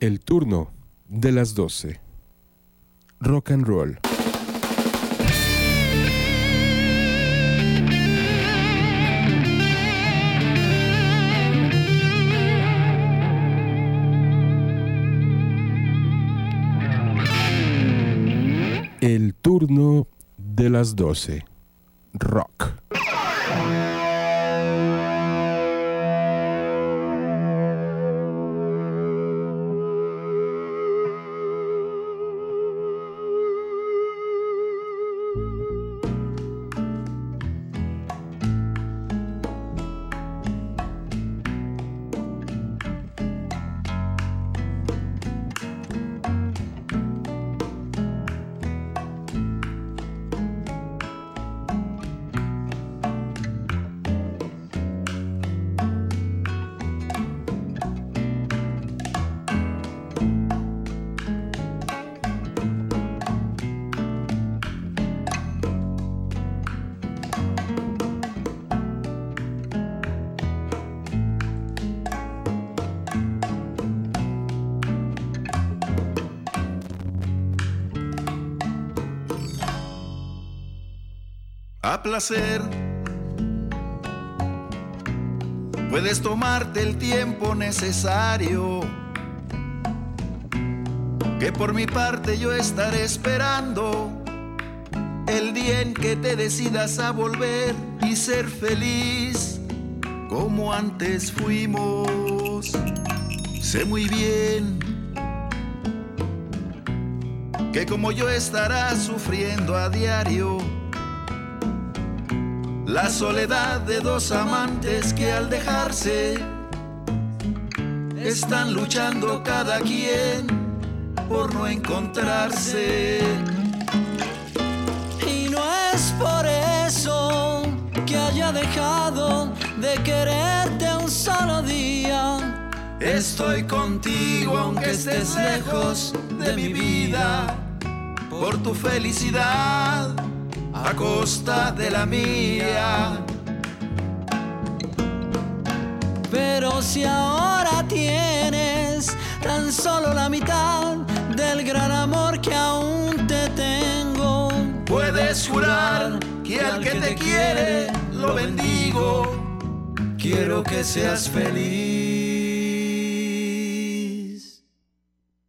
El turno de las 12. Rock and roll. El turno de las 12. Rock. Puedes tomarte el tiempo necesario, que por mi parte yo estaré esperando el día en que te decidas a volver y ser feliz como antes fuimos. Sé muy bien que como yo estarás sufriendo a diario la soledad de dos amantes que al dejarse están luchando cada quien por no encontrarse. Y no es por eso que haya dejado de quererte un solo día. Estoy contigo aunque estés lejos de mi vida, por tu felicidad a costa de la mía. Pero si ahora tienes tan solo la mitad del gran amor que aún te tengo, puedes jurar que al que te quiere lo bendigo. Quiero que seas feliz,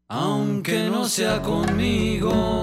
aunque no sea conmigo.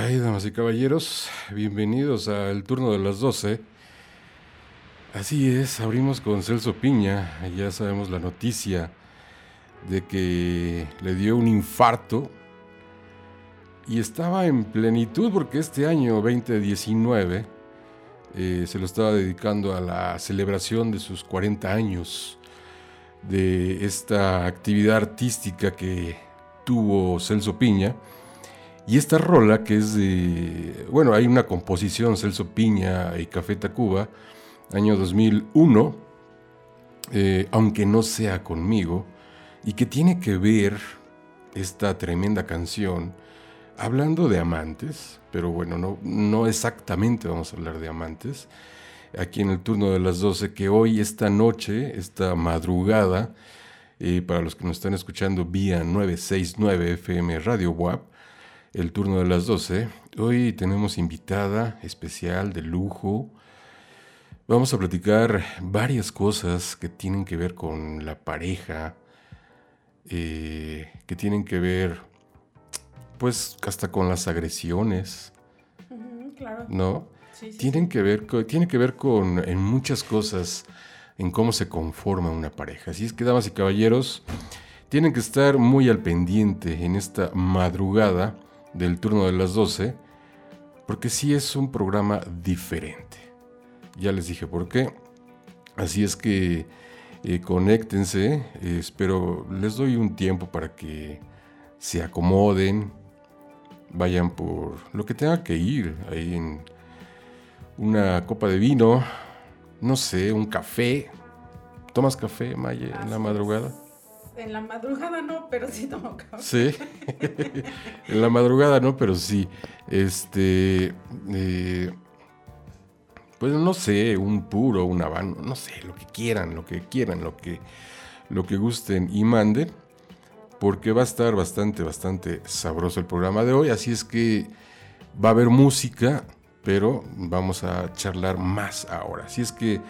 Ay, damas y caballeros, bienvenidos al turno de las 12. Así es, abrimos con Celso Piña, ya sabemos la noticia de que le dio un infarto y estaba en plenitud porque este año 2019 eh, se lo estaba dedicando a la celebración de sus 40 años de esta actividad artística que tuvo Celso Piña. Y esta rola que es de, bueno, hay una composición, Celso Piña y Café Tacuba, año 2001, eh, aunque no sea conmigo, y que tiene que ver esta tremenda canción hablando de amantes, pero bueno, no, no exactamente vamos a hablar de amantes, aquí en el turno de las 12, que hoy, esta noche, esta madrugada, Y para los que nos están escuchando vía 969 FM Radio WAP, el turno de las 12, hoy tenemos invitada especial de lujo. Vamos a platicar varias cosas que tienen que ver con la pareja, eh, que tienen que ver, pues, hasta con las agresiones, claro. ¿no? Sí, sí, Tienen que ver, co- tiene que ver con en muchas cosas, en cómo se conforma una pareja. Así es que, damas y caballeros, tienen que estar muy al pendiente en esta madrugada del turno de las 12, porque sí es un programa diferente. Ya les dije por qué. Así es que eh, conéctense, eh, espero, les doy un tiempo para que se acomoden, vayan por lo que tenga que ir ahí en una copa de vino, no sé, un café. ¿Tomas café, Maye, en la madrugada? En la madrugada no, pero sí tomo café. Sí. en la madrugada no, pero sí. Este. eh, pues no sé, un puro, un habano, no sé, lo que quieran, lo que quieran, lo que, lo que gusten y manden. Porque va a estar bastante, bastante sabroso el programa de hoy. Así es que va a haber música, pero vamos a charlar más ahora. Así es que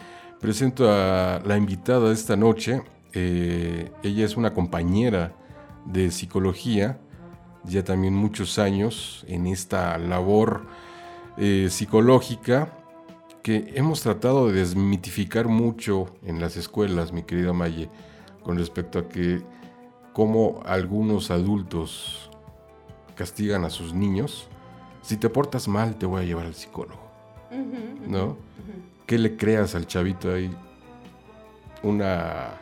presento a la invitada de esta noche. Eh, ella es una compañera de psicología, ya también muchos años en esta labor eh, psicológica que hemos tratado de desmitificar mucho en las escuelas, mi querida Maye, con respecto a que cómo algunos adultos castigan a sus niños. Si te portas mal, te voy a llevar al psicólogo, ¿no? ¿Qué le creas al chavito ahí? Una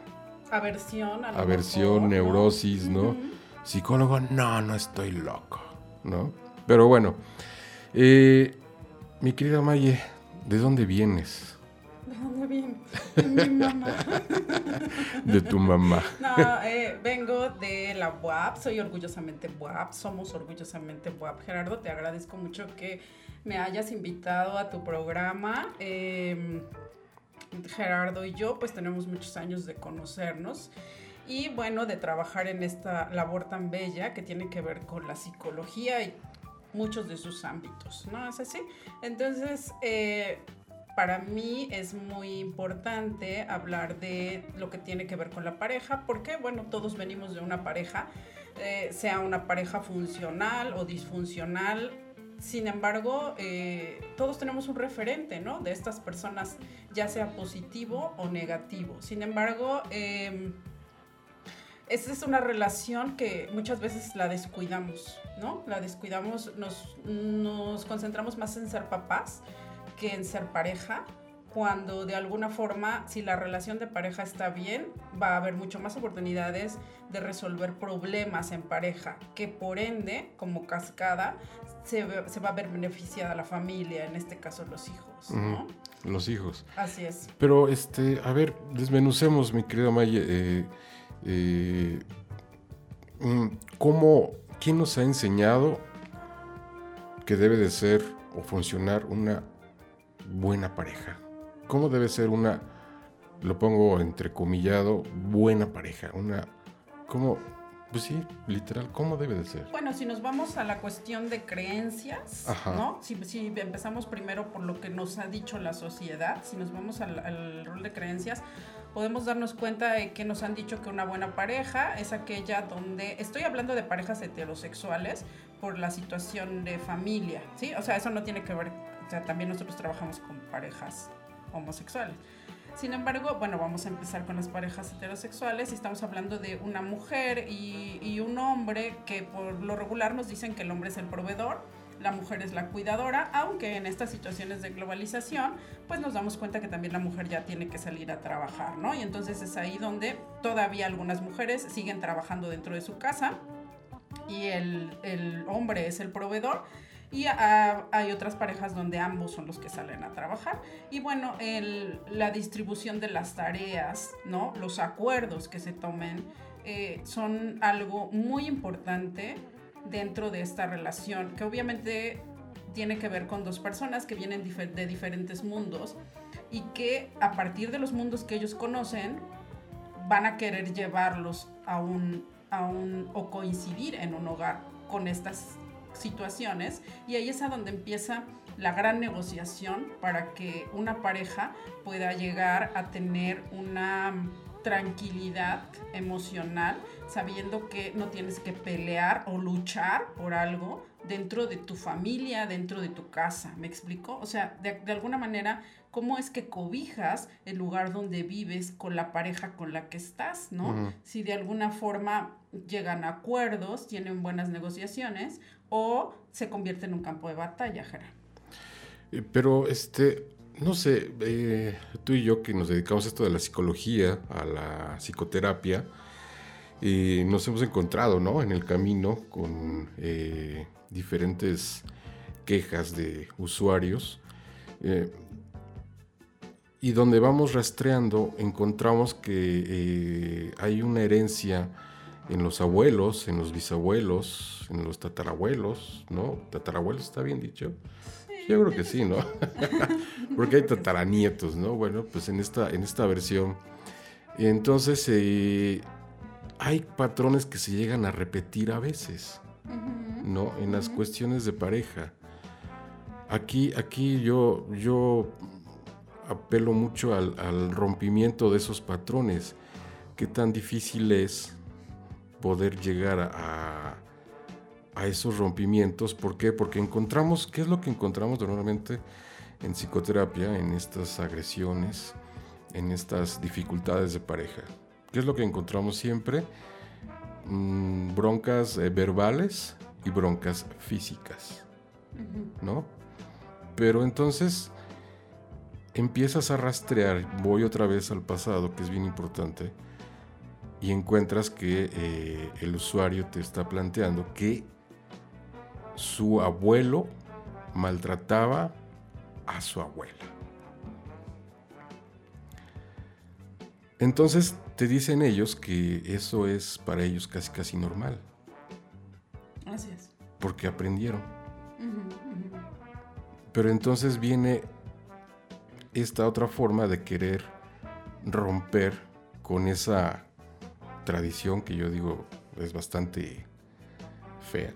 Aversión, a aversión, mejor, ¿no? neurosis, ¿no? Psicólogo, no, no estoy loco, ¿no? Pero bueno, eh, mi querida Maye, ¿de dónde vienes? ¿De dónde viene? De mi mamá. De tu mamá. No, eh, vengo de la UAP, soy orgullosamente UAP, somos orgullosamente UAP. Gerardo, te agradezco mucho que me hayas invitado a tu programa. Eh, Gerardo y yo pues tenemos muchos años de conocernos y bueno, de trabajar en esta labor tan bella que tiene que ver con la psicología y muchos de sus ámbitos, ¿no? ¿Es así? Entonces, eh, para mí es muy importante hablar de lo que tiene que ver con la pareja, porque, bueno, todos venimos de una pareja, eh, sea una pareja funcional o disfuncional. Sin embargo, eh, todos tenemos un referente, ¿no? De estas personas, ya sea positivo o negativo. Sin embargo, eh, esa es una relación que muchas veces la descuidamos, ¿no? La descuidamos, nos, nos concentramos más en ser papás que en ser pareja, cuando de alguna forma, si la relación de pareja está bien, va a haber mucho más oportunidades de resolver problemas en pareja, que por ende, como cascada, se, ve- se va a ver beneficiada la familia, en este caso los hijos, ¿no? Los hijos. Así es. Pero, este, a ver, desmenucemos, mi querida Maye. eh, eh, mm, ¿Cómo, quién nos ha enseñado que debe de ser o funcionar una buena pareja? ¿Cómo debe ser una, lo pongo entrecomillado, buena pareja? Una, ¿cómo? Pues sí, literal, ¿cómo debe de ser? Bueno, si nos vamos a la cuestión de creencias, Ajá. ¿no? Si, si empezamos primero por lo que nos ha dicho la sociedad, si nos vamos al, al rol de creencias, podemos darnos cuenta de que nos han dicho que una buena pareja es aquella donde, estoy hablando de parejas heterosexuales por la situación de familia, ¿sí? O sea, eso no tiene que ver, o sea, también nosotros trabajamos con parejas homosexuales. Sin embargo, bueno, vamos a empezar con las parejas heterosexuales estamos hablando de una mujer y, un hombre que por lo regular nos dicen que el hombre es el proveedor, la mujer es la cuidadora, aunque en estas situaciones de globalización, pues nos damos cuenta que también la mujer ya tiene que salir a trabajar, ¿no? Y entonces es ahí donde todavía algunas mujeres siguen trabajando dentro de su casa y el hombre es el proveedor. Y hay otras parejas donde ambos son los que salen a trabajar. Y bueno, el- la distribución de las tareas, ¿no? Los acuerdos que se tomen eh, son algo muy importante dentro de esta relación, que obviamente tiene que ver con dos personas que vienen de diferentes mundos y que a partir de los mundos que ellos conocen van a querer llevarlos a un, a un o coincidir en un hogar con estas situaciones y ahí es a donde empieza la gran negociación para que una pareja pueda llegar a tener una tranquilidad emocional sabiendo que no tienes que pelear o luchar por algo dentro de tu familia, dentro de tu casa. ¿Me explico? O sea, de, alguna manera, ¿cómo es que cobijas el lugar donde vives con la pareja con la que estás, ¿no? Si de alguna forma llegan a acuerdos, tienen buenas negociaciones o se convierte en un campo de batalla, Gerard. Eh, pero, este, no sé, eh, tú y yo que nos dedicamos a esto de la psicología, a la psicoterapia, nos hemos encontrado, ¿no? En el camino con eh, diferentes quejas de usuarios. y donde vamos rastreando, encontramos que hay una herencia en los abuelos, en los bisabuelos, en los tatarabuelos, ¿no? Tatarabuelos está bien dicho. Yo creo que sí, ¿no? Porque hay tataranietos, ¿no? Bueno, pues en esta, en esta versión. Entonces, eh, hay patrones que se llegan a repetir a veces, ¿no? En las cuestiones de pareja. Aquí, aquí yo, yo apelo mucho al, al rompimiento de esos patrones. Qué tan difícil es poder llegar a, a esos rompimientos. ¿Por qué? Porque encontramos, ¿qué es lo que encontramos normalmente en psicoterapia, en estas agresiones, en estas dificultades de pareja? ¿Qué es lo que encontramos siempre? Mm, broncas eh, verbales y broncas físicas, ¿no? Pero entonces empiezas a rastrear, voy otra vez al pasado, que es bien importante, y encuentras que eh, el usuario te está planteando que su abuelo maltrataba a su abuela. Entonces te dicen ellos que eso es para ellos casi casi normal. Así es. Porque aprendieron. Pero entonces viene esta otra forma de querer romper con esa tradición que yo digo es bastante fea.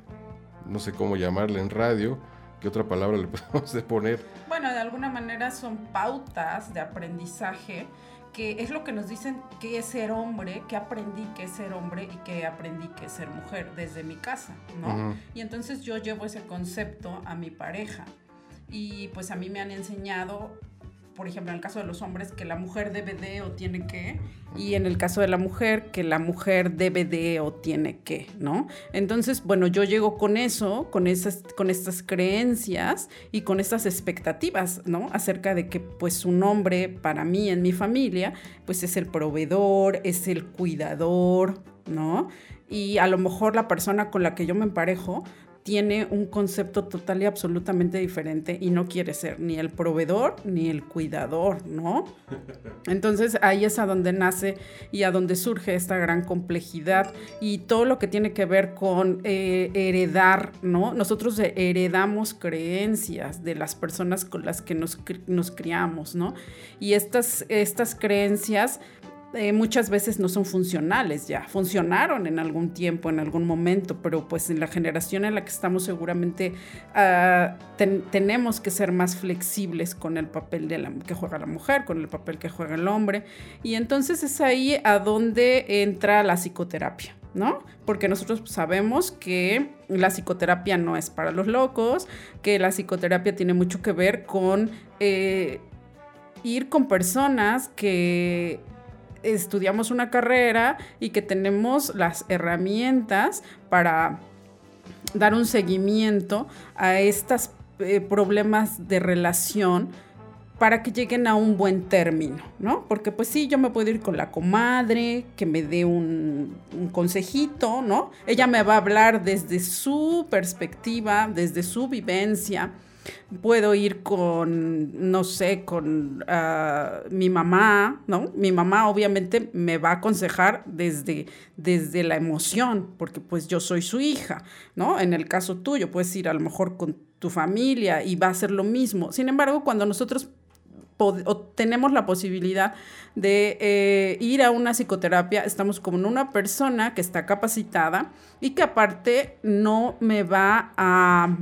No sé cómo llamarla en radio. ¿Qué otra palabra le podemos poner? Bueno, de alguna manera son pautas de aprendizaje que es lo que nos dicen que es ser hombre, que aprendí que es ser hombre y que aprendí que es ser mujer desde mi casa, ¿no? Y entonces yo llevo ese concepto a mi pareja y pues a mí me han enseñado por ejemplo, en el caso de los hombres, que la mujer debe de o tiene que, y en el caso de la mujer, que la mujer debe de o tiene que, ¿no? Entonces, bueno, yo llego con eso, con, esas, con estas creencias y con estas expectativas, ¿no? Acerca de que, pues, un hombre, para mí, en mi familia, pues es el proveedor, es el cuidador, ¿no? Y a lo mejor la persona con la que yo me emparejo, tiene un concepto total y absolutamente diferente y no quiere ser ni el proveedor ni el cuidador, ¿no? Entonces ahí es a donde nace y a donde surge esta gran complejidad y todo lo que tiene que ver con eh, heredar, ¿no? Nosotros heredamos creencias de las personas con las que nos, nos criamos, ¿no? Y estas, estas creencias eh, muchas veces no son funcionales ya. Funcionaron en algún tiempo, en algún momento, pero pues en la generación en la que estamos seguramente ah, tenemos que ser más flexibles con el papel que juega la mujer, con el papel que juega el hombre. Y entonces es ahí a donde entra la psicoterapia. ¿no? Porque nosotros sabemos que la psicoterapia no es para los locos, que la psicoterapia tiene mucho que ver con eh, ir con personas que estudiamos una carrera y que tenemos las herramientas para dar un seguimiento a estos eh, problemas de relación para que lleguen a un buen término, ¿no? Porque pues sí, yo me puedo ir con la comadre, que me dé un, un, consejito, ¿no? Ella me va a hablar desde su perspectiva, desde su vivencia, puedo ir con, no sé, con ah, mi mamá, ¿no? Mi mamá obviamente me va a aconsejar desde, desde la emoción, porque pues yo soy su hija, ¿no? En el caso tuyo, puedes ir a lo mejor con tu familia y va a ser lo mismo. Sin embargo, cuando nosotros tenemos la posibilidad de eh, ir a una psicoterapia, estamos como una persona que está capacitada y que aparte no me va a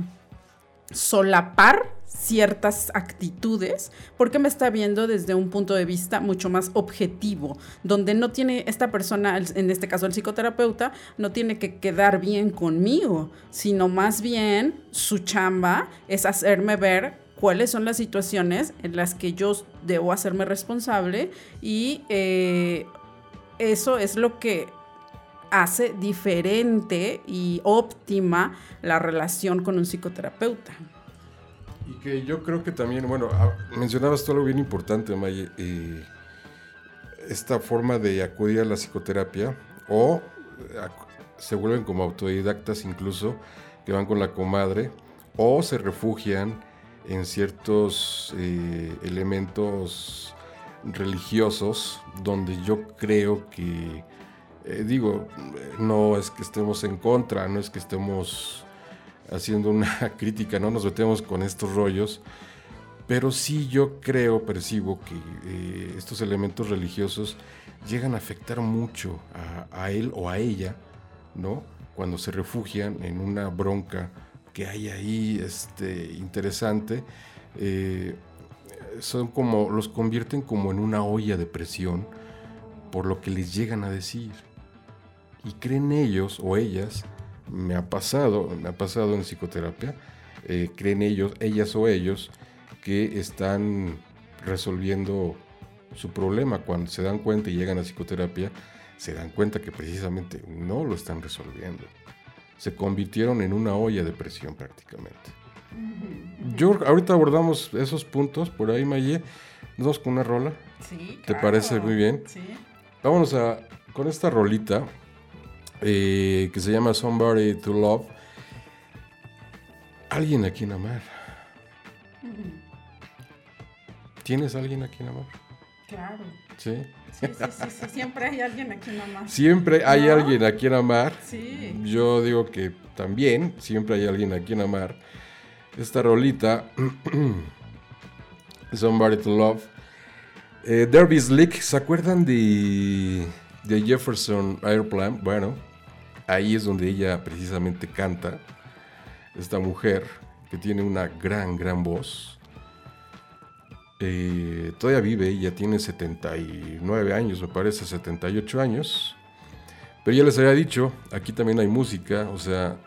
solapar ciertas actitudes porque me está viendo desde un punto de vista mucho más objetivo, donde no tiene esta persona, en este caso el psicoterapeuta, no tiene que quedar bien conmigo, sino más bien su chamba es hacerme ver cuáles son las situaciones en las que yo debo hacerme responsable y eh, eso es lo que hace diferente y óptima la relación con un psicoterapeuta. Y que yo creo que también, bueno, ah, mencionabas tú algo bien importante, Maye, eh, esta forma de acudir a la psicoterapia o se vuelven como autodidactas incluso, que van con la comadre, o se refugian en ciertos eh, elementos religiosos donde yo creo que, eh, digo, no es que estemos en contra, no es que estemos haciendo una crítica, no nos metemos con estos rollos, pero sí yo creo, percibo que eh, estos elementos religiosos llegan a afectar mucho a, él o a ella, ¿no? Cuando se refugian en una bronca que hay ahí este, interesante, eh, son como, los convierten como en una olla de presión por lo que les llegan a decir. Y creen ellos o ellas me ha pasado, me ha pasado en psicoterapia, eh, creen ellos, ellas o ellos, que están resolviendo su problema. Cuando se dan cuenta y llegan a psicoterapia, se dan cuenta que precisamente no lo están resolviendo. Se convirtieron en una olla de presión prácticamente. Yo ahorita abordamos esos puntos por ahí, Maye. Nos vamos con una rola. Sí, ¿Te parece muy bien? Sí. Vámonos a, con esta rolita eh, que se llama Somebody to Love. Alguien a quien amar. ¿Tienes alguien a quien amar? Claro. ¿Sí? Sí, sí, sí, siempre hay alguien a quien amar. Siempre hay ¿No? alguien a quien amar. Sí. Yo digo que también siempre hay alguien a quien amar. Esta rolita, Somebody to Love. Eh, Derby Slick, ¿se acuerdan de, de Jefferson Airplane? Bueno, ahí es donde ella precisamente canta. Esta mujer que tiene una gran, gran voz. Eh, todavía vive, ella tiene 79 años, me parece, 78 años. Pero ya les había dicho, aquí también hay música, o sea,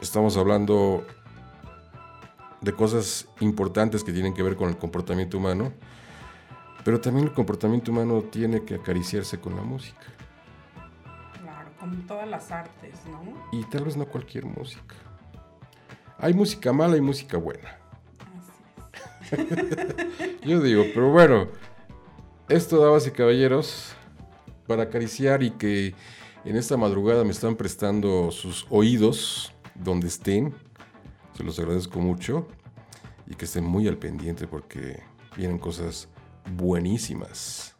estamos hablando de cosas importantes que tienen que ver con el comportamiento humano, pero también el comportamiento humano tiene que acariciarse con la música. Todas las artes, ¿no? Y tal vez no cualquier música. Hay música mala y música buena. Así es. Yo digo, pero bueno, esto, damas y caballeros, para acariciar y que en esta madrugada me están prestando sus oídos donde estén. Se los agradezco mucho y que estén muy al pendiente porque vienen cosas buenísimas.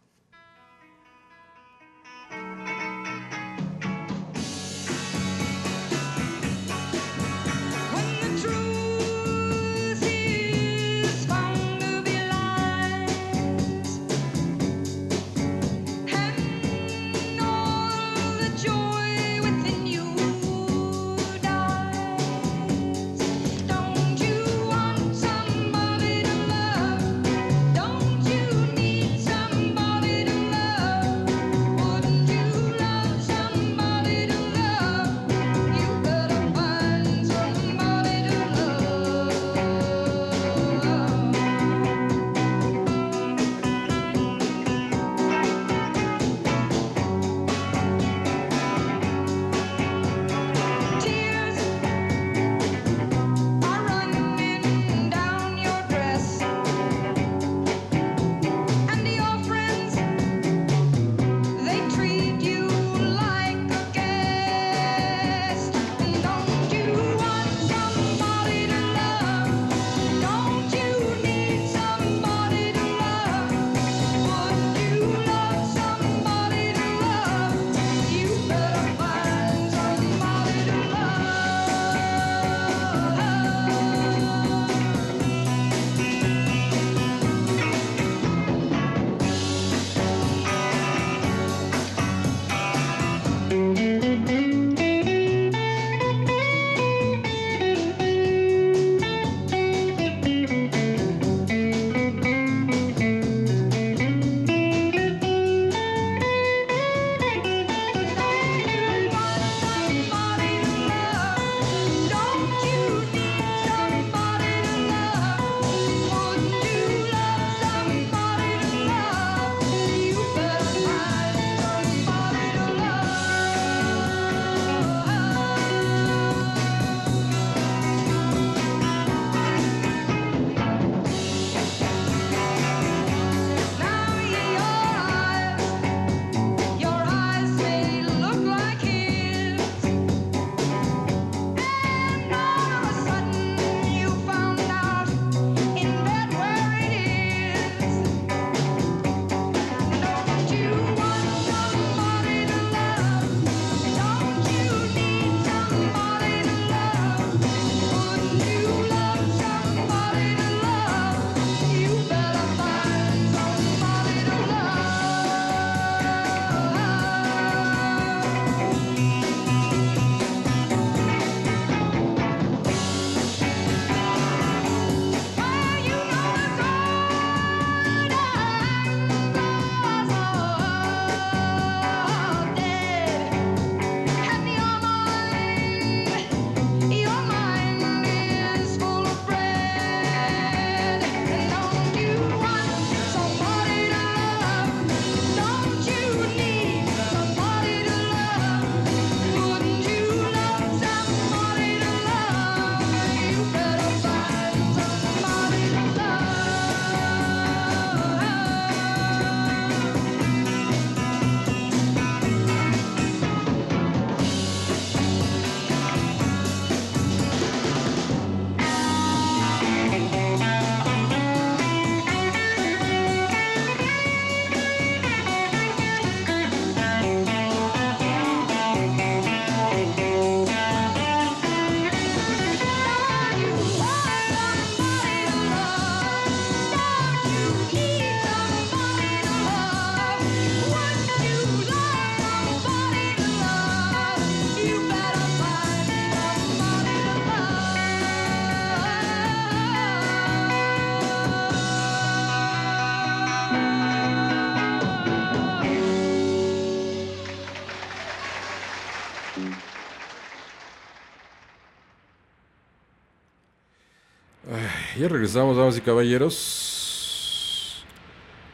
Regresamos, damas y caballeros.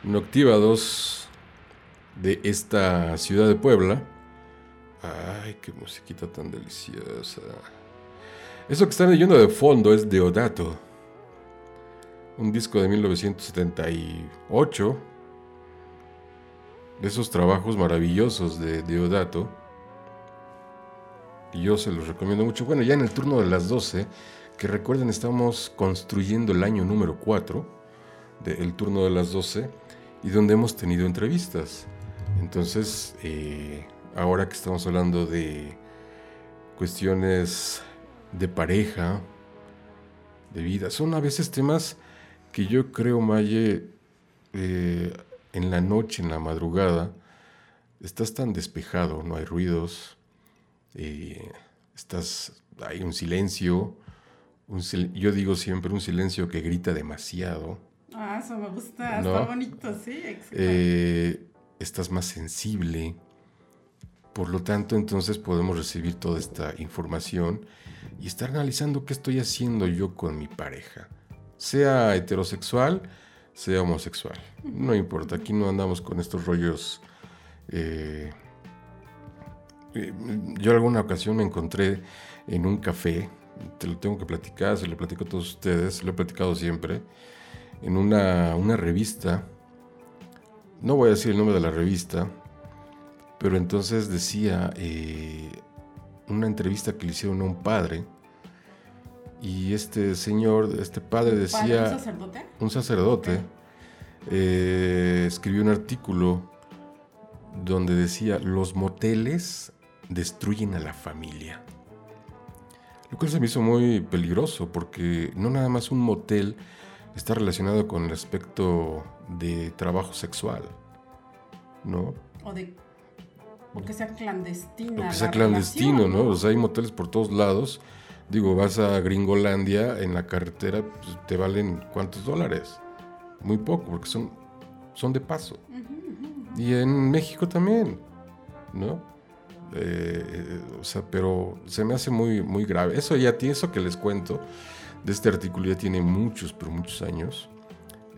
Noctívados de esta ciudad de Puebla. Ay, qué musiquita tan deliciosa. Eso que están leyendo de fondo es Deodato. Un disco de 1978. De esos trabajos maravillosos de Deodato. Yo se los recomiendo mucho. Bueno, ya en el turno de las 12, que recuerden, estamos construyendo el año número 4 del turno de las 12 y donde hemos tenido entrevistas. Entonces, eh, ahora que estamos hablando de cuestiones de pareja, de vida, son a veces temas que yo creo, Maye, eh, en la noche, en la madrugada, estás tan despejado, no hay ruidos, eh, estás, hay un silencio, un yo digo siempre un silencio que grita demasiado, Ah, eso me gusta, No. está bonito, sí, eh, estás más sensible, por lo tanto entonces podemos recibir toda esta información y estar analizando qué estoy haciendo yo con mi pareja, sea heterosexual, sea homosexual, no importa, aquí no andamos con estos rollos. eh, eh, yo alguna ocasión me encontré en un café, te lo tengo que platicar, se lo platico a todos ustedes, lo he platicado siempre, en una, una revista, no voy a decir el nombre de la revista, pero entonces decía eh, una entrevista que le hicieron a un padre, y este señor, este padre ¿Padre, decía un sacerdote? un sacerdote eh, escribió un artículo donde decía los moteles destruyen a la familia. Lo cual se me hizo muy peligroso porque no nada más un motel está relacionado con el aspecto de trabajo sexual, ¿no? O de. O que sea clandestina. O que sea la clandestino, relación, ¿no? O sea, hay moteles por todos lados. Digo, vas a Gringolandia en la carretera, pues, te valen cuántos dólares. Muy poco, porque son, son de paso. Y en México también, ¿no? Eh, o sea, pero se me hace muy, muy grave. Eso ya tiene, eso que les cuento de este artículo ya tiene muchos, pero muchos años.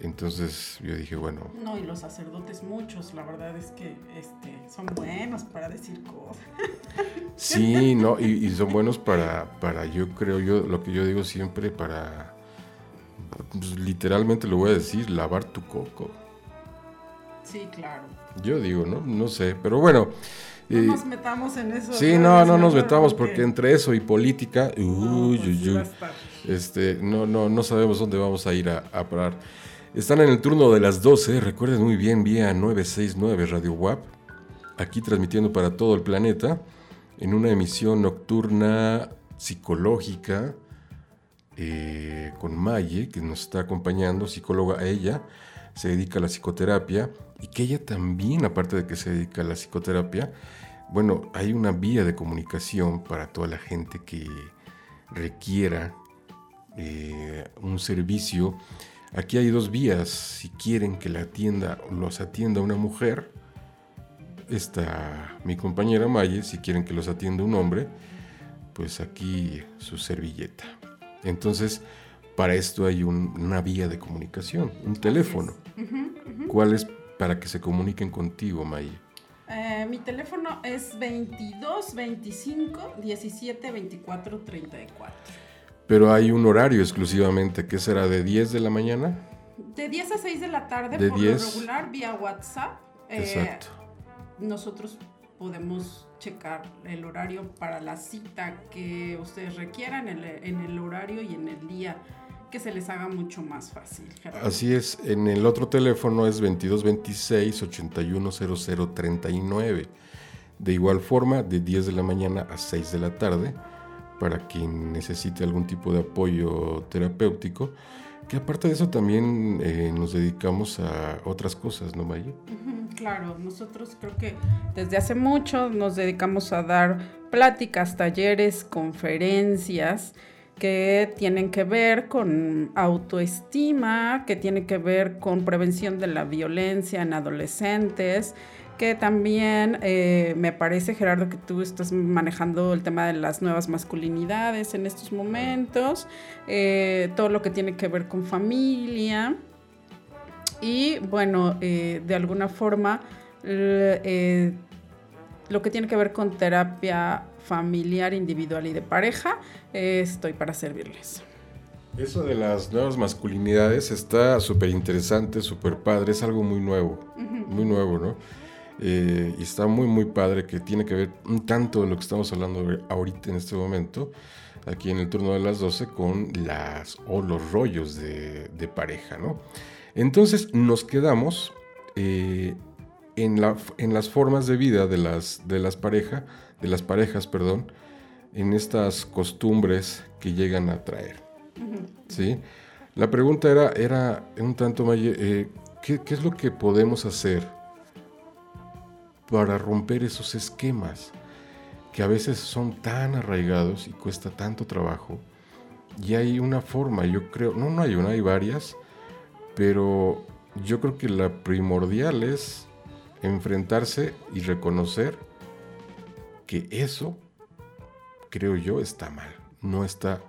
Entonces yo dije, bueno, No, y los sacerdotes muchos, la verdad es que este, son buenos para decir cosas. Sí, no, y, y son buenos para, para, yo creo, yo lo que yo digo siempre, para, pues, literalmente lo voy a decir, lavar tu coco. Sí, claro. Yo digo, ¿no? No sé, pero bueno. No eh, nos metamos en eso. sí, no, no nos metamos porque entre eso y política, No, uy, pues, uy, uy, este, no, no, no sabemos dónde vamos a ir a, a parar. Están en el turno de las 12, recuerden muy bien, vía 969 Radio WAP, aquí transmitiendo para todo el planeta, en una emisión nocturna psicológica eh, con Maye, que nos está acompañando, psicóloga ella, se dedica a la psicoterapia y que ella también, aparte de que se dedica a la psicoterapia, bueno, hay una vía de comunicación para toda la gente que requiera eh, un servicio. Aquí hay dos vías. Si quieren que la atienda los atienda una mujer, está mi compañera Maye. Si quieren que los atienda un hombre, pues aquí su servilleta. Entonces, para esto hay un- una vía de comunicación, un teléfono. ¿Cuál es para que se comuniquen contigo, Maye? Eh, mi teléfono es 22 25 17 24 34. Pero hay un horario exclusivamente, que será de 10 de la mañana. De 10 a 6 de la tarde, De por 10. lo regular, vía WhatsApp. eh, Exacto. nosotros podemos checar el horario para la cita que ustedes requieran, en el, en el horario y en el día que se les haga mucho más fácil. Gerardo. Así es, en el otro teléfono es 2226 810039. De igual forma, de 10 de la mañana a 6 de la tarde, para quien necesite algún tipo de apoyo terapéutico. Que aparte de eso también eh, nos dedicamos a otras cosas, ¿no? Ujú, Claro, nosotros creo que desde hace mucho nos dedicamos a dar pláticas, talleres, conferencias que tienen que ver con autoestima, que tienen que ver con prevención de la violencia en adolescentes, que también eh, me parece, Gerardo, que tú estás manejando el tema de las nuevas masculinidades en estos momentos, eh, todo lo que tiene que ver con familia. Y bueno, eh, de alguna forma lo que tiene que ver con terapia familiar, individual y de pareja, eh, estoy para servirles. Eso de las nuevas masculinidades está súper interesante, súper padre, es algo muy nuevo, muy nuevo, ¿no? Eh, y está muy, muy padre que tiene que ver un tanto de lo que estamos hablando ahorita en este momento, aquí en el turno de las 12, con las o los rollos de, de pareja, ¿no? Entonces nos quedamos eh, en, la, en las formas de vida de las, de las parejas, de las parejas, perdón, en estas costumbres que llegan a traer. ¿sí? La pregunta era, era un tanto, Maye, eh, ¿qué, qué es lo que podemos hacer para romper esos esquemas que a veces son tan arraigados y cuesta tanto trabajo? Y hay una forma, yo creo, no, no hay una, hay varias, pero yo creo que la primordial es enfrentarse y reconocer que eso, creo yo, está mal, no está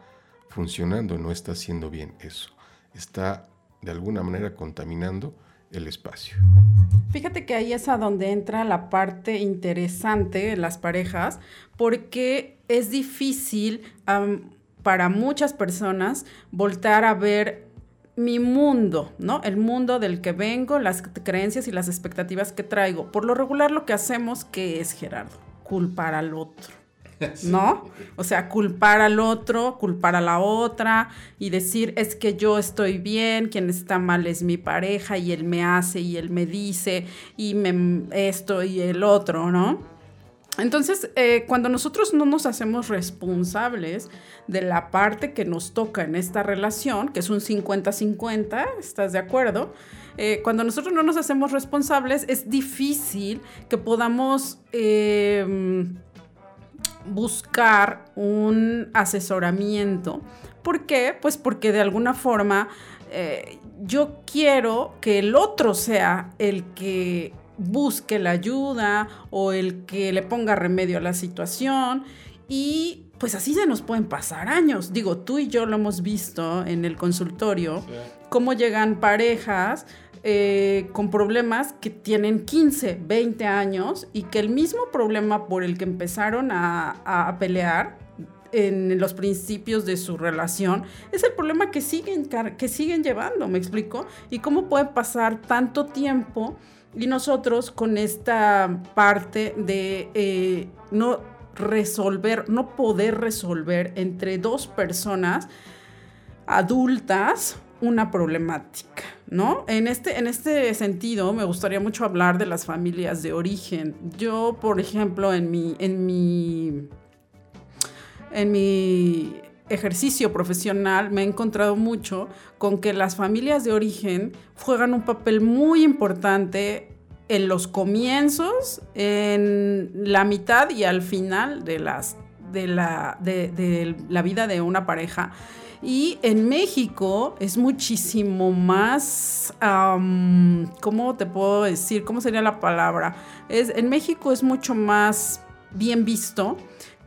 funcionando, no está haciendo bien eso. Está de alguna manera contaminando el espacio. Fíjate que ahí es a donde entra la parte interesante en las parejas, porque es difícil para muchas personas voltar a ver mi mundo, ¿no? El mundo del que vengo, las creencias y las expectativas que traigo. Por lo regular lo que hacemos, ¿qué es, Gerardo? Culpar al otro. ¿no? O sea, culpar al otro, culpar a la otra y decir, es que yo estoy bien, quien está mal es mi pareja y él me hace y él me dice y me esto y el otro, ¿no? Entonces, eh, cuando nosotros no nos hacemos responsables de la parte que nos toca en esta relación, que es un 50-50, ¿estás de acuerdo? Eh, cuando nosotros no nos hacemos responsables, es difícil que podamos eh, buscar un asesoramiento. ¿Por qué? Pues porque de alguna forma eh, yo quiero que el otro sea el que busque la ayuda o el que le ponga remedio a la situación y pues así se nos pueden pasar años. Digo, tú y yo lo hemos visto en el consultorio, cómo llegan parejas eh, con problemas que tienen 15, 20 años y que el mismo problema por el que empezaron a, pelear en los principios de su relación es el problema que siguen, que siguen llevando, ¿me explico? Y cómo puede pasar tanto tiempo y nosotros con esta parte de eh, no resolver, no poder resolver entre dos personas adultas una problemática, ¿no? En este, en este sentido, me gustaría mucho hablar de las familias de origen. Yo, por ejemplo, en mi, en mi, en mi ejercicio profesional me he encontrado mucho con que las familias de origen juegan un papel muy importante en los comienzos, en la mitad y al final de, las, de, la, de, de la vida de una pareja. Y en México es muchísimo más, ¿cómo te puedo decir? ¿Cómo sería la palabra? Es, en México es mucho más bien visto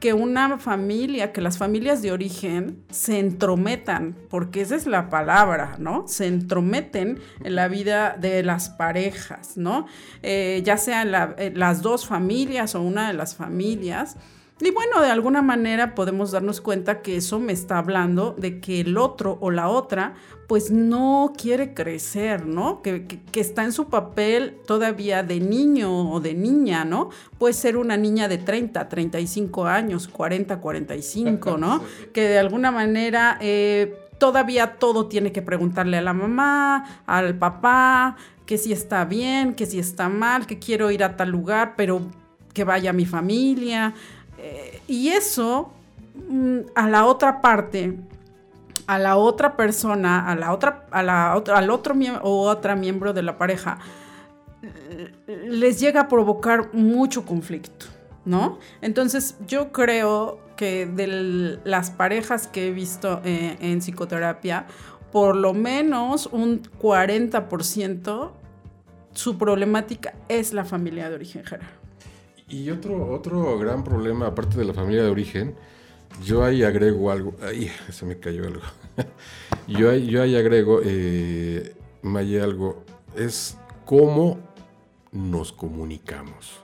que una familia, que las familias de origen se entrometan, porque esa es la palabra, ¿no? Se entrometen en la vida de las parejas, ¿no? Eh, ya sean eh, las dos familias o una de las familias. Y bueno, de alguna manera podemos darnos cuenta que eso me está hablando de que el otro o la otra pues no quiere crecer, ¿no? Que, que- que está en su papel todavía de niño o de niña, ¿no? Puede ser una niña de 30, 35 años, 40, 45, ¿no? Que de alguna manera eh, todavía todo tiene que preguntarle a la mamá, al papá, que si está bien, que si está mal, que quiero ir a tal lugar, pero que vaya mi familia. Eh, y eso mm, a la otra parte, a la otra persona, a la otra, a la otra, al otro miembro o otra miembro de la pareja, eh, les llega a provocar mucho conflicto, ¿no? Entonces yo creo que de las parejas que he visto eh, en psicoterapia, por lo menos un 40% su problemática es la familia de origen, Gerardo. Y otro, otro gran problema, aparte de la familia de origen, yo ahí agrego algo. Ay, se me cayó algo. yo, ahí, yo ahí agrego, eh, Maye, algo. Es cómo nos comunicamos.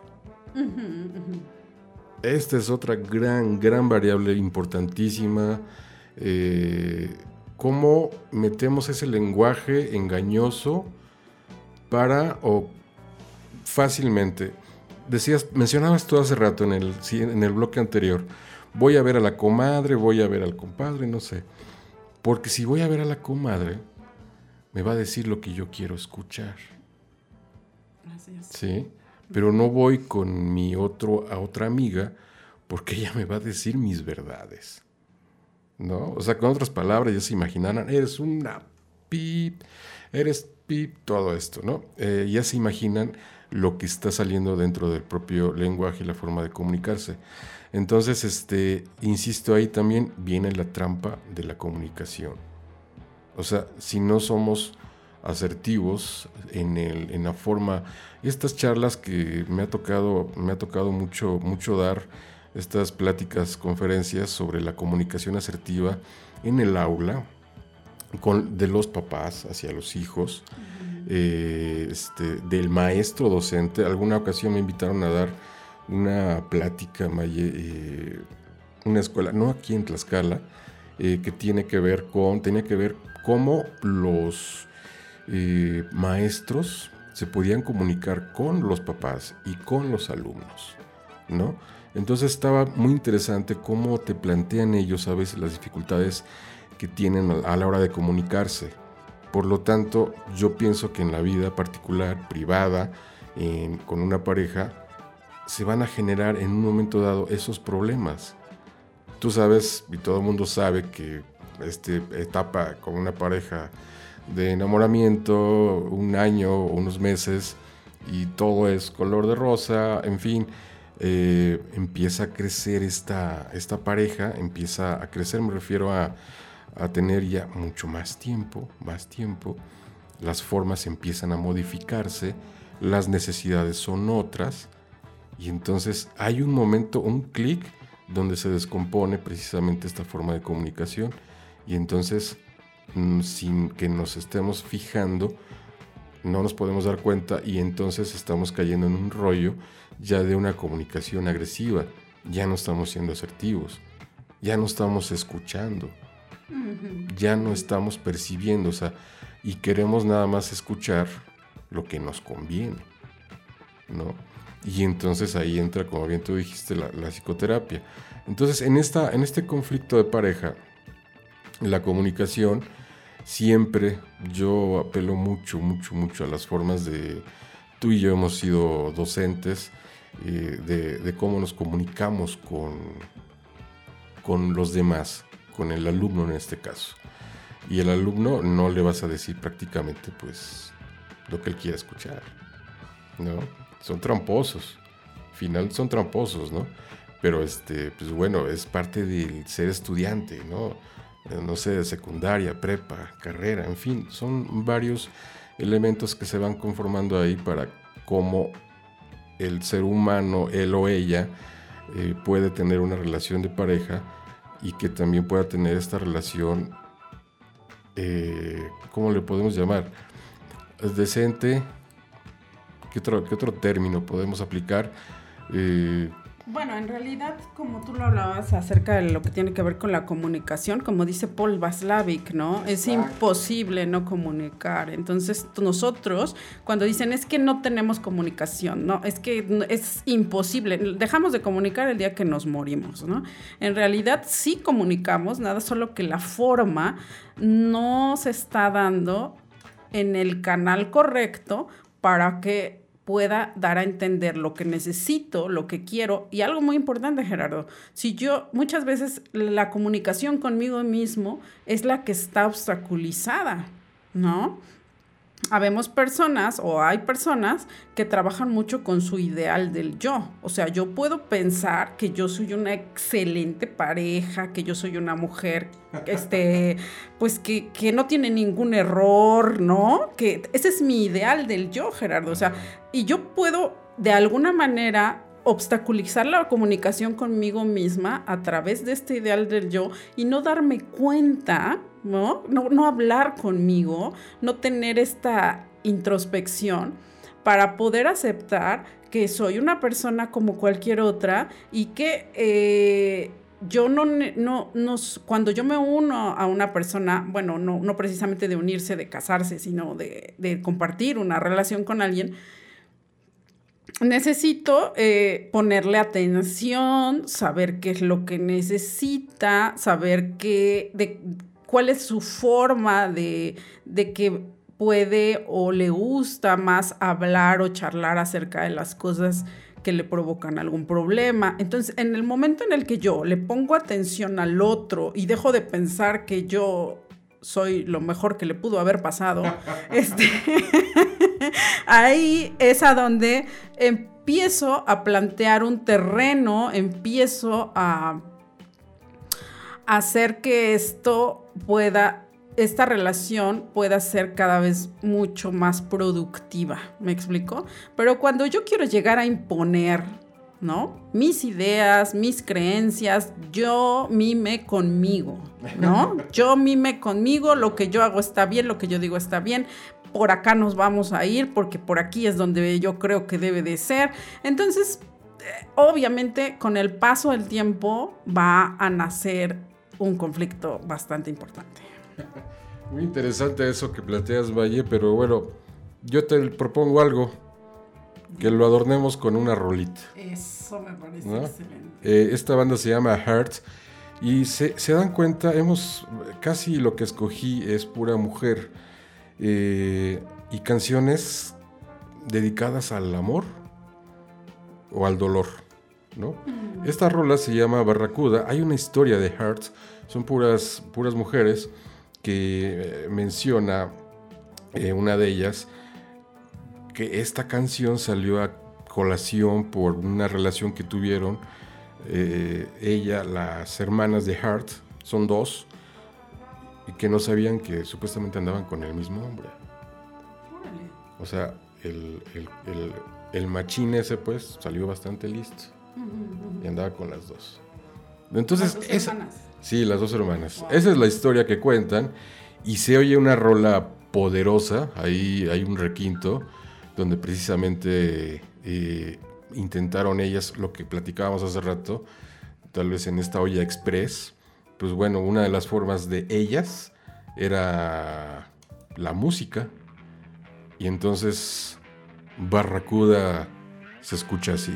Esta es otra gran, gran variable importantísima. eh, cómo metemos ese lenguaje engañoso para o fácilmente. Decías, mencionabas tú hace rato en el, en el bloque anterior, voy a ver a la comadre, voy a ver al compadre, no sé. Porque si voy a ver a la comadre, me va a decir lo que yo quiero escuchar. Así es. ¿sí? Pero no voy con mi otro, a otra amiga porque ella me va a decir mis verdades, ¿no? O sea, con otras palabras, ya se imaginarán, eres una pip, eres pip, todo esto, ¿no? Eh, ya se imaginan lo que está saliendo dentro del propio lenguaje y la forma de comunicarse. Entonces, este, insisto, ahí también viene la trampa de la comunicación. O sea, si no somos asertivos en, el, en la forma, estas charlas que me ha tocado, me ha tocado mucho, mucho dar, estas pláticas, conferencias sobre la comunicación asertiva en el aula, con, de los papás hacia los hijos, eh, este, del maestro docente. Alguna ocasión me invitaron a dar una plática, eh, una escuela, no aquí en Tlaxcala, eh, que tiene que ver con, que ver cómo los eh, maestros se podían comunicar con los papás y con los alumnos, ¿no? Entonces estaba muy interesante cómo te plantean ellos a veces las dificultades que tienen a la hora de comunicarse. Por lo tanto, yo pienso que en la vida particular, privada, con una pareja, se van a generar en un momento dado esos problemas. Tú sabes, y todo el mundo sabe que esta etapa con una pareja de enamoramiento, un año unos meses, y todo es color de rosa, en fin, eh, empieza a crecer esta, esta pareja, empieza a crecer, me refiero a, a tener ya mucho más tiempo, más tiempo, las formas empiezan a modificarse, las necesidades son otras, y entonces hay un momento, un clic, donde se descompone precisamente esta forma de comunicación, y entonces, mm, sin que nos estemos fijando, no nos podemos dar cuenta y entonces estamos cayendo en un rollo ya de una comunicación agresiva, ya no estamos siendo asertivos, ya no estamos escuchando, ya no estamos percibiendo, o sea, y queremos nada más escuchar lo que nos conviene, ¿no? Y entonces ahí entra, como bien tú dijiste, la, la psicoterapia. Entonces, en, esta, en este conflicto de pareja, la comunicación, siempre yo apelo mucho, mucho, mucho a las formas de... Tú y yo hemos sido docentes eh, de, de cómo nos comunicamos con, con los demás, con el alumno en este caso. Y el alumno no le vas a decir prácticamente pues lo que él quiera escuchar, ¿no? Son tramposos, final son tramposos, ¿no? Pero este, pues bueno, es parte del ser estudiante, ¿no? Eh, No sé, secundaria, prepa, carrera, en fin, son varios elementos que se van conformando ahí para cómo el ser humano, él o ella, eh, puede tener una relación de pareja y que también pueda tener esta relación, eh, ¿cómo le podemos llamar? Es decente. ¿Qué otro, qué otro término podemos aplicar? Eh, Bueno, en realidad, como tú lo hablabas acerca de lo que tiene que ver con la comunicación, como dice Paul Vaslavic, ¿no? Es imposible no comunicar. Entonces, nosotros, cuando dicen es que no tenemos comunicación, no, es que es imposible, dejamos de comunicar el día que nos morimos, ¿no? En realidad sí comunicamos, nada, solo que la forma no se está dando en el canal correcto para que pueda dar a entender lo que necesito, lo que quiero. Y algo muy importante, Gerardo, si yo muchas veces la comunicación conmigo mismo es la que está obstaculizada, ¿no? Habemos personas o hay personas que trabajan mucho con su ideal del yo. O sea, yo puedo pensar que yo soy una excelente pareja, que yo soy una mujer, este, pues que, que no tiene ningún error, ¿no? Que ese es mi ideal del yo, Gerardo. O sea, y yo puedo de alguna manera obstaculizar la comunicación conmigo misma a través de este ideal del yo y no darme cuenta, ¿no? No, no hablar conmigo, no tener esta introspección para poder aceptar que soy una persona como cualquier otra y que eh, yo no, no, no cuando yo me uno a una persona, bueno, no, no precisamente de unirse, de casarse, sino de, de compartir una relación con alguien, necesito eh, ponerle atención, saber qué es lo que necesita, saber qué, de, cuál es su forma de, de que puede o le gusta más hablar o charlar acerca de las cosas que le provocan algún problema. Entonces, en el momento en el que yo le pongo atención al otro y dejo de pensar que yo soy lo mejor que le pudo haber pasado, este, ahí es a donde empiezo a plantear un terreno, empiezo a hacer que esto pueda, esta relación pueda ser cada vez mucho más productiva. ¿Me explico? Pero cuando yo quiero llegar a imponer, ¿no? Mis ideas, mis creencias, yo mime conmigo, ¿no? Yo mime conmigo, lo que yo hago está bien, lo que yo digo está bien. Por acá nos vamos a ir porque por aquí es donde yo creo que debe de ser. Entonces, eh, obviamente con el paso del tiempo va a nacer un conflicto bastante importante. Muy interesante eso que planteas, Valle, pero bueno, yo te propongo algo, que lo adornemos con una rolita. Eso me parece ¿no? excelente. Eh, esta banda se llama Heart y se, se dan cuenta, hemos casi lo que escogí es pura mujer eh, y canciones dedicadas al amor o al dolor, ¿no? Esta rola se llama Barracuda. Hay una historia de Heart, son puras, puras mujeres que eh, menciona eh, una de ellas que esta canción salió a colación por una relación que tuvieron eh, ella, las hermanas de Hart, son dos, y que no sabían que supuestamente andaban con el mismo hombre. O sea, el, el, el- el machín ese pues salió bastante listo y andaba con las dos. Entonces, Las dos esa- hermanas. Sí, las dos hermanas. Esa es la historia que cuentan. Y se oye una rola poderosa. Ahí hay un requinto donde precisamente eh, intentaron ellas lo que platicábamos hace rato, tal vez en esta olla express. Pues bueno, una de las formas de ellas era la música. Y entonces Barracuda se escucha así.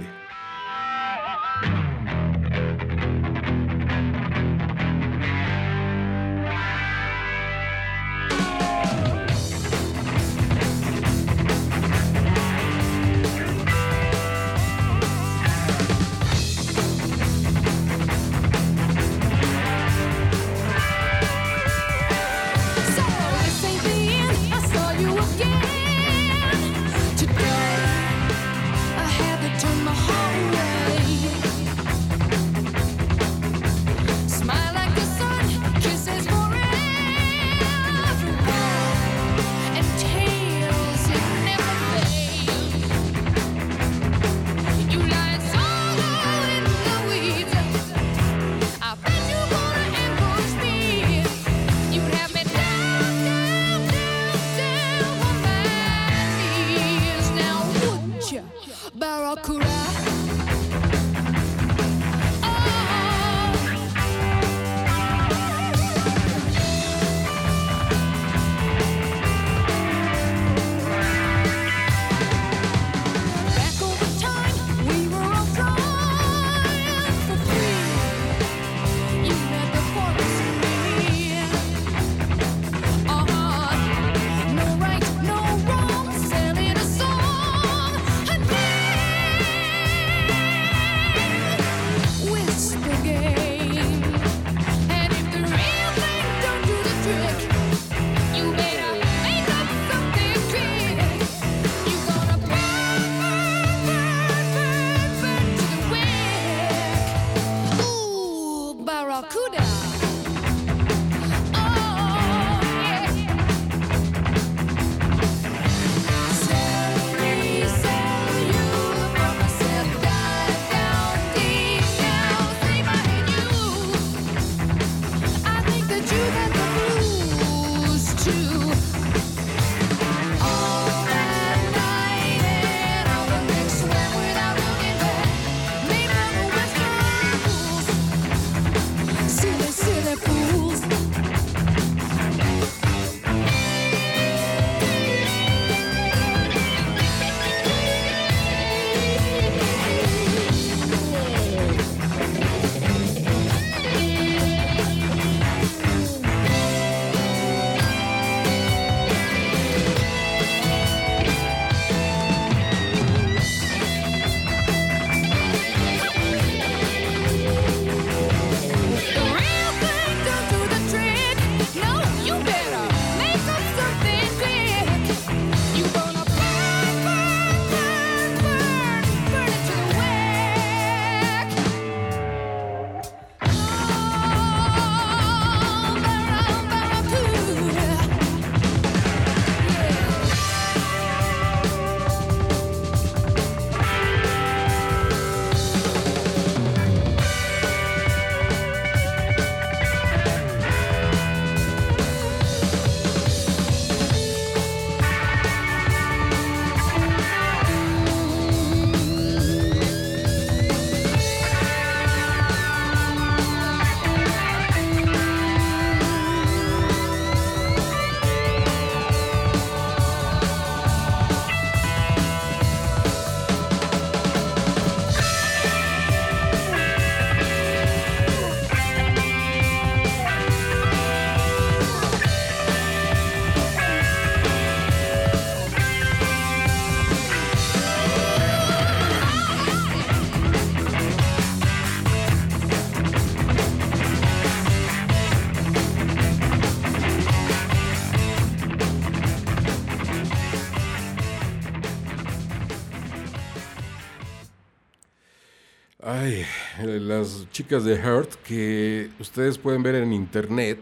Chicas de Heart que ustedes pueden ver en internet.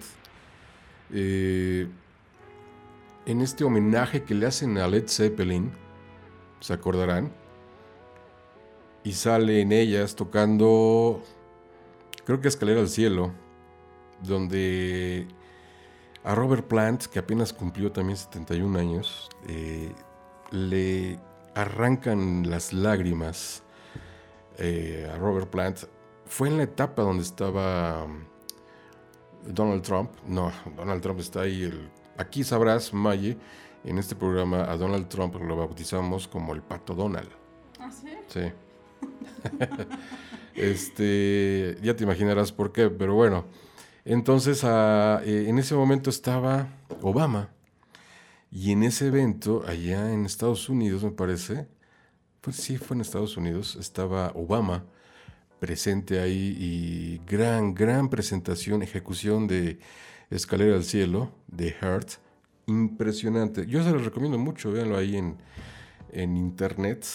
eh, en este homenaje que le hacen a Led Zeppelin, se acordarán. Y salen ellas tocando, creo que Escalera al Cielo, donde a Robert Plant, que apenas cumplió también 71 años, eh, le arrancan las lágrimas eh, a Robert Plant. Fue en la etapa donde estaba um, Donald Trump. No, Donald Trump está ahí. el- aquí sabrás, Maye, en este programa a Donald Trump lo bautizamos como el pato Donald. ¿Ah, sí? Sí. este, ya te imaginarás por qué, pero bueno. Entonces, ah, eh, en ese momento estaba Obama. Y en ese evento, allá en Estados Unidos, me parece, pues sí, fue en Estados Unidos, estaba Obama presente ahí y gran, gran presentación, ejecución de Escalera al Cielo, de Heart. Impresionante. Yo se los recomiendo mucho, véanlo ahí en, en internet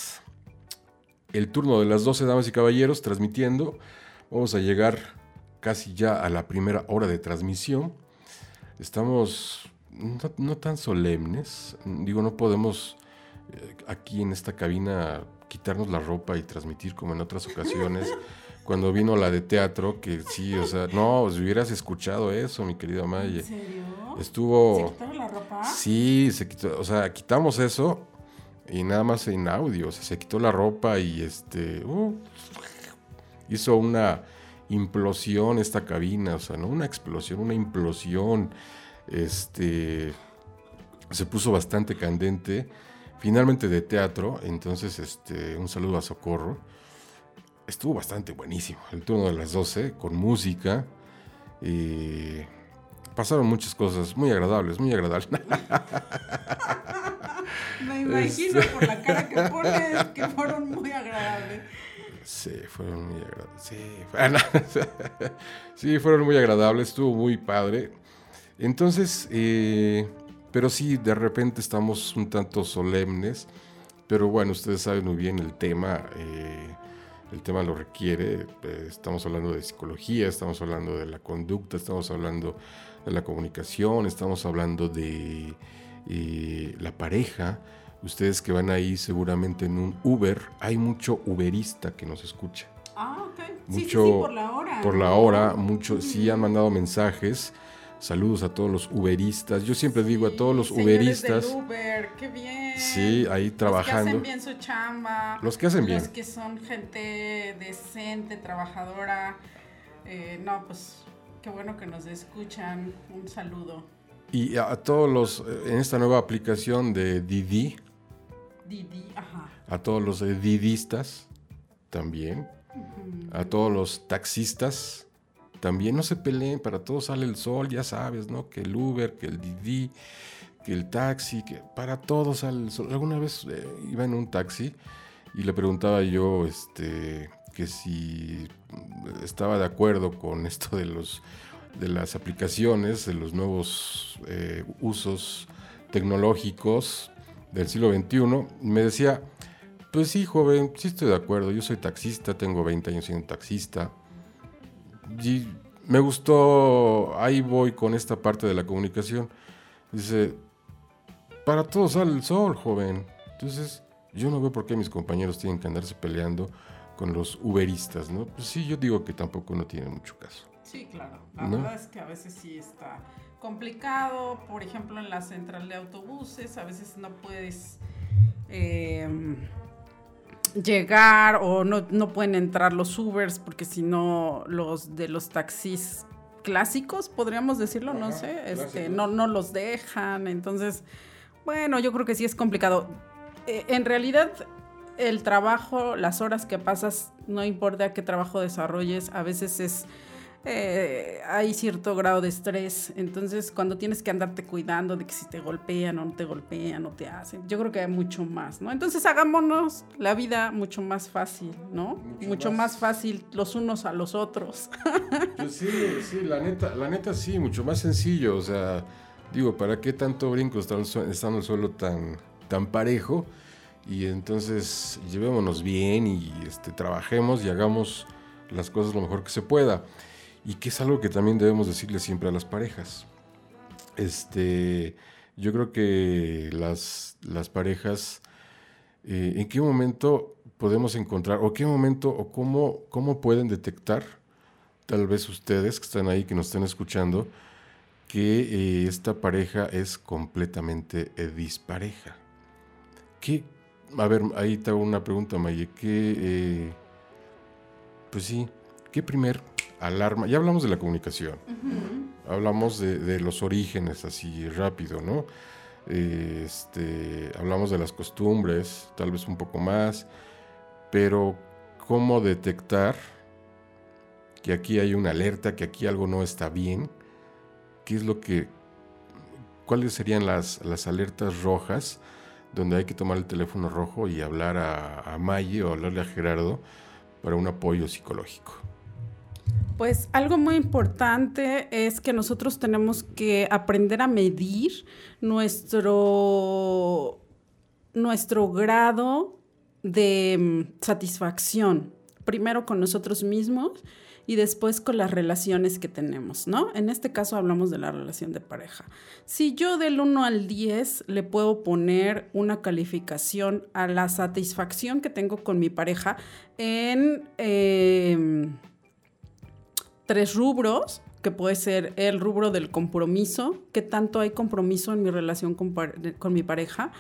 el turno de las 12 damas y caballeros transmitiendo. Vamos a llegar casi ya a la primera hora de transmisión. Estamos no, tan solemnes. Digo, no podemos eh, aquí en esta cabina quitarnos la ropa y transmitir como en otras ocasiones. Cuando vino la de teatro, que sí, o sea, no, si hubieras escuchado eso, mi querida Maye. ¿En serio? Estuvo... ¿Se quitaron la ropa? Sí, se quitó, o sea, quitamos eso y nada más en audio, o sea, se quitó la ropa y este uh, hizo una implosión esta cabina, o sea, no una explosión, una implosión. Este se puso bastante candente, finalmente de teatro, entonces este un saludo a Socorro. Estuvo bastante buenísimo, el turno de las 12 con música. y pasaron muchas cosas muy agradables, muy agradables. Me imagino Este. por la cara que pones que fueron muy agradables. Sí, fueron muy agradables. Sí, bueno, sí, fueron muy agradables, estuvo muy padre. Entonces, eh, pero sí, de repente estamos un tanto solemnes, pero bueno, ustedes saben muy bien el tema, eh, el tema lo requiere. eh, estamos hablando de psicología, estamos hablando de la conducta, estamos hablando de la comunicación, estamos hablando de eh, la pareja. Ustedes que van ahí seguramente en un Uber, hay mucho Uberista que nos escucha. Ah, ok. Sí, sí, sí, por la hora. Por la hora, mucho, sí han mandado mensajes. Saludos a todos los Uberistas. Yo siempre digo a todos los Uberistas. del Uber, qué bien. Sí, ahí Los que trabajando. hacen bien su chamba. Los que hacen bien. Los que son gente decente, trabajadora. Eh, no, pues qué bueno que nos escuchan. Un saludo. Y a, a todos los, eh, en esta nueva aplicación de Didi, Didi, ajá. a todos los eh, didistas también, a todos los taxistas también, no se peleen, para todos sale el sol, ya sabes, ¿no? Que el Uber, que el Didi, que el taxi, que para todos sale el sol. Alguna vez eh, iba en un taxi y le preguntaba yo, este, que si mm, estaba de acuerdo con esto de los de las aplicaciones, de los nuevos eh, usos tecnológicos del siglo XXI, me decía, pues sí, joven, sí estoy de acuerdo, yo soy taxista, tengo 20 años siendo taxista. Y me gustó, ahí voy con esta parte de la comunicación. Dice, para todos sale el sol, joven. Entonces, yo no veo por qué mis compañeros tienen que andarse peleando con los uberistas, ¿no? Pues sí, yo digo que tampoco no tiene mucho caso. Sí, claro. La ¿No? verdad es que a veces sí está complicado. Por ejemplo, en la central de autobuses, a veces no puedes eh, llegar o no, no pueden entrar los Ubers porque si no, los de los taxis clásicos, podríamos decirlo, no sé, este, no, no los dejan. Entonces, bueno, yo creo que sí es complicado. Eh, en realidad, el trabajo, las horas que pasas, no importa qué trabajo desarrolles, a veces es eh, hay cierto grado de estrés. Entonces, cuando tienes que andarte cuidando de que si te golpean o no te golpean o te hacen, yo creo que hay mucho más, ¿no? Entonces, hagámonos la vida mucho más fácil, ¿no? Mucho Mucho, más. más fácil los unos a los otros. Pues sí, sí, la neta, la neta sí, mucho más sencillo. O sea, digo, ¿para qué tanto brinco estando, estando el suelo tan, tan parejo? Y entonces llevémonos bien y este, trabajemos y hagamos las cosas lo mejor que se pueda. Y que es algo que también debemos decirle siempre a las parejas. Este, yo creo que las, las parejas, eh, ¿en qué momento podemos encontrar, o qué momento, o cómo, cómo pueden detectar, tal vez ustedes que están ahí, que nos están escuchando, que eh, esta pareja es completamente eh, dispareja? ¿Qué, a ver, ahí te hago una pregunta, Maye, ¿qué, pues sí, qué primer alarma? Ya hablamos de la comunicación, hablamos de, de los orígenes así rápido, ¿no? Este, hablamos de las costumbres, tal vez un poco más, pero cómo detectar que aquí hay una alerta, que aquí algo no está bien, qué es lo que, cuáles serían las, las alertas rojas donde hay que tomar el teléfono rojo y hablar a, a Maye o hablarle a Gerardo para un apoyo psicológico. Pues algo muy importante es que nosotros tenemos que aprender a medir nuestro, nuestro grado de mm, satisfacción, primero con nosotros mismos y después con las relaciones que tenemos, ¿no? En este caso hablamos de la relación de pareja. Si yo del 1 al 10 le puedo poner una calificación a la satisfacción que tengo con mi pareja en... em, tres rubros, que puede ser el rubro del compromiso, qué tanto hay compromiso en mi relación con, mi pareja,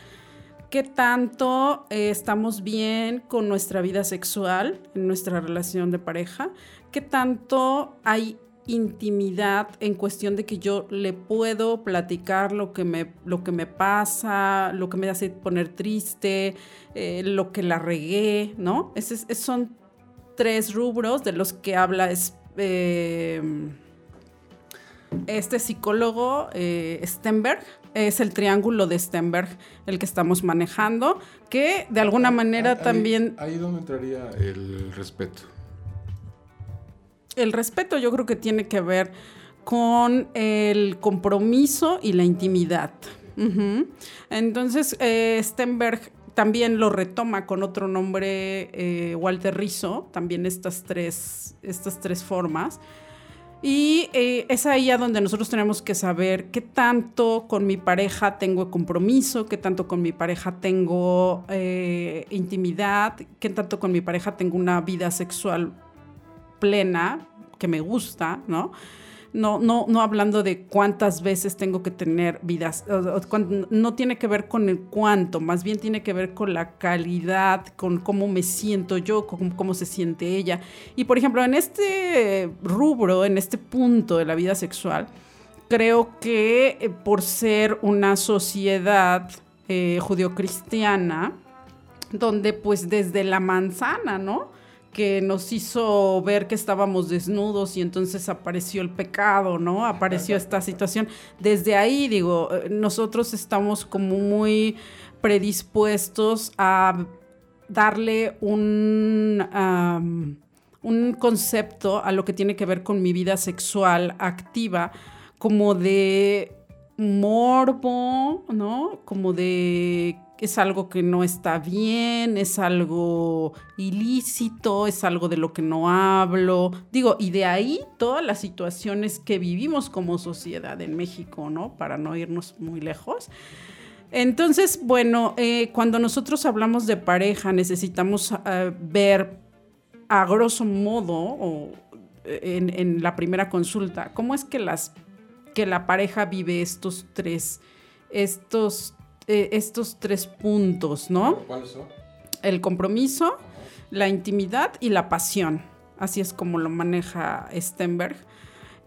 qué tanto eh, estamos bien con nuestra vida sexual en nuestra relación de pareja, qué tanto hay intimidad en cuestión de que yo le puedo platicar lo que me, lo que me pasa, lo que me hace poner triste, eh, lo que la regué, ¿no? Esos son tres rubros de los que habla eh, este psicólogo eh, Stenberg. Es el triángulo de Stenberg el que estamos manejando, que de alguna manera también Ahí, donde entraría el respeto. el respeto yo creo que tiene que ver con el compromiso y la intimidad. Entonces, eh, Stenberg también lo retoma con otro nombre, eh, Walter Rizzo, también estas tres, estas tres formas. Y eh, es ahí donde nosotros tenemos que saber qué tanto con mi pareja tengo compromiso, qué tanto con mi pareja tengo eh, intimidad, qué tanto con mi pareja tengo una vida sexual plena, que me gusta, ¿no? No, no, no hablando de cuántas veces tengo que tener vidas, no tiene que ver con el cuánto, más bien tiene que ver con la calidad, con cómo me siento yo, con cómo se siente ella. Y por ejemplo, en este rubro, en este punto de la vida sexual, creo que eh, por ser una sociedad eh, judeocristiana, donde pues desde la manzana, ¿no? Que nos hizo ver que estábamos desnudos y entonces apareció el pecado, ¿no? Apareció esta situación. Desde ahí, digo, eh, nosotros estamos como muy predispuestos a darle un, un concepto a lo que tiene que ver con mi vida sexual activa, como de morbo, ¿no? Como de es algo que no está bien, es algo ilícito, es algo de lo que no hablo. Digo, y de ahí todas las situaciones que vivimos como sociedad en México, ¿no? Para no irnos muy lejos. Entonces, bueno, eh, cuando nosotros hablamos de pareja, necesitamos eh, ver a grosso modo, o eh, en, en la primera consulta, cómo es que, las, que la pareja vive estos tres, estos, eh, estos tres puntos, ¿no? ¿Cuáles son? El compromiso, la intimidad y la pasión. Así es como lo maneja Stenberg.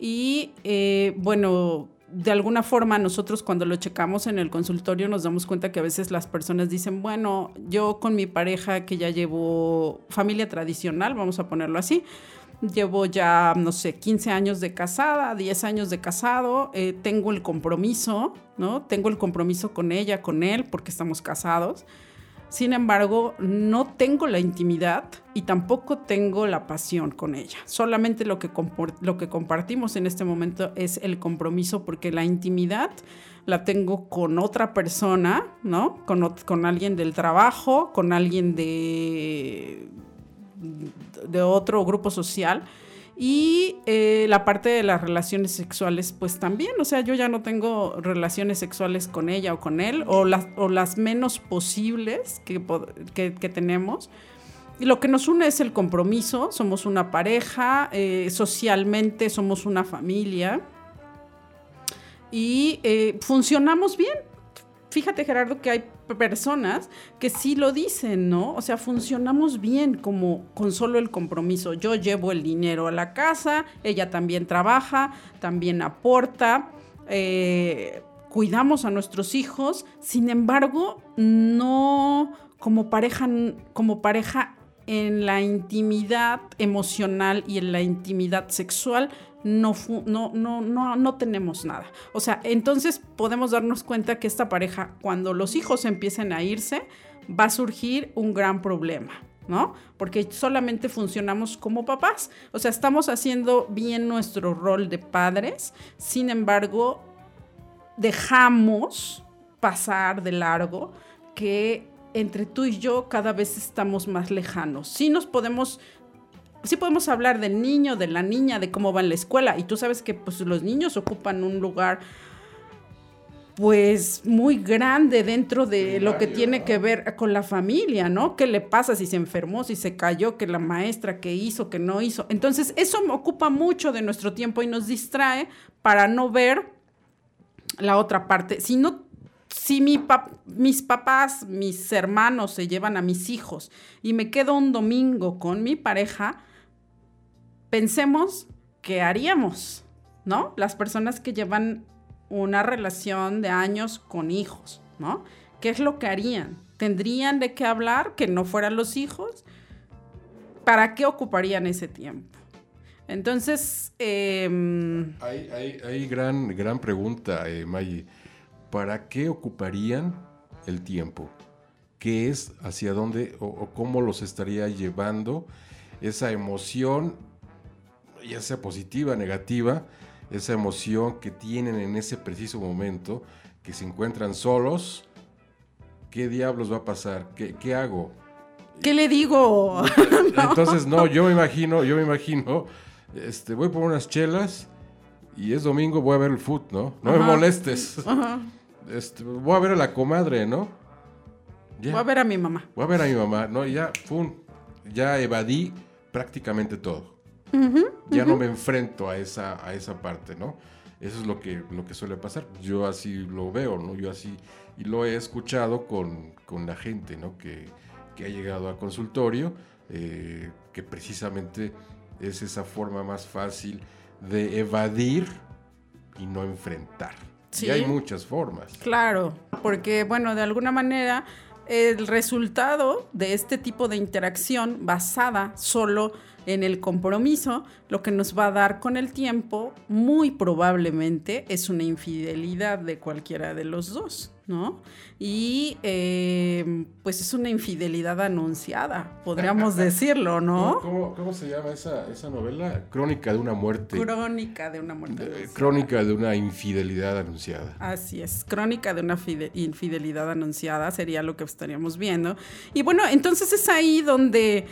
Y eh, bueno, de alguna forma nosotros cuando lo checamos en el consultorio nos damos cuenta que a veces las personas dicen, bueno, yo con mi pareja que ya llevo familia tradicional, vamos a ponerlo así, llevo ya, no sé, 15 años de casada, 10 años de casado, eh, tengo el compromiso, ¿no? Tengo el compromiso con ella, con él, porque estamos casados Sin embargo, no tengo la intimidad y tampoco tengo la pasión con ella. Solamente lo que, lo que compartimos en este momento es el compromiso porque la intimidad la tengo con otra persona, ¿no? Con, con alguien del trabajo, con alguien de, de otro grupo social. Y eh, la parte de las relaciones sexuales, pues también, o sea, yo ya no tengo relaciones sexuales con ella o con él, o las, o las menos posibles que, que tenemos. Y lo que nos une es el compromiso, somos una pareja, eh, socialmente somos una familia y eh, funcionamos bien. Fíjate, Gerardo, que hay personas que sí lo dicen, ¿no? O sea, funcionamos bien como con solo el compromiso. Yo llevo el dinero a la casa, ella también trabaja, también aporta, eh, cuidamos a nuestros hijos, sin embargo, no como pareja, como pareja en la intimidad emocional y en la intimidad sexual no, no, no, no, no tenemos nada. O sea, entonces podemos darnos cuenta que esta pareja, cuando los hijos empiecen a irse, va a surgir un gran problema. ¿No? Porque solamente funcionamos como papás. O sea, estamos haciendo bien nuestro rol de padres. Sin embargo, dejamos pasar de largo que entre tú y yo cada vez estamos más lejanos. Sí nos podemos sí podemos hablar del niño, de la niña, de cómo va en la escuela y tú sabes que pues los niños ocupan un lugar pues muy grande dentro de lo que tiene que ver con la familia, ¿no? ¿Qué le pasa si se enfermó, si se cayó, que la maestra, que hizo, que no hizo? Entonces, eso me ocupa mucho de nuestro tiempo y nos distrae para no ver la otra parte. Si no, si mis papás, mis hermanos se llevan a mis hijos y me quedo un domingo con mi pareja, pensemos qué haríamos, ¿no? Las personas que llevan una relación de años con hijos, ¿no? ¿Qué es lo que harían? ¿Tendrían de qué hablar que no fueran los hijos? ¿Para qué ocuparían ese tiempo? Entonces, em, hay gran, gran pregunta, eh, Maggie. ¿Para qué ocuparían el tiempo? ¿Qué es, hacia dónde o, o cómo los estaría llevando esa emoción, ya sea positiva, negativa, esa emoción que tienen en ese preciso momento, que se encuentran solos? ¿Qué diablos va a pasar? ¿Qué, qué hago? ¿qué le digo? Entonces, no, yo me imagino, yo me imagino, este, voy por unas chelas y es domingo, voy a ver el foot, ¿no? No me molestes. Ajá. Este, voy a ver a la comadre, ¿no? Ya, Voy a ver a mi mamá. voy a ver a mi mamá, ¿no? Y ya, pum, ya evadí prácticamente todo. ya no me enfrento a esa, a esa parte, ¿no? Eso es lo que, lo que suele pasar. Yo así lo veo, ¿no? Yo así, y lo he escuchado con, con la gente, ¿no? Que, que ha llegado al consultorio, eh, que precisamente es esa forma más fácil de evadir y no enfrentar. Sí. Y hay muchas formas. Claro, porque bueno, de alguna manera el resultado de este tipo de interacción basada solo en el compromiso, lo que nos va a dar con el tiempo, muy probablemente es una infidelidad de cualquiera de los dos, ¿no? Y eh, pues es una infidelidad anunciada, podríamos decirlo, ¿no? ¿Cómo, cómo se llama esa, esa novela? Crónica de una muerte. Crónica de una muerte. Eh, anunciada. Crónica de una infidelidad anunciada. Así es, crónica de una fide- infidelidad anunciada sería lo que estaríamos viendo. Y bueno, entonces es ahí donde,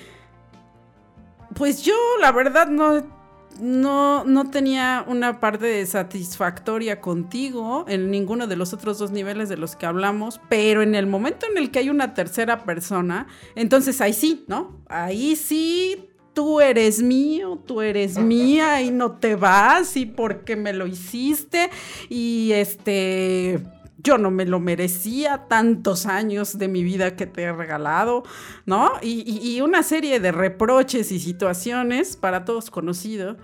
pues yo la verdad no, no, no tenía una parte satisfactoria contigo en ninguno de los otros dos niveles de los que hablamos, pero en el momento en el que hay una tercera persona, entonces ahí sí, ¿no? Ahí sí tú eres mío, tú eres mía y no te vas y porque me lo hiciste y este yo no me lo merecía tantos años de mi vida que te he regalado, ¿no? Y, una serie de reproches y situaciones para todos conocido.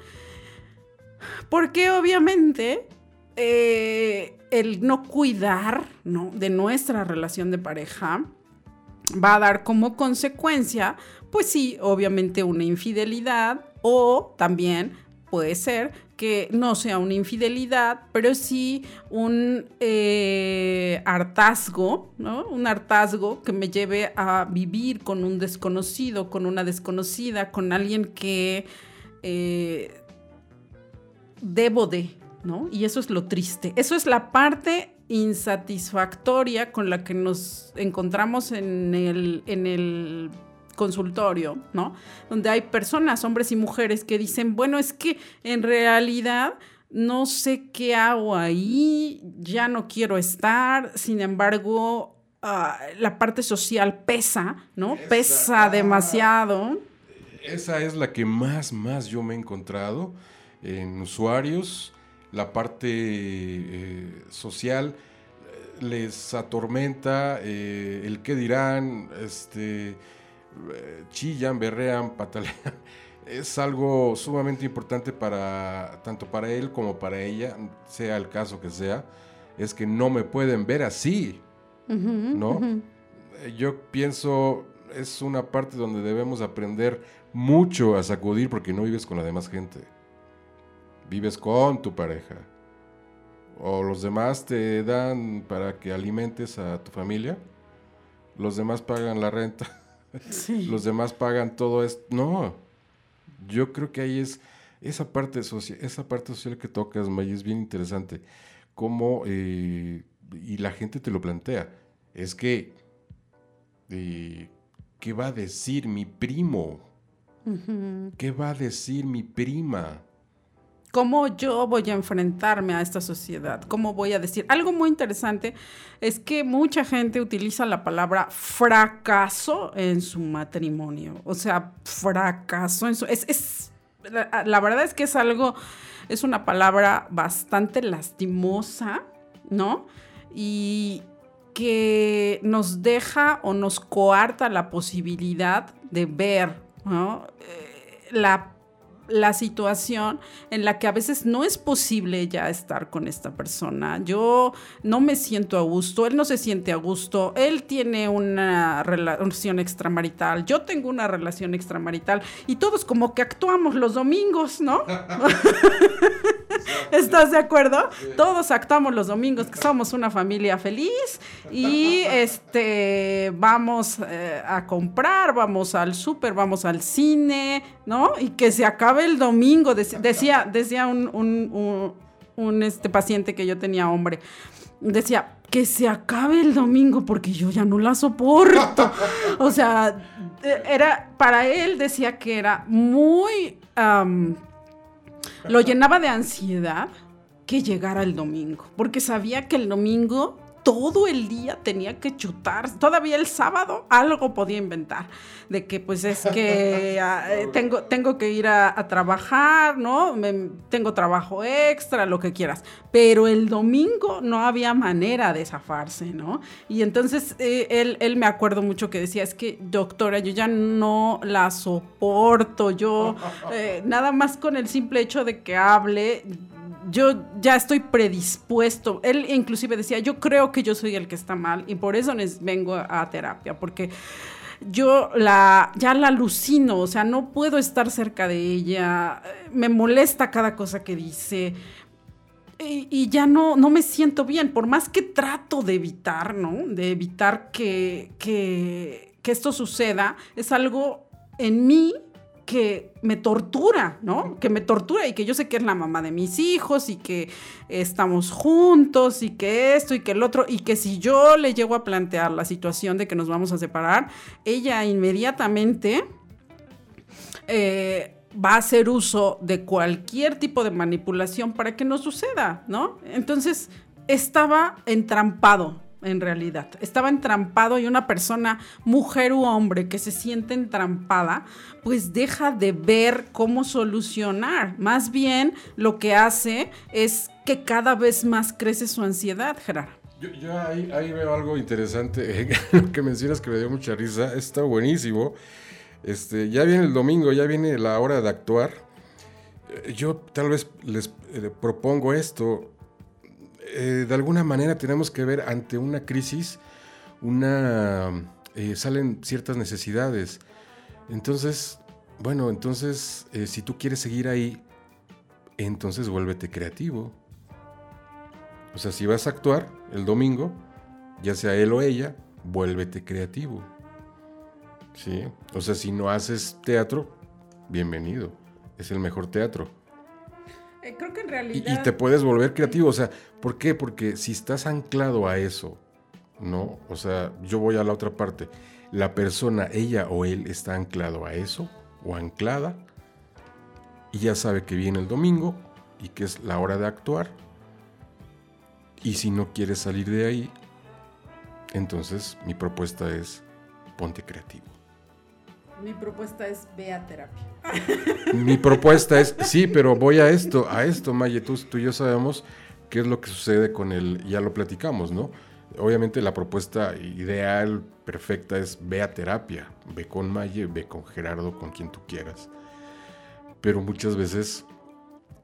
Porque obviamente eh, el no cuidar ¿no? de nuestra relación de pareja va a dar como consecuencia, pues sí, obviamente una infidelidad o también puede ser que no sea una infidelidad, pero sí un eh, hartazgo, ¿no? Un hartazgo que me lleve a vivir con un desconocido, con una desconocida, con alguien que eh, debo de, ¿no? Y eso es lo triste. Eso es la parte insatisfactoria con la que nos encontramos en el, en el consultorio, ¿no? Donde hay personas, hombres y mujeres, que dicen, bueno, es que en realidad no sé qué hago ahí, ya no quiero estar, sin embargo, ah, la parte social pesa, ¿no? Pesa demasiado. Esa es la que más, más yo me he encontrado en usuarios. La parte eh, social eh, les atormenta eh, el qué dirán, este, chillan, berrean, patalean. Es algo sumamente importante para tanto para él como para ella, sea el caso que sea, es que no me pueden ver así, ¿no? Eh, Yo pienso es una parte donde debemos aprender mucho a sacudir porque no vives con la demás gente. Vives con tu pareja. O los demás te dan para que alimentes a tu familia. Los demás pagan la renta. Sí. Los demás pagan todo esto. No. Yo creo que ahí es esa parte, socia- esa parte social que tocas, May, es bien interesante. Cómo, eh, y la gente te lo plantea, es que, eh, ¿qué va a decir mi primo? ¿Qué va a decir mi prima? ¿Cómo yo voy a enfrentarme a esta sociedad? ¿Cómo voy a decir? Algo muy interesante es que mucha gente utiliza la palabra fracaso en su matrimonio. O sea, fracaso en su... Es, la verdad es que es algo, es una palabra bastante lastimosa, ¿no? Y que nos deja o nos coarta la posibilidad de ver, ¿no? Eh, la la situación en la que a veces no es posible ya estar con esta persona. Yo no me siento a gusto, él no se siente a gusto, él tiene una relación extramarital, yo tengo una relación extramarital y todos como que actuamos los domingos, ¿no? ¿Estás de acuerdo? Todos actuamos los domingos, que somos una familia feliz y este vamos eh, a comprar, vamos al súper, vamos al cine, ¿no? Y que se acabe el domingo, dec- decía, decía un, un- un- un, este paciente que yo tenía, hombre, decía, que se acabe el domingo porque yo ya no la soporto. O sea, eh, era, para él decía que era muy... lo llenaba de ansiedad que llegara el domingo, porque sabía que el domingo todo el día tenía que chutar, todavía el sábado algo podía inventar, de que pues es que ah, eh, tengo, tengo que ir a, a trabajar, ¿no? Me- tengo trabajo extra, lo que quieras, pero el domingo no había manera de zafarse, ¿no? Y entonces eh, él, él me acuerdo mucho que decía, es que doctora, yo ya no la soporto, yo eh, nada más con el simple hecho de que hable, yo ya estoy predispuesto. Él inclusive decía, yo creo que yo soy el que está mal y por eso vengo a, terapia, porque yo la, ya la alucino, o sea, no puedo estar cerca de ella, me molesta cada cosa que dice. Y, ya no, no me siento bien, por más que trato de evitar, ¿no? De evitar que, que esto suceda, es algo en mí que me tortura, ¿no? Que me tortura y que yo sé que es la mamá de mis hijos y que estamos juntos y que esto y que el otro y que si yo le llego a plantear la situación de que nos vamos a separar, ella inmediatamente eh, va a hacer uso de cualquier tipo de manipulación para que no suceda, ¿no? Entonces, estaba entrampado, en realidad. Estaba entrampado y una persona, mujer u hombre, que se siente entrampada, pues deja de ver cómo solucionar. Más bien, lo que hace es que cada vez más crece su ansiedad, Gerardo. Yo, ahí, ahí veo algo interesante que mencionas que me dio mucha risa. Está buenísimo. Este, ya viene el domingo, ya viene la hora de actuar. Yo tal vez les eh, propongo esto. Eh, de alguna manera tenemos que ver ante una crisis, una eh, salen ciertas necesidades. Entonces, bueno, entonces eh, si tú quieres seguir ahí, entonces vuélvete creativo. O sea, si vas a actuar el domingo, ya sea él o ella, vuélvete creativo. ¿Sí? O sea, si no haces teatro, bienvenido. Es el mejor teatro. Eh, creo que en Y, realidad... y te puedes volver creativo. O sea, ¿por qué? Porque si estás anclado a eso, ¿no? O sea, yo voy a la otra parte. La persona, ella o él, está anclado a eso o anclada y ya sabe que viene el domingo y que es la hora de actuar. Y si no quieres salir de ahí, entonces mi propuesta es ponte creativo. Mi propuesta es ve a terapia. Mi propuesta es, sí, pero voy a esto, a esto, Maye, tú, tú y yo sabemos qué es lo que sucede con el, ya lo platicamos, ¿no? Obviamente la propuesta ideal, perfecta, es ve a terapia, ve con Maye, ve con Gerardo, con quien tú quieras. Pero muchas veces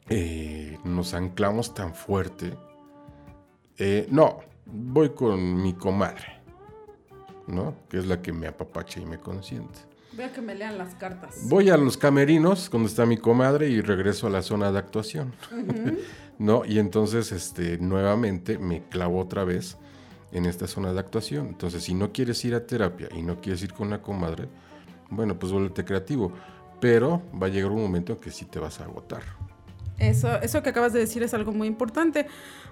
eh, nos anclamos tan fuerte. eh, no, voy con mi comadre, ¿no? Que es la que me apapacha y me consiente. Vea que me lean las cartas. Voy a los camerinos donde está mi comadre y regreso a la zona de actuación. ¿No? Y entonces, este, nuevamente me clavo otra vez en esta zona de actuación. Entonces, si no quieres ir a terapia y no quieres ir con la comadre, bueno, pues vuélvete creativo. Pero va a llegar un momento en que sí te vas a agotar. Eso, eso que acabas de decir es algo muy importante.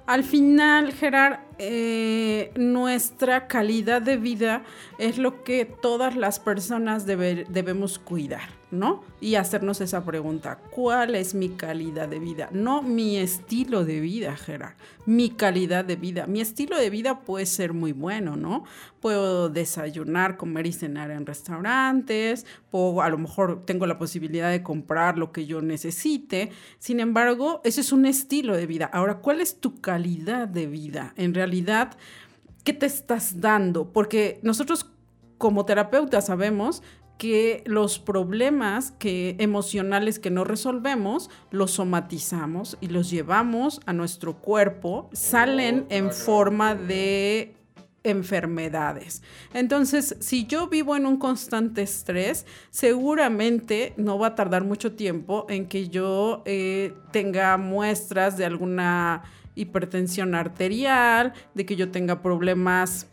Al final, Gerard, eh, nuestra calidad de vida es lo que todas las personas debe- debemos cuidar, ¿no? Y hacernos esa pregunta, ¿cuál es mi calidad de vida? No mi estilo de vida, Gerard, mi calidad de vida. Mi estilo de vida puede ser muy bueno, ¿no? Puedo desayunar, comer y cenar en restaurantes, puedo, a lo mejor tengo la posibilidad de comprar lo que yo necesite. Sin embargo, ese es un estilo de vida. Ahora, ¿cuál es tu calidad de vida? En realidad, ¿qué te estás dando? Porque nosotros como terapeutas sabemos que los problemas que, emocionales que no resolvemos los somatizamos y los llevamos a nuestro cuerpo, salen en forma de enfermedades. Entonces, si yo vivo en un constante estrés, seguramente no va a tardar mucho tiempo en que yo eh, tenga muestras de alguna hipertensión arterial, de que yo tenga problemas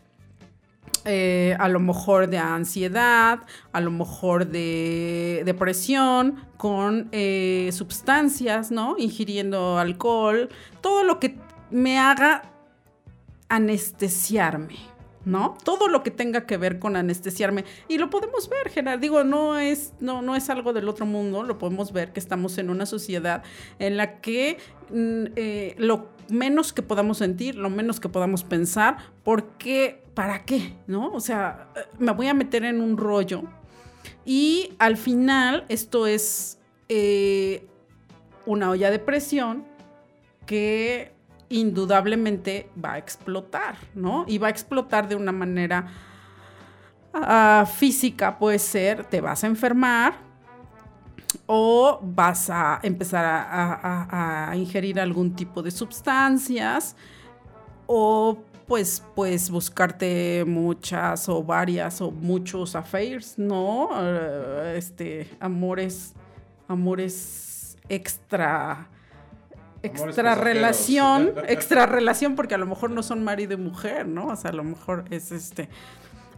eh, a lo mejor de ansiedad, a lo mejor de depresión, con eh, sustancias, ¿no? Ingiriendo alcohol, todo lo que me haga anestesiarme, ¿no? Todo lo que tenga que ver con anestesiarme. Y lo podemos ver, Gerard. Digo, no es, no, no es algo del otro mundo. Lo podemos ver que estamos en una sociedad en la que mm, eh, lo menos que podamos sentir, lo menos que podamos pensar, porque, ¿para qué? ¿No? O sea, eh, me voy a meter en un rollo. Y al final, esto es eh, una olla de presión que indudablemente va a explotar, ¿no? Y va a explotar de una manera ah, física, puede ser, te vas a enfermar o vas a empezar a, a- ingerir algún tipo de sustancias o pues pues buscarte muchas o varias o muchos affairs, ¿no? Eh, este, amores, amores extra extra relación, extra relación, porque a lo mejor no son marido y mujer, ¿no? O sea, a lo mejor es este.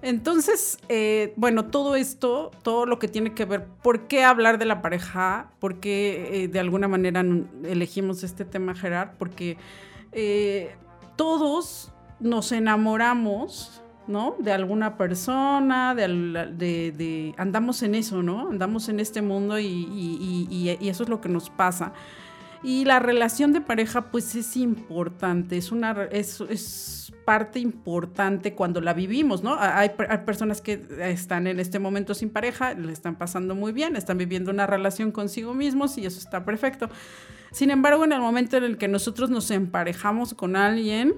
Entonces, eh, bueno, todo esto, todo lo que tiene que ver, ¿por qué hablar de la pareja? ¿Por qué eh, de alguna manera elegimos este tema, Gerard? Porque eh, todos nos enamoramos, ¿no? De alguna persona, andamos en eso, ¿no? Andamos en este mundo y, eso es lo que nos pasa. Y la relación de pareja, pues es importante, es parte importante cuando la vivimos, ¿no? Hay, hay personas que están en este momento sin pareja, le están pasando muy bien, están viviendo una relación consigo mismos y eso está perfecto. Sin embargo, en el momento en el que nosotros nos emparejamos con alguien,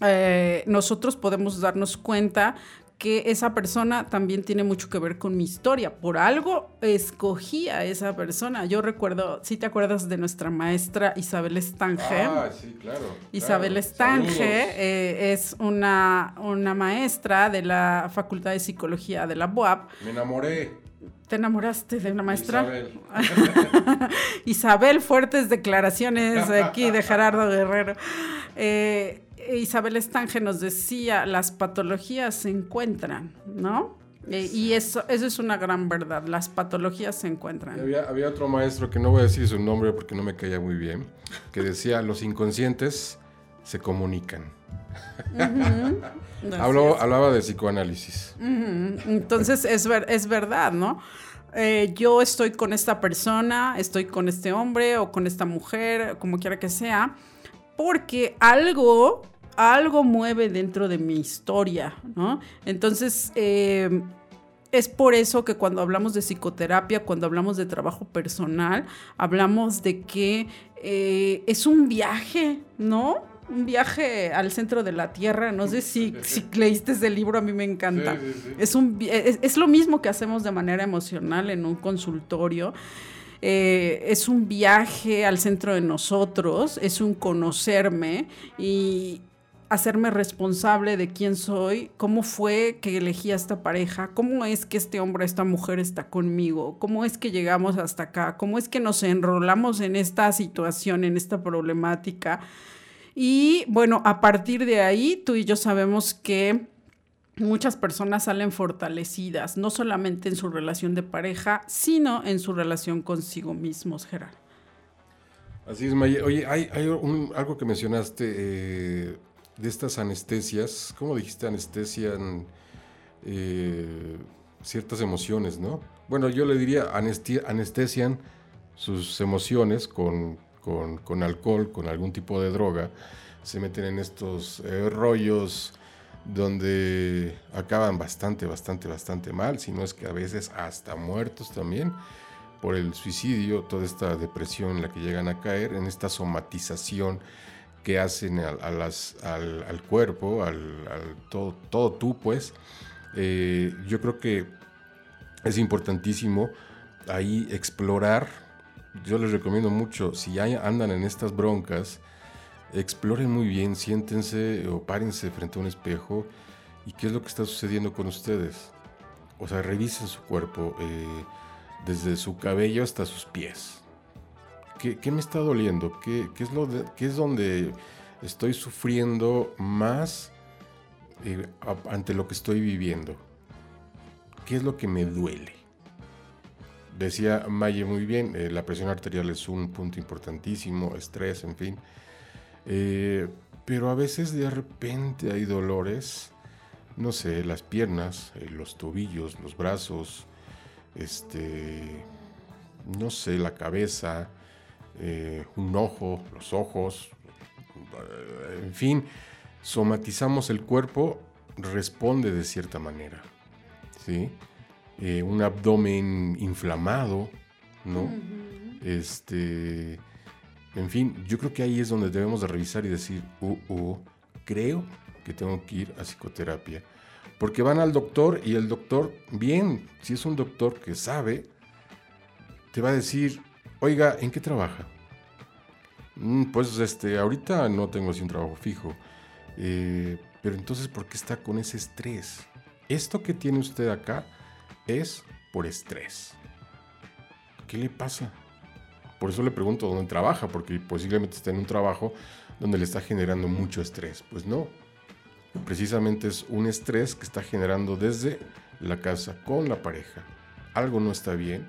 eh, nosotros podemos darnos cuenta que esa persona también tiene mucho que ver con mi historia. Por algo escogí a esa persona. Yo recuerdo, si te acuerdas de nuestra maestra Isabel Estange. Ah, sí, claro. Isabel claro. Estange eh, es una, una maestra de la Facultad de Psicología de la UAP. Me enamoré. ¿Te enamoraste de una maestra? Isabel. Isabel, fuertes declaraciones aquí de Gerardo Guerrero. Eh, Isabel Estange nos decía, las patologías se encuentran, ¿no? Eh, y eso, eso es una gran verdad, las patologías se encuentran. Había, había otro maestro que no voy a decir su nombre porque no me caía muy bien, que decía, los inconscientes se comunican. Habló- hablaba de psicoanálisis. Entonces es, ver- es verdad, ¿no? Eh, yo estoy con esta persona, estoy con este hombre o con esta mujer, como quiera que sea, porque algo, algo mueve dentro de mi historia, ¿no? Entonces, eh, es por eso que cuando hablamos de psicoterapia, cuando hablamos de trabajo personal, hablamos de que eh, es un viaje, ¿no? Un viaje al centro de la Tierra. No sé si, si leíste ese libro, a mí me encanta. Sí, sí, sí. Es, un, es, es lo mismo que hacemos de manera emocional en un consultorio. Eh, es un viaje al centro de nosotros, es un conocerme y hacerme responsable de quién soy, cómo fue que elegí a esta pareja, cómo es que este hombre, esta mujer está conmigo, cómo es que llegamos hasta acá, cómo es que nos enrolamos en esta situación, en esta problemática. Y bueno, a partir de ahí, tú y yo sabemos que muchas personas salen fortalecidas, no solamente en su relación de pareja, sino en su relación consigo mismos, Gerardo. Así es, Maya. Oye, hay, hay algo que mencionaste eh, de estas anestesias. ¿Cómo dijiste? Anestesian eh, ciertas emociones, ¿no? Bueno, yo le diría anestesian sus emociones con, con- con alcohol, con algún tipo de droga. Se meten en estos eh, rollos donde acaban bastante, bastante, bastante mal, si no es que a veces hasta muertos también por el suicidio, toda esta depresión en la que llegan a caer, en esta somatización que hacen al, al- cuerpo, al, todo, todo tú, pues. Eh, yo creo que es importantísimo ahí explorar. Yo les recomiendo mucho, si hay- andan en estas broncas, exploren muy bien, siéntense o párense frente a un espejo y qué es lo que está sucediendo con ustedes. O sea, revisen su cuerpo, eh, desde su cabello hasta sus pies. ¿Qué, me está doliendo? ¿Qué, es lo qué es donde estoy sufriendo más eh, ante lo que estoy viviendo? ¿Qué es lo que me duele? Decía Maye muy bien, eh, la presión arterial es un punto importantísimo, estrés, en fin. Eh, pero a veces de repente hay dolores, no sé, las piernas, los tobillos, los brazos, este, no sé, la cabeza, eh, un ojo, los ojos, eh, en fin, somatizamos el cuerpo, responde de cierta manera, ¿sí? Eh, un abdomen inflamado, ¿no? Este, en fin, yo creo que ahí es donde debemos de revisar y decir, uh, uh, creo que tengo que ir a psicoterapia. Porque van al doctor y el doctor, bien, si es un doctor que sabe, te va a decir, oiga, ¿en qué trabaja? "Mm, pues este, ahorita no tengo así un trabajo fijo. Eh, pero entonces, ¿por qué está con ese estrés? Esto que tiene usted acá es por estrés. ¿Qué le pasa? Por eso le pregunto dónde trabaja, porque posiblemente está en un trabajo donde le está generando mucho estrés. Pues no. Precisamente es un estrés que está generando desde la casa con la pareja. Algo no está bien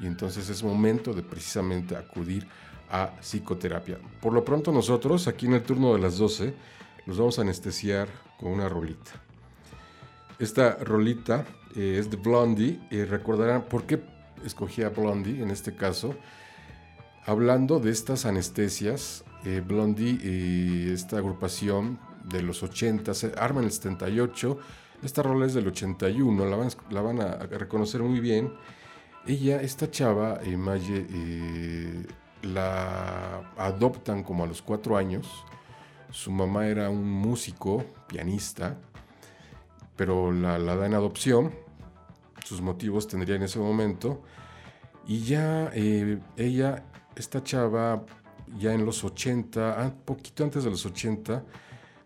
y entonces es momento de precisamente acudir a psicoterapia. Por lo pronto nosotros, aquí en el turno de las 12, los vamos a anestesiar con una rolita. Esta rolita eh, es de Blondie. y recordarán por qué escogí a Blondie en este caso. Hablando de estas anestesias, eh, Blondie esta agrupación de los 80 se arma en el 78. Esta rola es del 81, la van, la van a reconocer muy bien. Ella, esta chava, eh, Maye, eh, la adoptan como a los cuatro años. Su mamá era un músico, pianista, pero la, la da en adopción. Sus motivos tendría en ese momento. Y ya eh, ella, esta chava, ya en los 80, un poquito antes de los 80,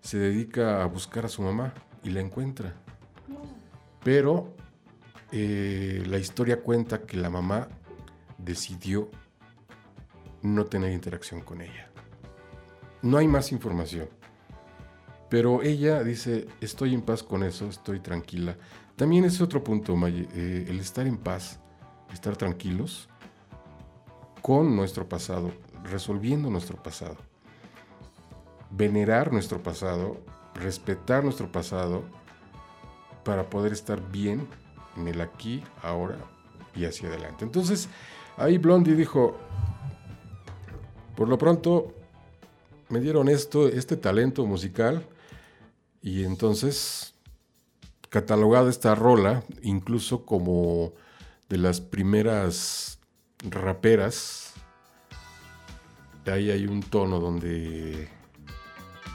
se dedica a buscar a su mamá y la encuentra. Pero eh, la historia cuenta que la mamá decidió no tener interacción con ella. No hay más información. Pero ella dice, estoy en paz con eso, estoy tranquila. También es otro punto, eh, el estar en paz, estar tranquilos con nuestro pasado, resolviendo nuestro pasado. Venerar nuestro pasado, respetar nuestro pasado para poder estar bien en el aquí, ahora y hacia adelante. Entonces, ahí Blondie dijo, por lo pronto me dieron esto, este talento musical y entonces catalogada esta rola incluso como de las primeras raperas. Ahí hay un tono donde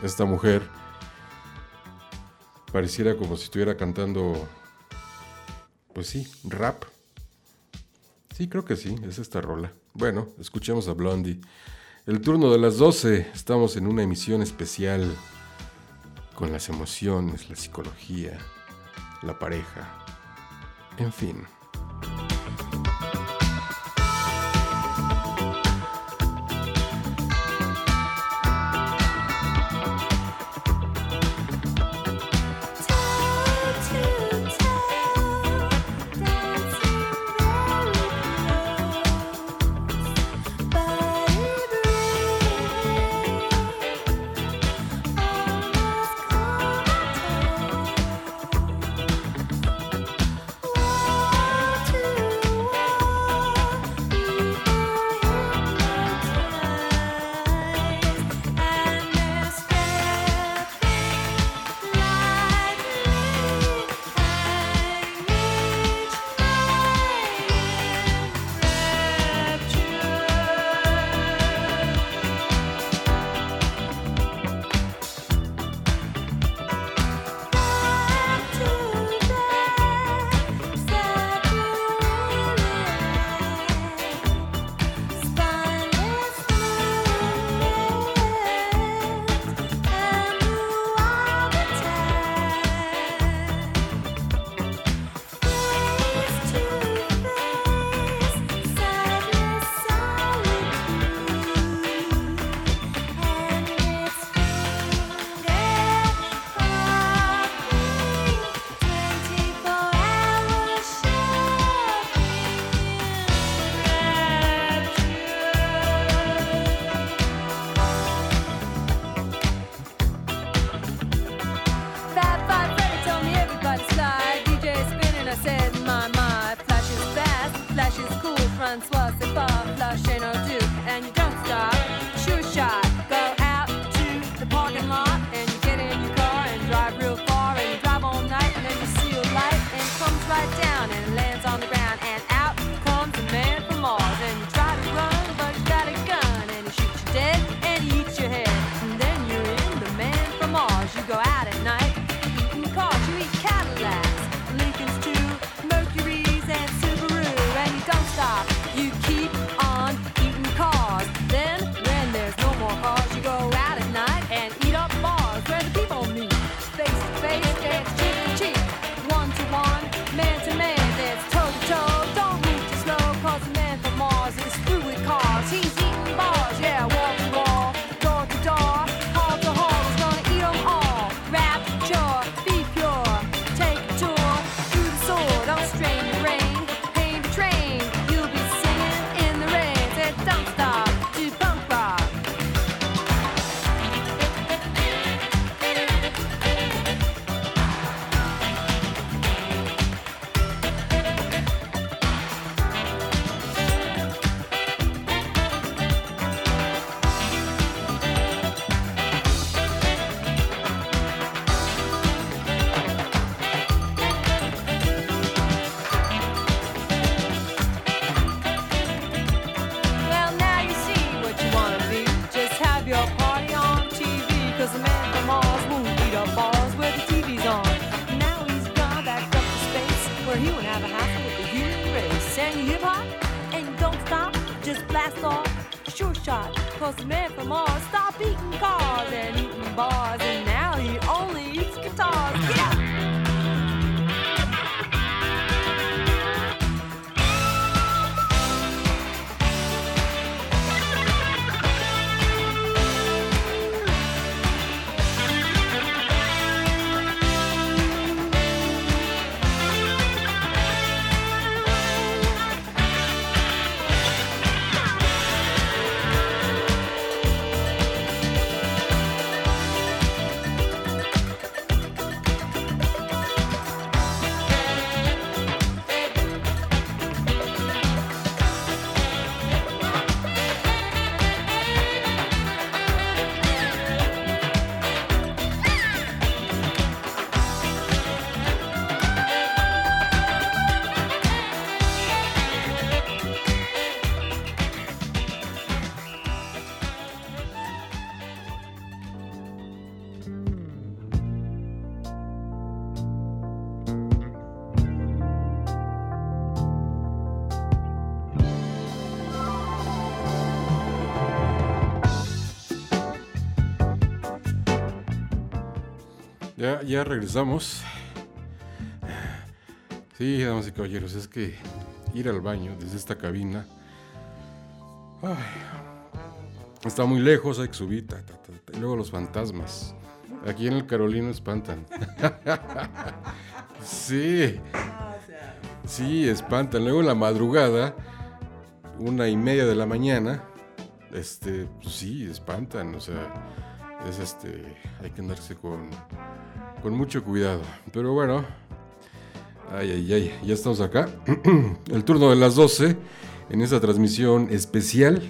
esta mujer pareciera como si estuviera cantando, pues sí, rap. Sí, creo que sí, es esta rola. Bueno, escuchemos a Blondie. El turno de las 12, estamos en una emisión especial con las emociones, la psicología, la pareja, en fin. Ya, regresamos. Sí, damas y caballeros, es que ir al baño desde esta cabina está muy lejos, hay que subir. y luego los fantasmas. Aquí en el Carolino espantan. sí, sí, espantan. Luego en la madrugada, una y media de la mañana, este, pues sí, espantan. O sea, es este, hay que andarse con con mucho cuidado. Pero bueno, ay, ay, ay, ya estamos acá. El turno de las 12 en esta transmisión especial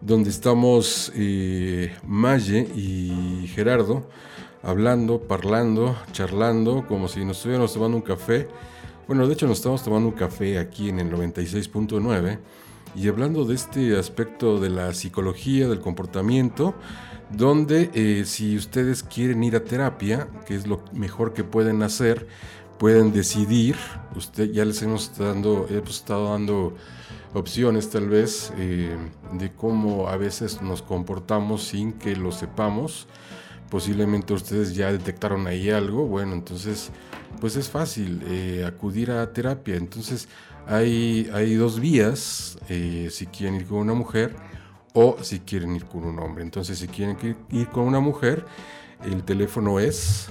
donde estamos eh, Maye y Gerardo hablando, parlando, charlando, como si nos estuviéramos tomando un café. Bueno, de hecho nos estamos tomando un café aquí en el 96.9 y hablando de este aspecto de la psicología, del comportamiento, donde eh, si ustedes quieren ir a terapia, que es lo mejor que pueden hacer, pueden decidir, usted ya les hemos, dando, hemos estado dando opciones tal vez eh, de cómo a veces nos comportamos sin que lo sepamos. Posiblemente ustedes ya detectaron ahí algo, bueno, entonces pues es fácil eh, acudir a terapia. Entonces hay, hay dos vías, si quieren ir con una mujer o si quieren ir con un hombre. Entonces si quieren ir con una mujer, el teléfono es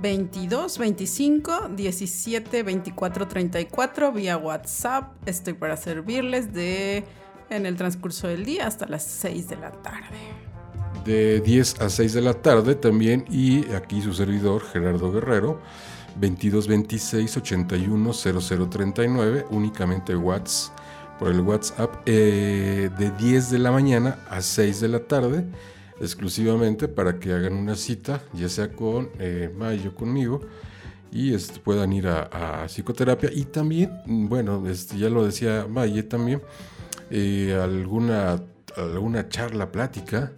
22 25 17 24 34 vía WhatsApp. Estoy para servirles de en el transcurso del día hasta las 6 de la tarde. de 10 a 6 de la tarde también y aquí su servidor Gerardo Guerrero 22 26 81 0039 únicamente WhatsApp por el WhatsApp eh, de 10 de la mañana a 6 de la tarde exclusivamente para que hagan una cita ya sea con eh, Mayo conmigo y este, puedan ir a, psicoterapia y también bueno este, ya lo decía Maye también eh, alguna alguna charla plática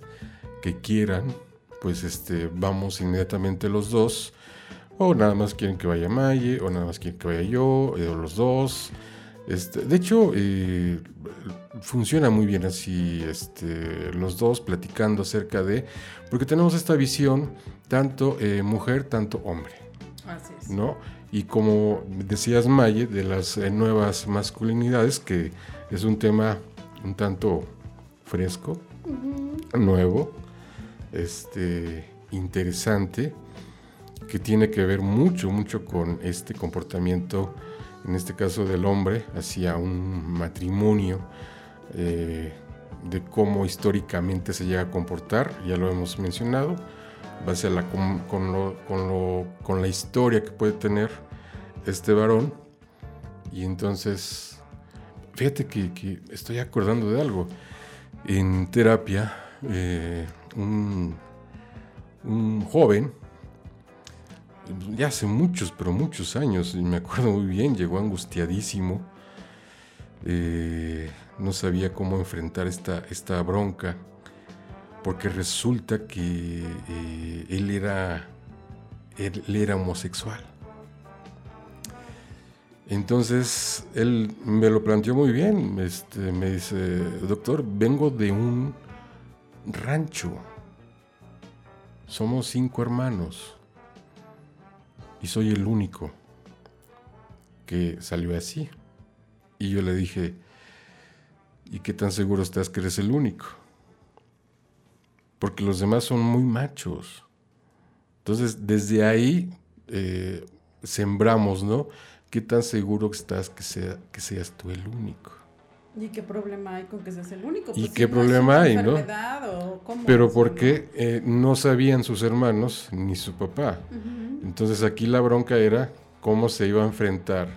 que quieran, pues este, vamos inmediatamente los dos. O nada más quieren que vaya Maye, o nada más quieren que vaya yo, eh, o los dos. Este, de hecho, eh, funciona muy bien así, este, los dos platicando acerca de, porque tenemos esta visión, tanto eh, mujer, tanto hombre. Así es. ¿no? Y como decías Maye, de las eh, nuevas masculinidades, que es un tema un tanto fresco, nuevo, este, interesante, que tiene que ver mucho, mucho con este comportamiento, en este caso del hombre, hacia un matrimonio, eh, de cómo históricamente se llega a comportar, ya lo hemos mencionado, base a la, con, lo- con lo- con la historia que puede tener este varón. Y entonces, fíjate que, que estoy acordando de algo. En terapia, eh, un, un joven, ya hace muchos, pero muchos años, me acuerdo muy bien, llegó angustiadísimo, eh, no sabía cómo enfrentar esta, esta bronca, porque resulta que eh, él, era, él era homosexual. Entonces, él me lo planteó muy bien. Este, me dice, doctor, vengo de un rancho. Somos cinco hermanos. Y soy el único que salió así. Y yo le dije, ¿y qué tan seguro estás que eres el único? Porque los demás son muy machos. Entonces, desde ahí eh, sembramos, ¿no? ¿Qué tan seguro estás que, sea, que seas tú el único? ¿Y qué problema hay con que seas el único? ¿Y Pues qué si problema hay, no? o cómo Pero porque eh, no sabían sus hermanos ni su papá. Entonces aquí la bronca era cómo se iba a enfrentar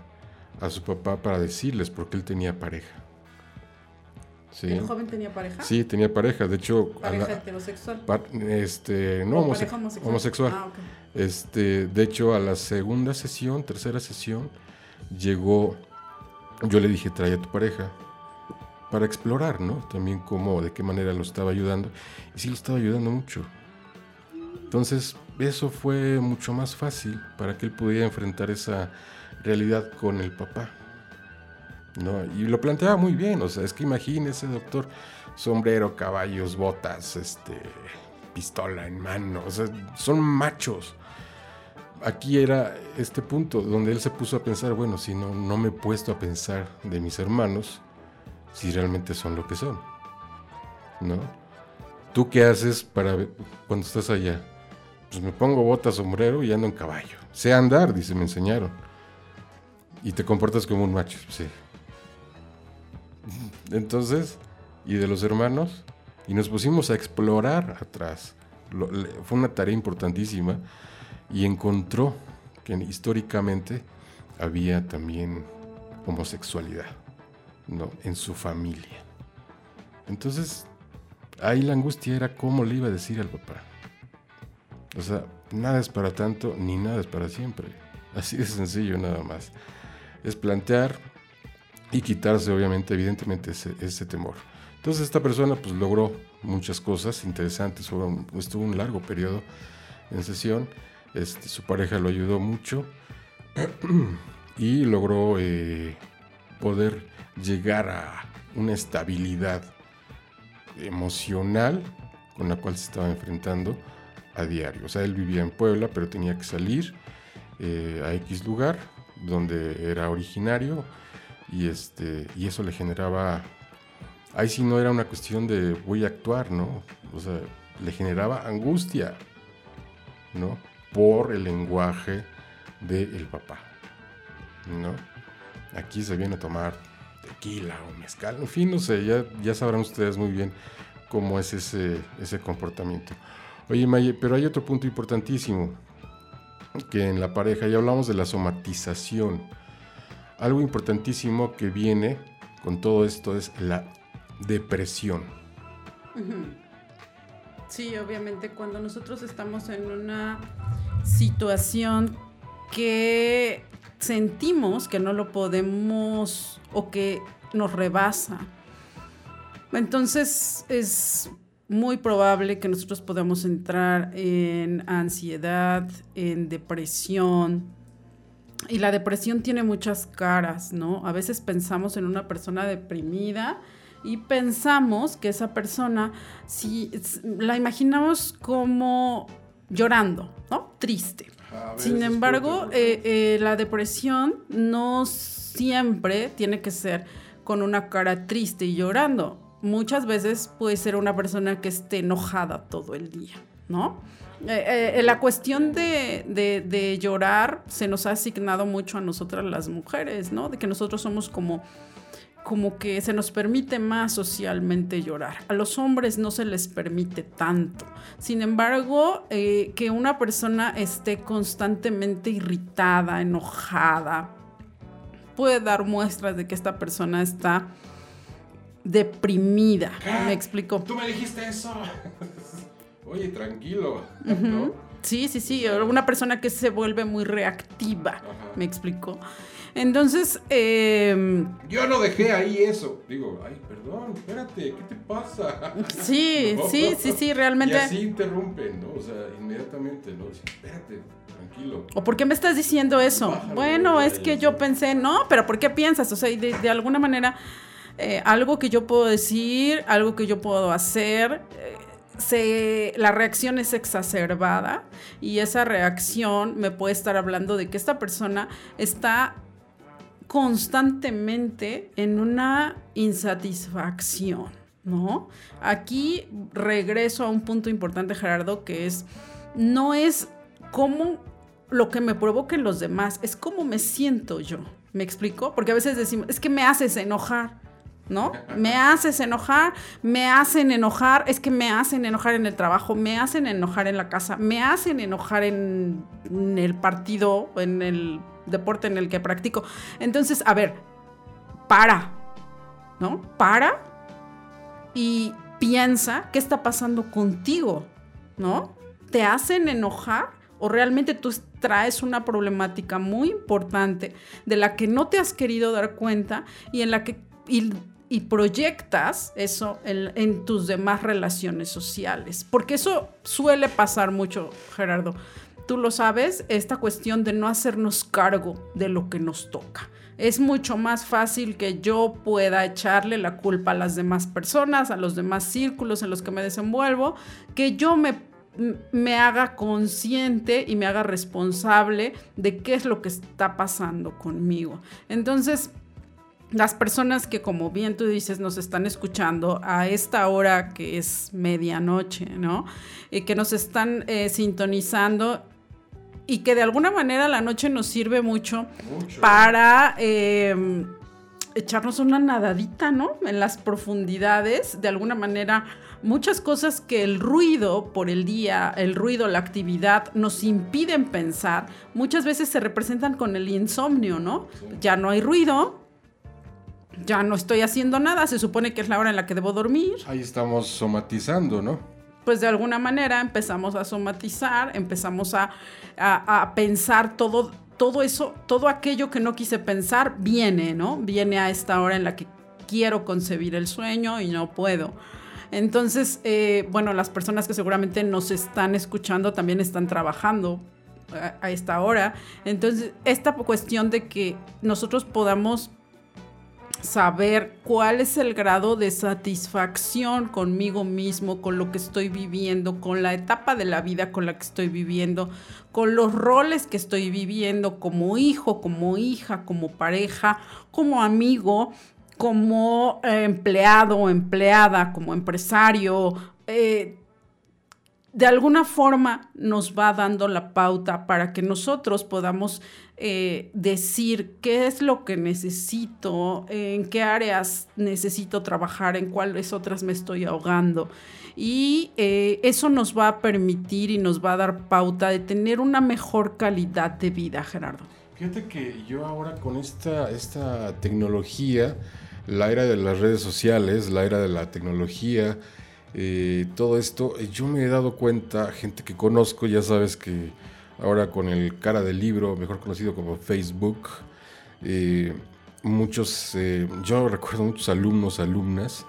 a su papá para decirles, porque él tenía pareja. Sí, ¿El joven tenía pareja? sí tenía pareja. De hecho, Pareja la- heterosexual. pa- este, no, ¿O homose- pareja homosexual? homosexual. Ah. Este, de hecho, a la segunda sesión, tercera sesión, llegó, yo le dije, trae a tu pareja para explorar, ¿no? También cómo, de qué manera lo estaba ayudando. Y sí lo estaba ayudando mucho. Entonces, eso fue mucho más fácil para que él pudiera enfrentar esa realidad con el papá. ¿no? Y lo planteaba muy bien, o sea, es que imagínese, doctor, sombrero, caballos, botas, este, pistola en mano, o sea, son machos. Aquí era este punto donde él se puso a pensar, bueno, si no, no me he puesto a pensar de mis hermanos, si realmente son lo que son, ¿no? ¿Tú qué haces para cuando estás allá? Pues me pongo botas, sombrero y ando en caballo. Sé andar, dice, me enseñaron. Y te comportas como un macho, sí. Entonces, y de los hermanos, y nos pusimos a explorar atrás. Fue una tarea importantísima y encontró que históricamente había también homosexualidad, ¿no? En su familia. Entonces, ahí la angustia era cómo le iba a decir al papá. O sea, nada es para tanto ni nada es para siempre. Así de sencillo nada más. Es plantear y quitarse obviamente, evidentemente, ese, temor. Entonces esta persona pues logró muchas cosas interesantes, estuvo un largo periodo en sesión, este, su pareja lo ayudó mucho y logró eh, poder llegar a una estabilidad emocional con la cual se estaba enfrentando a diario. O sea, él vivía en Puebla, pero tenía que salir eh, a X lugar donde era originario y, este, y eso le generaba... Ahí sí no era una cuestión de voy a actuar, ¿no? O sea, le generaba angustia, ¿no? Por el lenguaje del papá, ¿no? Aquí se viene a tomar tequila o mezcal, en fin, no sé, ya, ya sabrán ustedes muy bien cómo es ese, ese comportamiento. Oye, Maye, pero hay otro punto importantísimo, que en la pareja, ya hablamos de la somatización. Algo importantísimo que viene con todo esto es la depresión. Sí, obviamente cuando nosotros estamos en una situación que sentimos que no lo podemos o que nos rebasa, entonces es muy probable que nosotros podamos entrar en ansiedad, en depresión. Y la depresión tiene muchas caras, ¿no? A veces pensamos en una persona deprimida y pensamos que esa persona, si la imaginamos como llorando, ¿no? Triste. Sin embargo, eh, eh, la depresión no siempre tiene que ser con una cara triste y llorando. Muchas veces puede ser una persona que esté enojada todo el día, ¿no? Eh, eh, la cuestión de, de- de llorar se nos ha asignado mucho a nosotras las mujeres, ¿no? De que nosotros somos como como que se nos permite más socialmente llorar. A los hombres no se les permite tanto. Sin embargo, eh, que una persona esté constantemente irritada, enojada, puede dar muestras de que esta persona está deprimida. ¿Me explico? Tú me dijiste eso. Oye, tranquilo. ¿no? Sí, sí, sí. Una persona que se vuelve muy reactiva. ¿Me explico? Entonces, eh, Yo no dejé ahí eso. Digo, ay, perdón, espérate, ¿qué te pasa? Sí, No. sí, sí, sí, realmente- Y así interrumpen, ¿no? O sea, inmediatamente, ¿no? Dicen, espérate, tranquilo. ¿O por qué me estás diciendo eso? Bueno, es que yo pensé, no, pero ¿por qué piensas? O sea, de alguna manera, eh, algo que yo puedo decir, algo que yo puedo hacer, eh, se, la reacción es exacerbada y esa reacción me puede estar hablando de que esta persona está constantemente en una insatisfacción, ¿no? Aquí regreso a un punto importante, Gerardo, que es, no es cómo lo que me provoquen los demás, es cómo me siento yo. ¿Me explico? Porque a veces decimos, es que me haces enojar. ¿No? Me haces enojar, me hacen enojar, es que me hacen enojar en el trabajo, me hacen enojar en la casa, me hacen enojar en, en el partido, en el deporte en el que practico. Entonces, a ver, para, ¿no? Para y piensa qué está pasando contigo, ¿no? ¿Te hacen enojar o realmente tú traes una problemática muy importante de la que no te has querido dar cuenta y en la que y, proyectas eso en tus demás relaciones sociales? Porque eso suele pasar mucho, Gerardo. Tú lo sabes, esta cuestión de no hacernos cargo de lo que nos toca. Es mucho más fácil que yo pueda echarle la culpa a las demás personas, a los demás círculos en los que me desenvuelvo, que yo me, me haga consciente y me haga responsable de qué es lo que está pasando conmigo. Entonces, las personas que, como bien tú dices, nos están escuchando a esta hora que es medianoche, ¿no? Y que nos están eh, sintonizando y que de alguna manera la noche nos sirve mucho, Mucho. para eh, echarnos una nadadita, ¿no? En las profundidades, de alguna manera, muchas cosas que el ruido por el día, el ruido, la actividad, nos impiden pensar, muchas veces se representan con el insomnio, ¿no? Ya no hay ruido, ya no estoy haciendo nada, se supone que es la hora en la que debo dormir Ahí estamos somatizando, ¿no? Pues de alguna manera empezamos a somatizar, empezamos a, a- pensar todo, todo eso, todo aquello que no quise pensar viene, ¿no? Viene a esta hora en la que quiero concebir el sueño y no puedo. Entonces, eh, bueno, las personas que seguramente nos están escuchando también están trabajando a esta hora. Entonces, esta cuestión de que nosotros podamos saber cuál es el grado de satisfacción conmigo mismo, con lo que estoy viviendo, con la etapa de la vida con la que estoy viviendo, con los roles que estoy viviendo como hijo, como hija, como pareja, como amigo, como eh, empleado empleada, como empresario. eh, de alguna forma nos va dando la pauta para que nosotros podamos eh, decir qué es lo que necesito, en qué áreas necesito trabajar, en cuáles otras me estoy ahogando. Y eh, eso nos va a permitir y nos va a dar pauta de tener una mejor calidad de vida, Gerardo. Fíjate que yo ahora con esta, esta tecnología, la era de las redes sociales, la era de la tecnología, eh, todo esto, yo me he dado cuenta, gente que conozco, ya sabes que ahora con el cara del libro, mejor conocido como Facebook, eh, muchos, eh, yo recuerdo muchos alumnos, alumnas,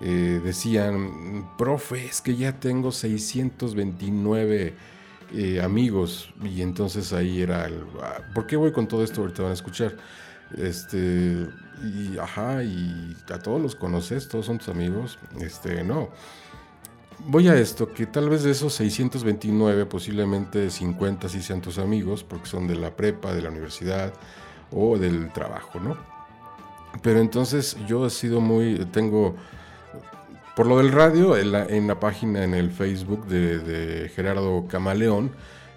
eh, decían, profe, es que ya tengo 629 eh, amigos. Y entonces ahí era el, ah, ¿por qué voy con todo esto? Ahorita van a escuchar. Este, y ajá, y a todos los conoces, todos son tus amigos. Este, no. Voy a esto, que tal vez de esos 629, posiblemente 50 sí sean tus amigos, porque son de la prepa, de la universidad o del trabajo, ¿no? Pero entonces yo he sido muy, tengo, por lo del radio, en la, en la página, en el Facebook de, de Gerardo Camaleón,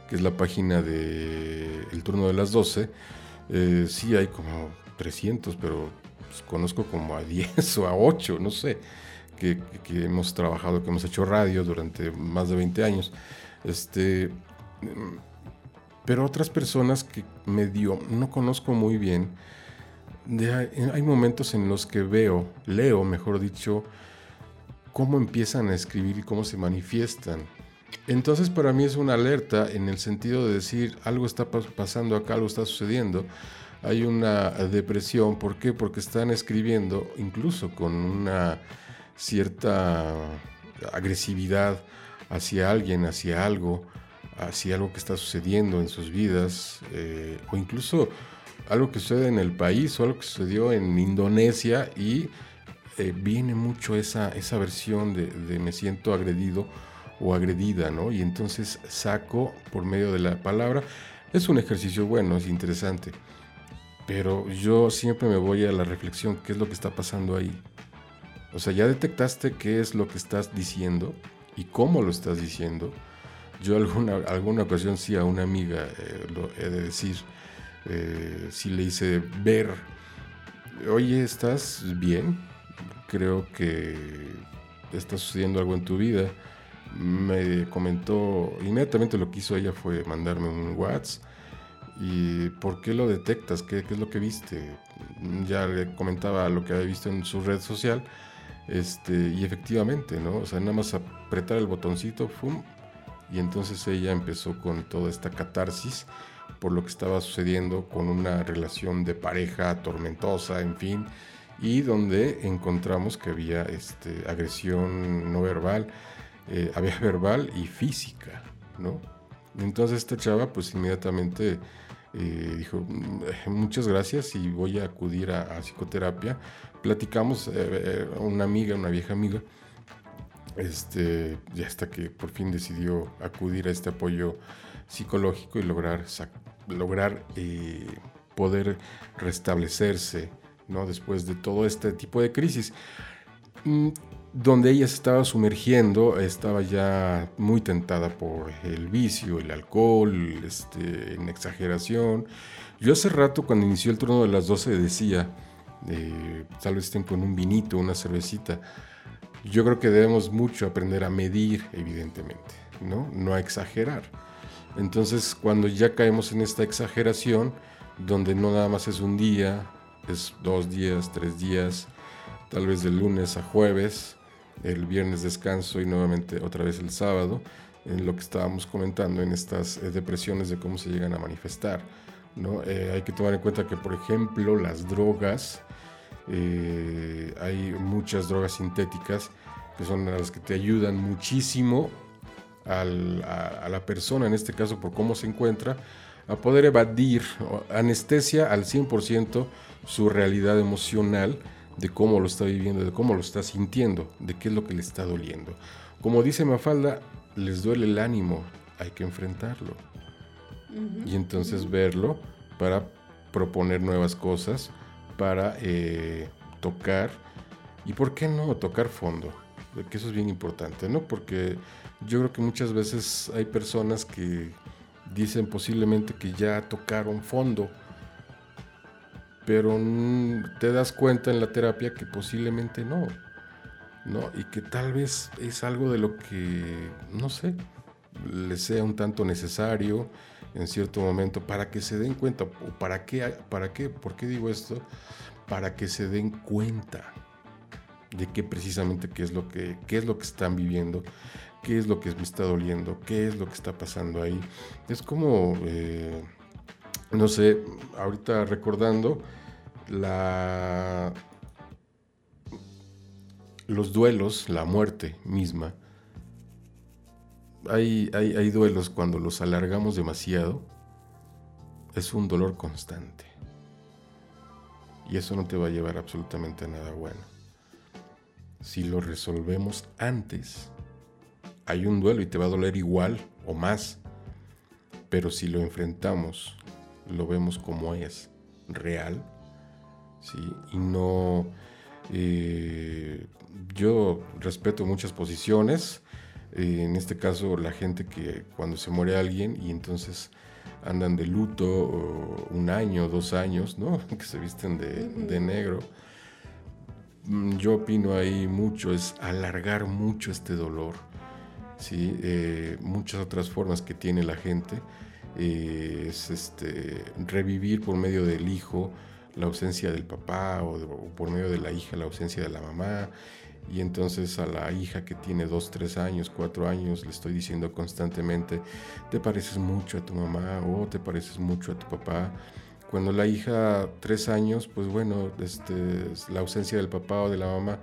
que es la página de El Turno de las 12, eh, sí hay como 300, pero pues, conozco como a 10 o a 8, no sé, que, que hemos trabajado, que hemos hecho radio durante más de 20 años. Este, pero otras personas que medio no conozco muy bien, de- hay, momentos en los que veo, leo, mejor dicho, cómo empiezan a escribir y cómo se manifiestan. Entonces para mí es una alerta en el sentido de decir algo está pas- pasando acá, algo está sucediendo. hay una depresión. ¿Por qué? Porque están escribiendo incluso con una cierta agresividad hacia alguien, hacia algo, hacia algo que está sucediendo en sus vidas, eh, o incluso algo que sucede en el país o algo que sucedió en Indonesia y eh, viene mucho esa, esa versión de, de me siento agredido o agredida, ¿no? Y entonces saco por medio de la palabra. Es un ejercicio bueno, es interesante, pero yo siempre me voy a la reflexión, ¿qué es lo que está pasando ahí? O sea, ya detectaste qué es lo que estás diciendo y cómo lo estás diciendo. Yo alguna, alguna ocasión sí a una amiga, eh, lo he de decir, eh, sí le hice ver, oye, ¿estás bien? Creo que está sucediendo algo en tu vida. Me comentó, inmediatamente lo que hizo ella fue mandarme un WhatsApp. ¿Y por qué lo detectas? ¿Qué, qué es lo que viste? Ya le comentaba lo que había visto en su red social. Este, y efectivamente, ¿no? O sea, nada más apretar el botoncito, ¡fum! Y entonces ella empezó con toda esta catarsis por lo que estaba sucediendo con una relación de pareja tormentosa, en fin, y donde encontramos que había este, agresión no verbal, eh, había verbal y física, ¿no? Entonces esta chava pues inmediatamente eh, dijo, "Mm, muchas gracias y voy a acudir a, a psicoterapia. Platicamos, eh, eh, una amiga, una vieja amiga, este, ya hasta que por fin decidió acudir a este apoyo psicológico y lograr, lograr eh, poder restablecerse ¿no? después de todo este tipo de crisis. Mm, Donde ella se estaba sumergiendo, estaba ya muy tentada por el vicio, el alcohol, este, en exageración. Yo hace rato, cuando inició el turno de las 12, decía, eh, tal vez estén con un vinito, una cervecita. Yo creo que debemos mucho aprender a medir, evidentemente, ¿no? No a exagerar. Entonces, cuando ya caemos en esta exageración, donde no nada más es un día, es dos días, tres días, tal vez de lunes a jueves, el viernes descanso y nuevamente otra vez el sábado, en lo que estábamos comentando en estas eh, depresiones de cómo se llegan a manifestar. ¿no? Eh, hay que tomar en cuenta que, por ejemplo, las drogas, eh, hay muchas drogas sintéticas que son las que te ayudan muchísimo al- a, a la persona, en este caso por cómo se encuentra, a poder evadir anestesia al 100% su realidad emocional de cómo lo está viviendo, de cómo lo está sintiendo, de qué es lo que le está doliendo. Como dice Mafalda, les duele el ánimo, hay que enfrentarlo. Y entonces verlo para proponer nuevas cosas, para eh, tocar, y por qué no tocar fondo, que eso es bien importante, ¿no? Porque yo creo que muchas veces hay personas que dicen posiblemente que ya tocaron fondo, pero te das cuenta en la terapia que posiblemente no, ¿no? Y que tal vez es algo de lo que, no sé, les sea un tanto necesario en cierto momento para que se den cuenta, o para qué, para qué, ¿por qué digo esto? Para que se den cuenta de qué precisamente qué es lo que, qué es lo que están viviendo, qué es lo que me está doliendo, qué es lo que está pasando ahí. Es como, eh, no sé, ahorita recordando la, los duelos, la muerte misma. Hay, hay, duelos cuando los alargamos demasiado, es un dolor constante. Y eso no te va a llevar absolutamente a nada bueno. Si lo resolvemos antes, hay un duelo y te va a doler igual o más. Pero si lo enfrentamos, lo vemos como es, real, ¿sí? Y no... eh, yo respeto muchas posiciones, eh, en este caso la gente que cuando se muere alguien y entonces andan de luto o un año, dos años, ¿no? Que se visten de, de negro. Mm, Yo opino ahí mucho, es alargar mucho este dolor, ¿sí? Eh, muchas otras formas que tiene la gente eh, es este, revivir por medio del hijo la ausencia del papá o, de- o por medio de la hija la ausencia de la mamá. Y entonces a la hija que tiene dos, tres años, cuatro años, le estoy diciendo constantemente, te pareces mucho a tu mamá o te pareces mucho a tu papá. Cuando la hija, tres años, pues bueno, este, es la ausencia del papá o de la mamá,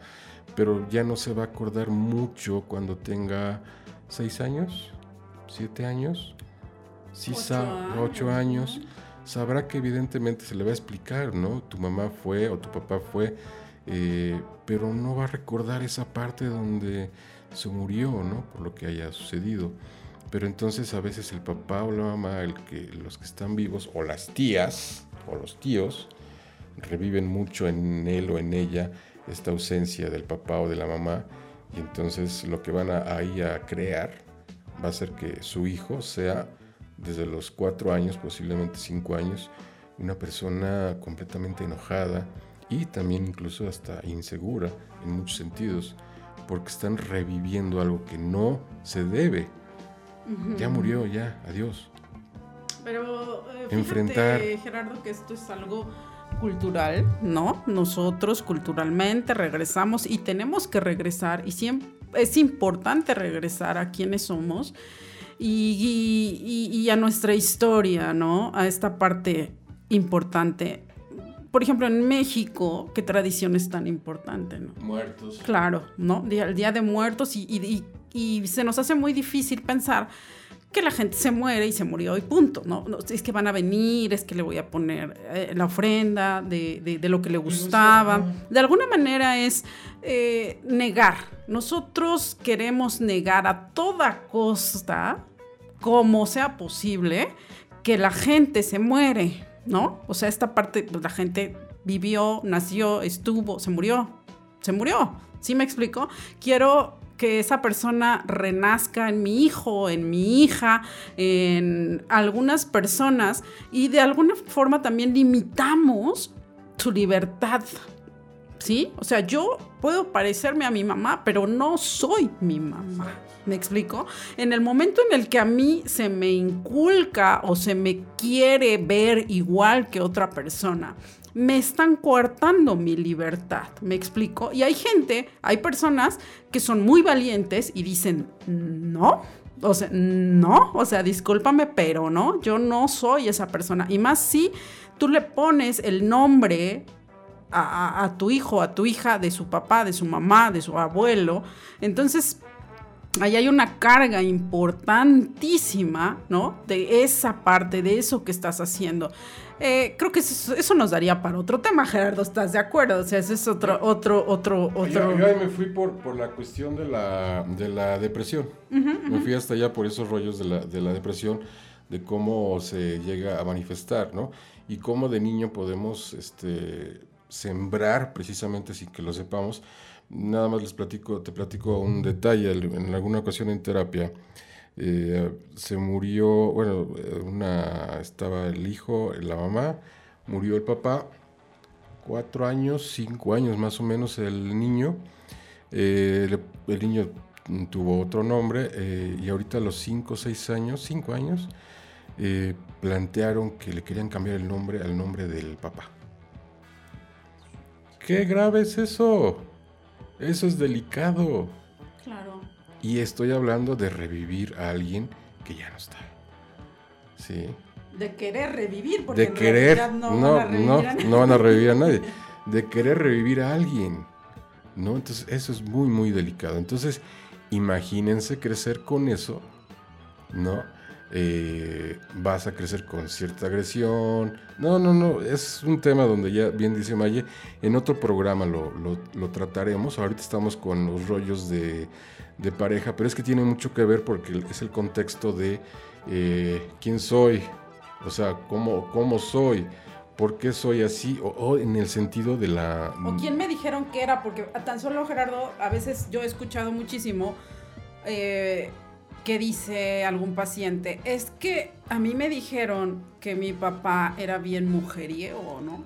pero ya no se va a acordar mucho cuando tenga seis años, siete años, sí Ocho sa- años, ocho ¿no? años. Sabrá que evidentemente se le va a explicar, ¿no? Tu mamá fue o tu papá fue, eh, pero no va a recordar esa parte donde se murió, ¿no? Por lo que haya sucedido. Pero entonces a veces el papá o la mamá, los que están vivos, o las tías, o los tíos, reviven mucho en él o en ella esta ausencia del papá o de la mamá. Y entonces lo que van a, ahí a crear va a ser que su hijo sea desde los cuatro años, posiblemente cinco años, una persona completamente enojada y también incluso hasta insegura en muchos sentidos, porque están reviviendo algo que no se debe. Ya murió, ya, adiós. Pero eh, fíjate, Enfrentar. Gerardo, que esto es algo cultural, ¿no? Nosotros culturalmente regresamos y tenemos que regresar y siempre es importante regresar a quienes somos y, y- y- y a nuestra historia, ¿no? A esta parte importante. Por ejemplo, en México, ¿qué tradición es tan importante, no? Muertos. Claro, ¿no? El Día de Muertos y, y- y- y se nos hace muy difícil pensar que la gente se muere y se murió y punto, ¿no? No, es que van a venir, es que le voy a poner eh, la ofrenda de, de- de lo que le gustaba. De alguna manera es eh, negar. Nosotros queremos negar a toda costa, como sea posible, que la gente se muere, ¿no? O sea, esta parte, pues, la gente vivió, nació, estuvo, se murió, se murió. ¿Sí me explico? Quiero que esa persona renazca en mi hijo, en mi hija, en algunas personas y de alguna forma también limitamos su libertad. ¿Sí? O sea, yo puedo parecerme a mi mamá, pero no soy mi mamá. ¿Me explico? En el momento en el que a mí se me inculca o se me quiere ver igual que otra persona, me están coartando mi libertad. ¿Me explico? Y hay gente, hay personas que son muy valientes y dicen, no. O sea, no, o sea, discúlpame, pero no, yo no soy esa persona. Y más si tú le pones el nombre a, tu hijo, a tu hija, de su papá, de su mamá, de su abuelo. Entonces, ahí hay una carga importantísima, ¿no? De esa parte, de eso que estás haciendo. Eh, creo que eso, eso nos daría para otro tema, Gerardo, ¿estás de acuerdo? O sea, ese es otro, otro, otro, otro... Yo, yo ahí me fui por, por la cuestión de la, de la depresión. Me fui hasta allá por esos rollos de la, de la depresión, de cómo se llega a manifestar, ¿no? Y cómo de niño podemos este, sembrar, precisamente sin que lo sepamos. Nada más les platico, te platico un detalle. En alguna ocasión en terapia eh, se murió, bueno, una, estaba el hijo, la mamá, murió el papá, cuatro años, cinco años más o menos el niño. Eh, el niño tuvo otro nombre eh, y ahorita a los cinco seis años, cinco años, plantearon que le querían cambiar el nombre al nombre del papá. ¿Qué grave es eso? Eso es delicado. Claro. Y estoy hablando de revivir a alguien que ya no está. Sí. De querer revivir, porque De en querer. No, no, van a no, no van a revivir a nadie. De querer revivir a alguien. ¿No? Entonces, eso es muy, muy delicado. Entonces, imagínense crecer con eso. ¿No? Eh, vas a crecer con cierta agresión. No, no, no. Es un tema donde ya, bien dice Maye, en otro programa lo, lo- trataremos. Ahorita estamos con los rollos de, de pareja, pero es que tiene mucho que ver porque es el contexto de eh, quién soy, o sea, cómo, cómo soy, por qué soy así, o, o en el sentido de la... ¿O quién me dijeron que era? Porque tan solo Gerardo, a veces yo he escuchado muchísimo eh, que dice algún paciente, es que a mí me dijeron que mi papá era bien mujeriego, ¿no?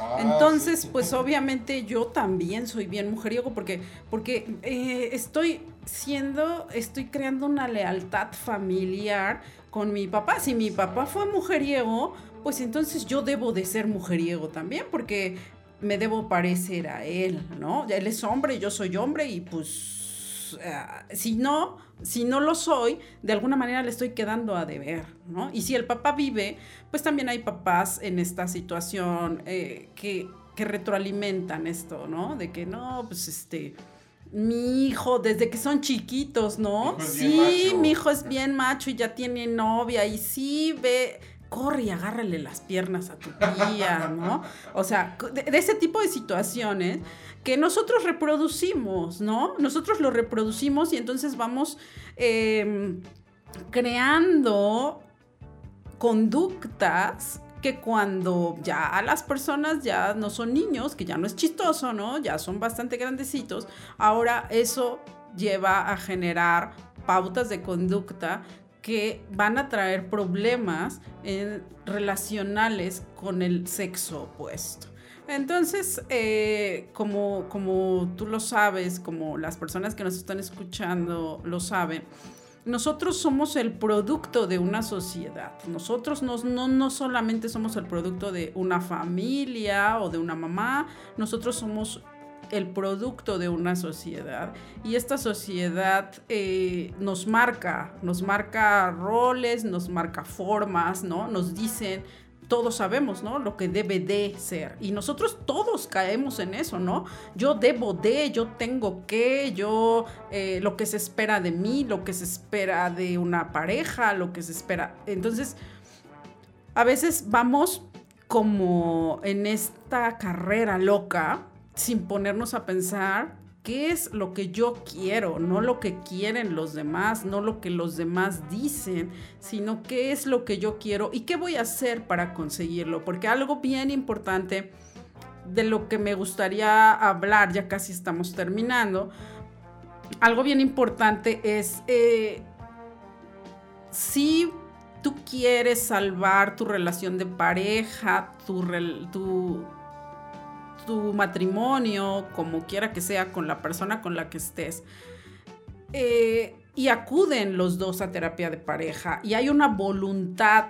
Ah, Entonces, pues obviamente yo también soy bien mujeriego porque, porque eh, estoy siendo, estoy creando una lealtad familiar con mi papá. Si mi papá fue mujeriego, pues entonces yo debo de ser mujeriego también porque me debo parecer a él, ¿no? Él es hombre, yo soy hombre y pues eh, si no, si no lo soy, de alguna manera le estoy quedando a deber, ¿no? Y si el papá vive, pues también hay papás en esta situación eh, que, que retroalimentan esto, ¿no? De que no, pues este, mi hijo, desde que son chiquitos, ¿no? Sí, mi hijo es bien macho y ya tiene novia y sí ve, corre y agárrale las piernas a tu tía, ¿no? O sea, de, ese tipo de situaciones que nosotros reproducimos, ¿no? Nosotros lo reproducimos y entonces vamos eh, creando conductas que cuando ya las personas ya no son niños, que ya no es chistoso, ¿no? Ya son bastante grandecitos, ahora eso lleva a generar pautas de conducta que van a traer problemas relacionales con el sexo opuesto. Entonces, eh, como, como tú lo sabes, como las personas que nos están escuchando lo saben, nosotros somos el producto de una sociedad. Nosotros no, no, no solamente somos el producto de una familia o de una mamá, nosotros somos el producto de una sociedad y esta sociedad eh, nos marca, nos marca roles, nos marca formas, ¿no? Nos dicen, todos sabemos, ¿no? Lo que debe de ser. Y nosotros todos caemos en eso, ¿no? Yo debo de, yo tengo que, yo, eh, lo que se espera de mí, lo que se espera de una pareja, lo que se espera. Entonces, a veces vamos como en esta carrera loca, sin ponernos a pensar qué es lo que yo quiero, no lo que quieren los demás, no lo que los demás dicen, sino qué es lo que yo quiero y qué voy a hacer para conseguirlo. Porque algo bien importante de lo que me gustaría hablar, ya casi estamos terminando, algo bien importante es eh, si tú quieres salvar tu relación de pareja, tu, tu, tu matrimonio, como quiera que sea, con la persona con la que estés, eh, y acuden los dos a terapia de pareja y hay una voluntad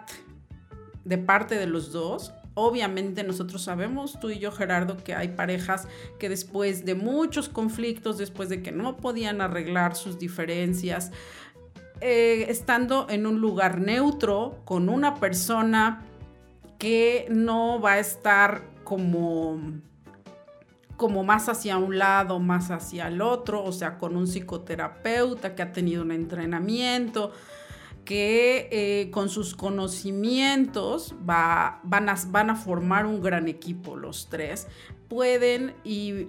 de parte de los dos, obviamente nosotros sabemos, tú y yo Gerardo, que hay parejas que después de muchos conflictos, después de que no podían arreglar sus diferencias, eh, estando en un lugar neutro con una persona que no va a estar como como más hacia un lado, más hacia el otro, o sea, con un psicoterapeuta que ha tenido un entrenamiento, que eh, con sus conocimientos va- van, a, formar un gran equipo los tres, pueden y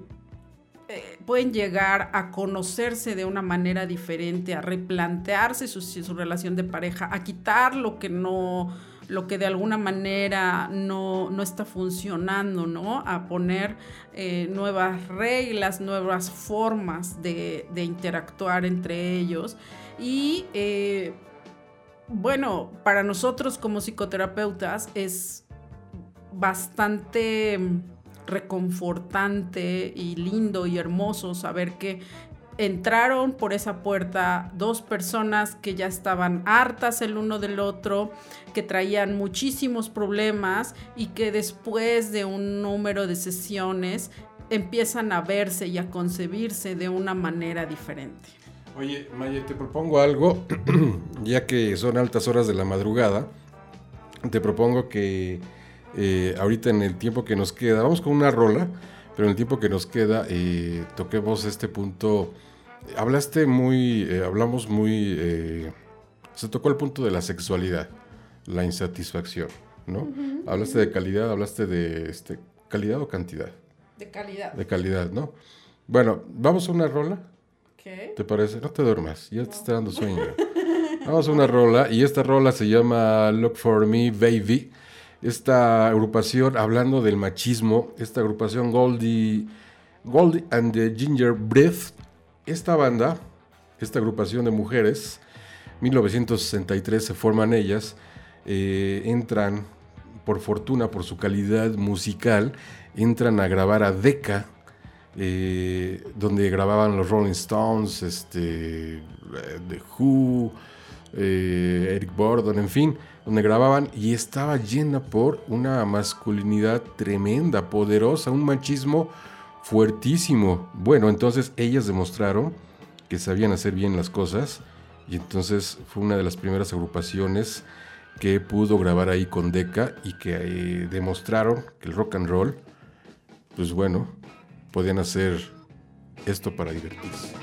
eh, pueden llegar a conocerse de una manera diferente, a replantearse su relación de pareja, a quitar lo que no, lo que de alguna manera no, no está funcionando, ¿no? A poner eh, nuevas reglas, nuevas formas de, interactuar entre ellos. Y eh, bueno, para nosotros como psicoterapeutas es bastante reconfortante y lindo y hermoso saber que entraron por esa puerta dos personas que ya estaban hartas el uno del otro, que traían muchísimos problemas y que después de un número de sesiones empiezan a verse y a concebirse de una manera diferente. Oye, Maya, te propongo algo, ya que son altas horas de la madrugada, te propongo que eh, ahorita en el tiempo que nos queda, vamos con una rola, pero en el tiempo que nos queda, eh, toquemos este punto. Hablaste muy, eh, hablamos muy, eh, se tocó el punto de la sexualidad, la insatisfacción, ¿no? Hablaste de calidad, hablaste de este, calidad o cantidad, De calidad. de calidad, ¿no? Bueno, vamos a una rola. ¿Qué? ¿Te parece? No te duermas, ya te está dando sueño. Vamos a una rola y esta rola se llama Look for Me Baby. Esta agrupación, hablando del machismo, esta agrupación Goldie, Goldie and the Ginger Breath, esta banda, esta agrupación de mujeres, 1963 se forman ellas, eh, entran, por fortuna, por su calidad musical, entran a grabar a Decca, eh, donde grababan los Rolling Stones, este, eh, The Who, Eric Burdon, en fin, donde grababan y estaba llena por una masculinidad tremenda, poderosa, un machismo fuertísimo. Bueno, entonces ellas demostraron que sabían hacer bien las cosas y entonces fue una de las primeras agrupaciones que pudo grabar ahí con Decca y que eh, demostraron que el rock and roll, pues bueno, podían hacer esto para divertirse.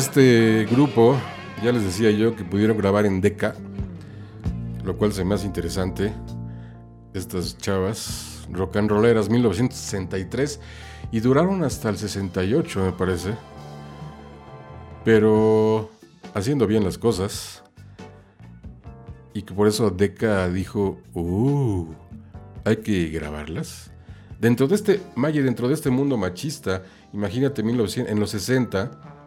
Este grupo, ya les decía yo que pudieron grabar en Decca, lo cual se me hace interesante. Estas chavas, rock and rolleras, 1963, y duraron hasta el 68, me parece. Pero haciendo bien las cosas. Y que por eso Decca dijo, uh, hay que grabarlas. Dentro de este, Maye, dentro de este mundo machista, imagínate 1900, en los 60,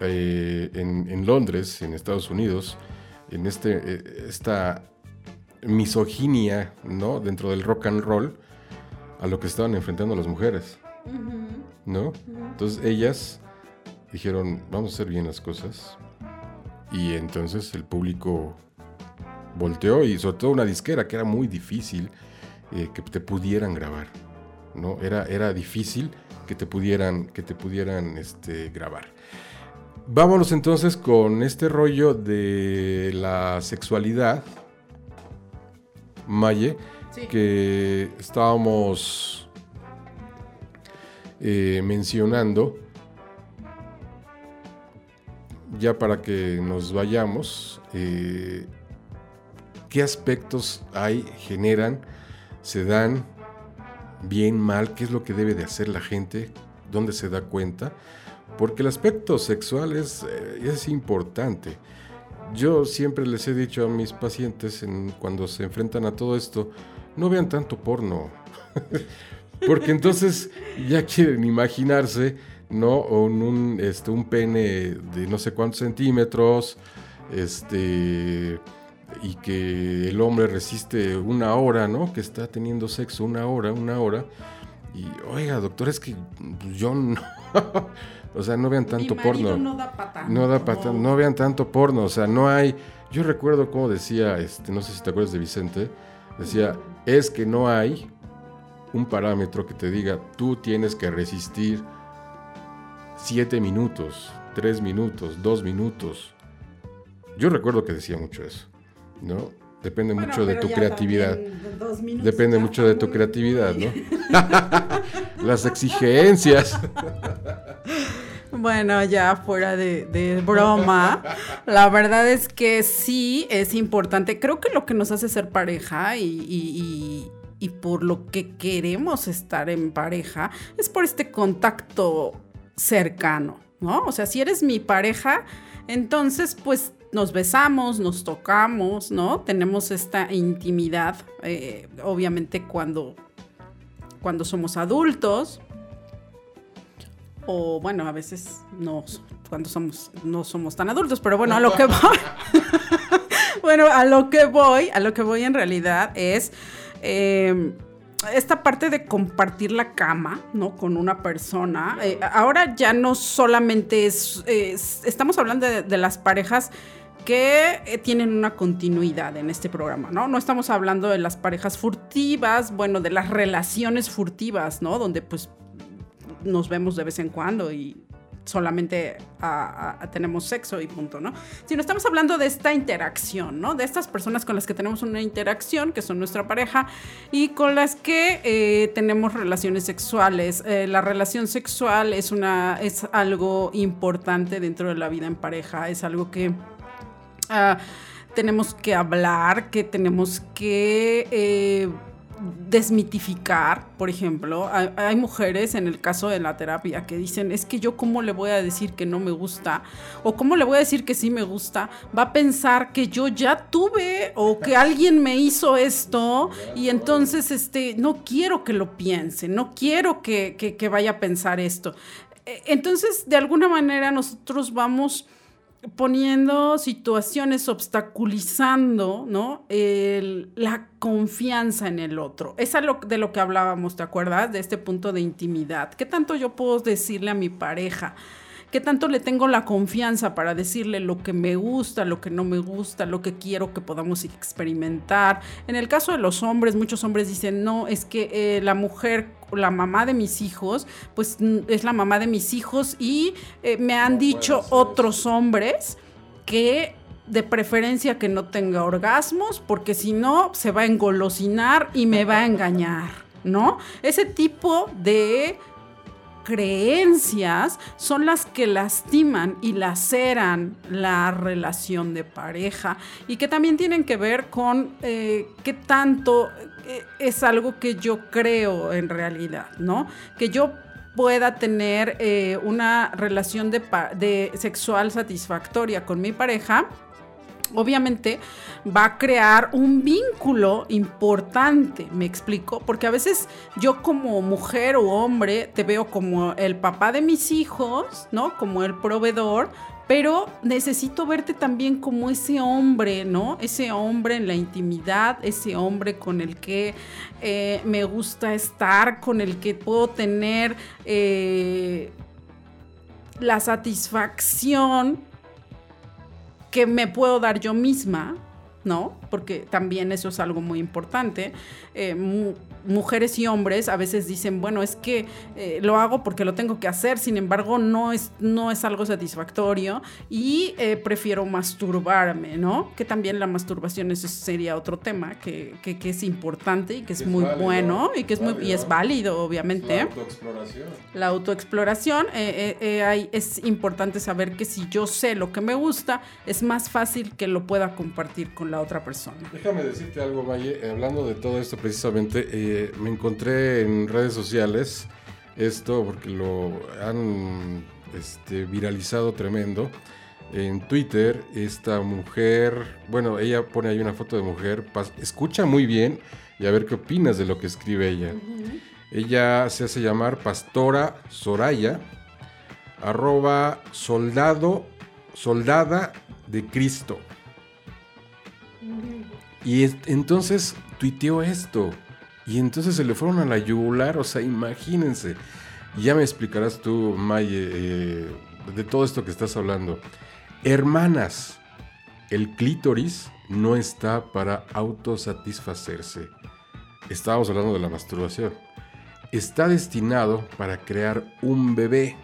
eh, en, en Londres, en Estados Unidos, en este, eh, esta misoginia, ¿no? Dentro del rock and roll, a lo que estaban enfrentando las mujeres, ¿no? Entonces ellas dijeron, vamos a hacer bien las cosas. Y entonces el público volteó y sobre todo una disquera que era muy difícil eh, que te pudieran grabar, ¿no? Era, era difícil que te pudieran, que te pudieran este, grabar. Vámonos entonces con este rollo de la sexualidad, Maye, Sí. que estábamos eh, mencionando, ya para que nos vayamos, eh, qué aspectos hay, generan, se dan bien, mal, qué es lo que debe de hacer la gente, dónde se da cuenta, porque el aspecto sexual es, eh, es importante. Yo siempre les he dicho a mis pacientes en- cuando se enfrentan a todo esto, no vean tanto porno, porque entonces ya quieren imaginarse, ¿no? Un, este, un pene de no sé cuántos centímetros, este, y que el hombre resiste una hora, ¿no? Que está teniendo sexo una hora, una hora. Y, oiga, doctor, es que yo no... o sea, no vean tanto Mi porno. no da pa' tanto. No da no vean tanto porno, o sea, no hay. Yo recuerdo como decía, este, no sé si te acuerdas de Vicente, decía, es que no hay un parámetro que te diga, tú tienes que resistir siete minutos, tres minutos, dos minutos. Yo recuerdo que decía mucho eso, ¿no? Depende Bueno, mucho de tu creatividad. Depende mucho de tu creatividad, ¿no? Las exigencias. Bueno, ya fuera de, broma, la verdad es que sí es importante. Creo que lo que nos hace ser pareja y por lo que queremos estar en pareja es por este contacto cercano, ¿no? O sea, si eres mi pareja, entonces pues nos besamos, nos tocamos, ¿no? Tenemos esta intimidad, eh, obviamente cuando, cuando somos adultos, o bueno, a veces no, cuando somos, no somos tan adultos, pero bueno, a lo que voy, bueno, a lo que voy, a lo que voy en realidad es eh, esta parte de compartir la cama, ¿no? Con una persona. Eh, ahora ya no solamente es, es- estamos hablando de, de las parejas que eh, tienen una continuidad en este programa, ¿no? No estamos hablando de las parejas furtivas, bueno, de las relaciones furtivas, ¿no? Donde pues nos vemos de vez en cuando y solamente tenemos sexo y punto, ¿no? Sino estamos hablando de esta interacción, ¿no? De estas personas con las que tenemos una interacción, que son nuestra pareja, y con las que eh, tenemos relaciones sexuales. Eh, la relación sexual es, una, es algo importante dentro de la vida en pareja, es algo que... ah, tenemos que hablar, que tenemos que eh, desmitificar, por ejemplo. Hay, mujeres en el caso de la terapia que dicen, es que yo cómo le voy a decir que no me gusta o cómo le voy a decir que sí me gusta, va a pensar que yo ya tuve o que alguien me hizo esto y entonces este, no quiero que lo piense, no quiero que, que- que vaya a pensar esto. Eh, Entonces, de alguna manera nosotros vamos poniendo situaciones, obstaculizando, ¿no? La confianza en el otro. Es lo, de lo que hablábamos, ¿te acuerdas? De este punto de intimidad. ¿Qué tanto yo puedo decirle a mi pareja? ¿Qué tanto le tengo la confianza para decirle lo que me gusta, lo que no me gusta, lo que quiero que podamos experimentar? En el caso de los hombres, muchos hombres dicen, no, es que eh, la mujer, la mamá de mis hijos, pues mm, es la mamá de mis hijos y eh, me han dicho otros hombres que de preferencia que no tenga orgasmos, porque si no se va a engolosinar y me va a engañar, ¿no? Ese tipo de creencias son las que lastiman y laceran la relación de pareja y que también tienen que ver con eh, qué tanto eh, es algo que yo creo en realidad, ¿no? Que yo pueda tener eh, una relación de, sexual satisfactoria con mi pareja obviamente va a crear un vínculo importante, me explico, porque a veces yo como mujer o hombre te veo como el papá de mis hijos, ¿no? Como el proveedor, pero necesito verte también como ese hombre, ¿no? Ese hombre en la intimidad, ese hombre con el que eh, me gusta estar, con el que puedo tener eh, la satisfacción que me puedo dar yo misma, ¿no? Porque también eso es algo muy importante. Eh, mujeres y hombres a veces dicen, bueno, es que eh, lo hago porque lo tengo que hacer, sin embargo, no es, no es algo satisfactorio y eh, prefiero masturbarme, ¿no? Que también la masturbación ese sería otro tema que, que- que es importante y que es, Es muy válido, bueno y que es muy y es válido, obviamente autoexploración. la autoexploración, eh, eh, eh, hay- es importante saber que si yo sé lo que me gusta, es más fácil que lo pueda compartir con la otra persona. Déjame decirte algo, Valle. Hablando de todo esto precisamente, eh, me encontré en redes sociales esto porque lo han este, viralizado tremendo. En Twitter, esta mujer, bueno, ella pone ahí una foto de mujer, escucha muy bien y a ver qué opinas de lo que escribe ella. Ella se hace llamar Pastora Soraya, arroba soldado, soldada de Cristo. Y es- entonces tuiteó esto. Y entonces se le fueron a la yugular, o sea, imagínense. Ya me explicarás tú, Maye, eh, de todo esto que estás hablando. Hermanas, el clítoris no está para autosatisfacerse. Estábamos hablando de la masturbación. Está destinado para crear un bebé.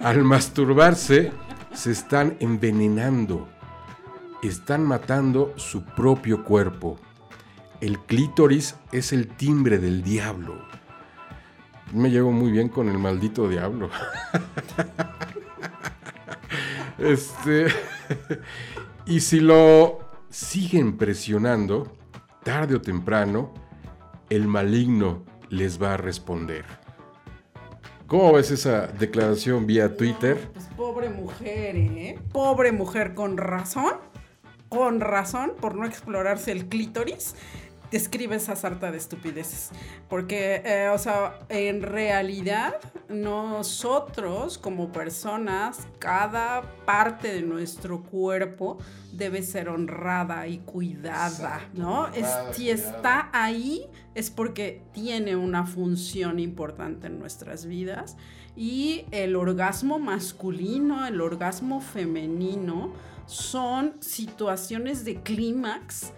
Al masturbarse, se están envenenando están matando su propio cuerpo. El clítoris es el timbre del diablo. Me llevo muy bien con el maldito diablo. este. y si lo siguen presionando, tarde o temprano, el maligno les va a responder. ¿Cómo ves esa declaración vía Twitter? Pues pobre mujer, ¿eh? Pobre mujer, con razón, con razón, por no explorarse el clítoris, describe esa sarta de estupideces. Porque, eh, o sea, en realidad, nosotros como personas, cada parte de nuestro cuerpo debe ser honrada y cuidada, ¿no? Es- si está ahí es porque tiene una función importante en nuestras vidas y el orgasmo masculino, el orgasmo femenino son situaciones de clímax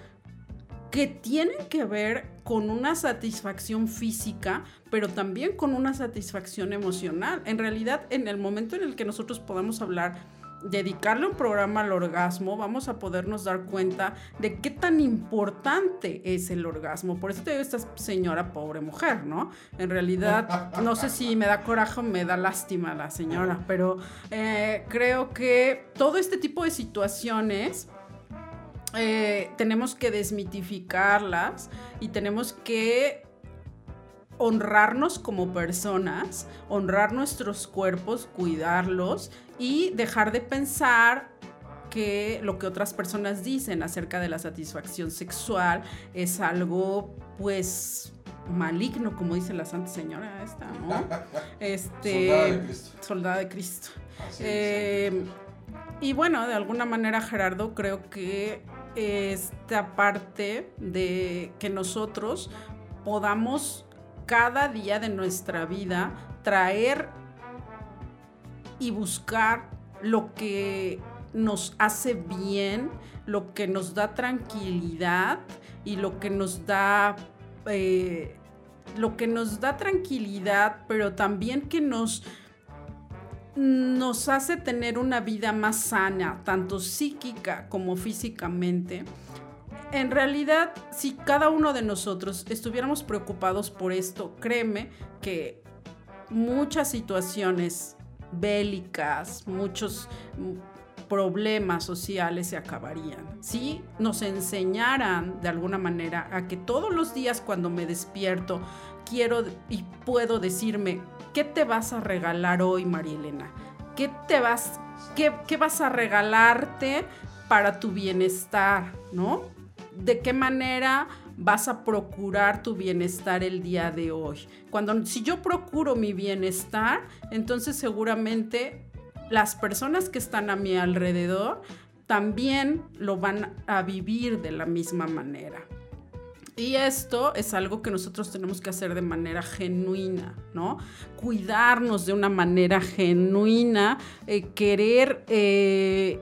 que tienen que ver con una satisfacción física, pero también con una satisfacción emocional. En realidad, en el momento en el que nosotros podamos hablar, dedicarle un programa al orgasmo, vamos a podernos dar cuenta de qué tan importante es el orgasmo. Por eso te digo esta señora pobre mujer, ¿no? En realidad, no sé si me da coraje o me da lástima la señora, pero eh, creo que todo este tipo de situaciones eh, tenemos que desmitificarlas y tenemos que honrarnos como personas, honrar nuestros cuerpos, cuidarlos y dejar de pensar que lo que otras personas dicen acerca de la satisfacción sexual es algo pues maligno, como dice la Santa Señora esta, ¿no? Este, Soldada de Cristo. Soldada de Cristo. Eh, y bueno, de alguna manera, Gerardo, creo que esta parte de que nosotros podamos cada día de nuestra vida traer y buscar lo que nos hace bien, lo que nos da tranquilidad y lo que nos da eh, lo que nos da tranquilidad, pero también que nos nos hace tener una vida más sana, tanto psíquica como físicamente. En realidad, si cada uno de nosotros estuviéramos preocupados por esto, créeme que muchas situaciones bélicas, muchos mm, problemas sociales se acabarían. Si nos enseñaran de alguna manera a que todos los días cuando me despierto quiero y puedo decirme, ¿qué te vas a regalar hoy, María Elena? ¿Qué te vas, qué, qué vas a regalarte para tu bienestar, no? ¿De qué manera vas a procurar tu bienestar el día de hoy? Cuando si yo procuro mi bienestar, entonces seguramente las personas que están a mi alrededor también lo van a vivir de la misma manera. Y esto es algo que nosotros tenemos que hacer de manera genuina, ¿no? Cuidarnos de una manera genuina, eh, querer eh,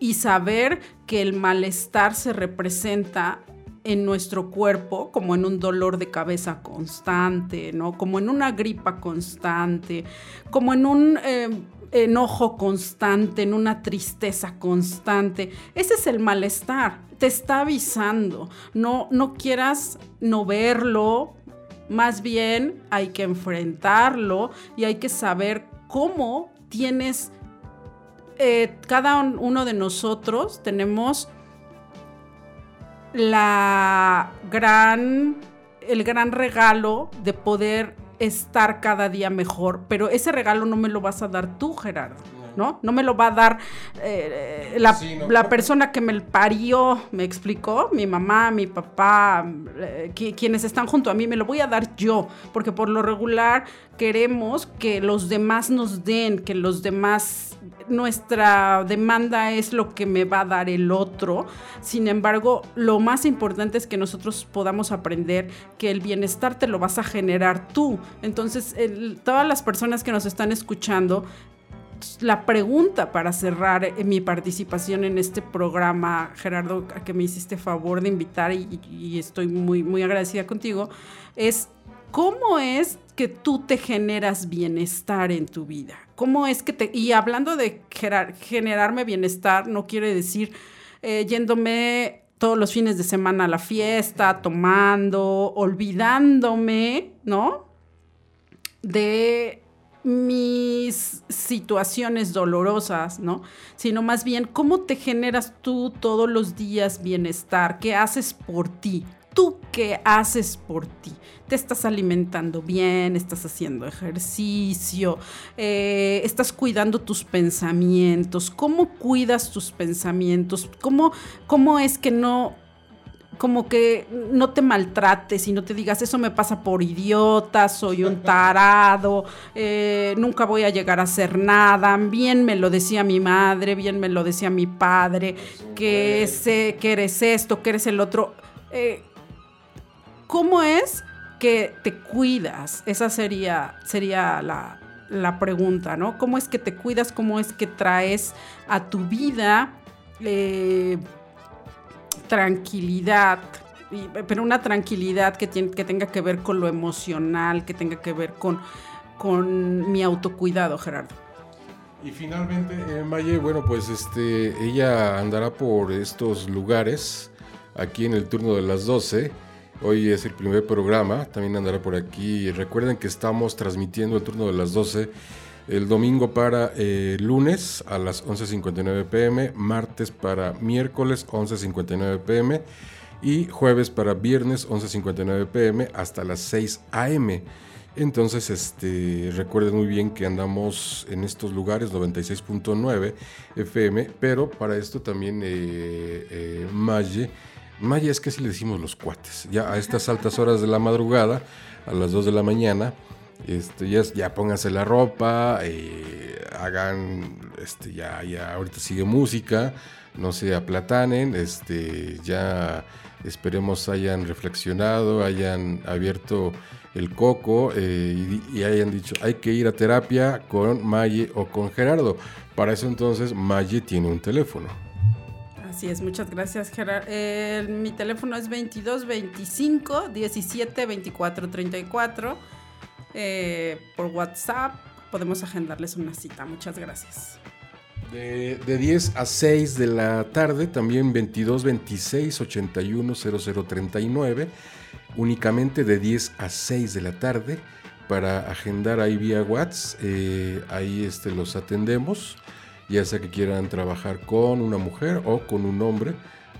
y saber que el malestar se representa en nuestro cuerpo como en un dolor de cabeza constante, ¿no? Como en una gripa constante, como en un eh, enojo constante, en una tristeza constante. Ese es el malestar, te está avisando. No, no quieras no verlo, más bien hay que enfrentarlo y hay que saber cómo tienes, eh, cada un- uno de nosotros tenemos la gran, el gran regalo de poder estar cada día mejor, pero ese regalo no me lo vas a dar tú, Gerardo. ¿No? No me lo va a dar eh, la, Sí, no. la persona que me parió, me explicó, mi mamá, mi papá, eh, qui- quienes están junto a mí, me lo voy a dar yo, porque por lo regular queremos que los demás nos den, que los demás, nuestra demanda es lo que me va a dar el otro. Sin embargo, lo más importante es que nosotros podamos aprender que el bienestar te lo vas a generar tú. Entonces, el- todas las personas que nos están escuchando, la pregunta para cerrar eh, mi participación en este programa, Gerardo, a que me hiciste favor de invitar y, estoy muy, muy agradecida contigo, es cómo es que tú te generas bienestar en tu vida. ¿Cómo es que te... Y hablando de gerar- generarme bienestar, no quiere decir eh, yéndome todos los fines de semana a la fiesta, tomando, olvidándome, ¿no? de mis situaciones dolorosas, ¿no? Sino más bien cómo te generas tú todos los días bienestar, qué haces por ti, ¿tú qué haces por ti? Te estás alimentando bien, estás haciendo ejercicio, eh, estás cuidando tus pensamientos. ¿Cómo cuidas tus pensamientos? ¿Cómo, cómo es que no como que no te maltrates y no te digas, eso me pasa por idiota, soy un tarado, eh, nunca voy a llegar a hacer nada. Bien me lo decía mi madre, bien me lo decía mi padre, que, sé, que eres esto, que eres el otro. Eh, ¿Cómo es que te cuidas? Esa sería, sería la, la pregunta, ¿no? ¿Cómo es que te cuidas? ¿Cómo es que traes a tu vida? eh, tranquilidad, pero una tranquilidad que, tiene, que tenga que ver con lo emocional, que tenga que ver con, con mi autocuidado, Gerardo. Y finalmente, eh, Maye, bueno, pues este, ella andará por estos lugares aquí en el turno de las 12. Hoy es el primer programa, también andará por aquí. Recuerden que estamos transmitiendo el turno de las 12 el domingo para eh, lunes a las 11.59 pm, martes para miércoles 11.59 pm y jueves para viernes 11.59 pm hasta las 6 am. Entonces, este, recuerden muy bien que andamos en estos lugares 96.9 FM, pero para esto también eh, eh, Maye, Maye es que así le decimos los cuates, ya a estas altas horas de la madrugada, a las 2 de la mañana, este, ya, pónganse la ropa, eh, hagan, este, ya, ya, ahorita sigue música, no se aplatanen, este, ya esperemos hayan reflexionado, hayan abierto el coco eh, y, hayan dicho, hay que ir a terapia con Maye o con Gerardo. Para eso entonces Maye tiene un teléfono. Así es, muchas gracias, Gerardo. Mi teléfono es 22 25 17 24 34. Eh, por WhatsApp podemos agendarles una cita. Muchas gracias. De, de 10 a 6 de la tarde, también 22 26 81 00 39. Únicamente de 10 a 6 de la tarde para agendar ahí vía WhatsApp. eh, ahí este, los atendemos, ya sea que quieran trabajar con una mujer o con un hombre.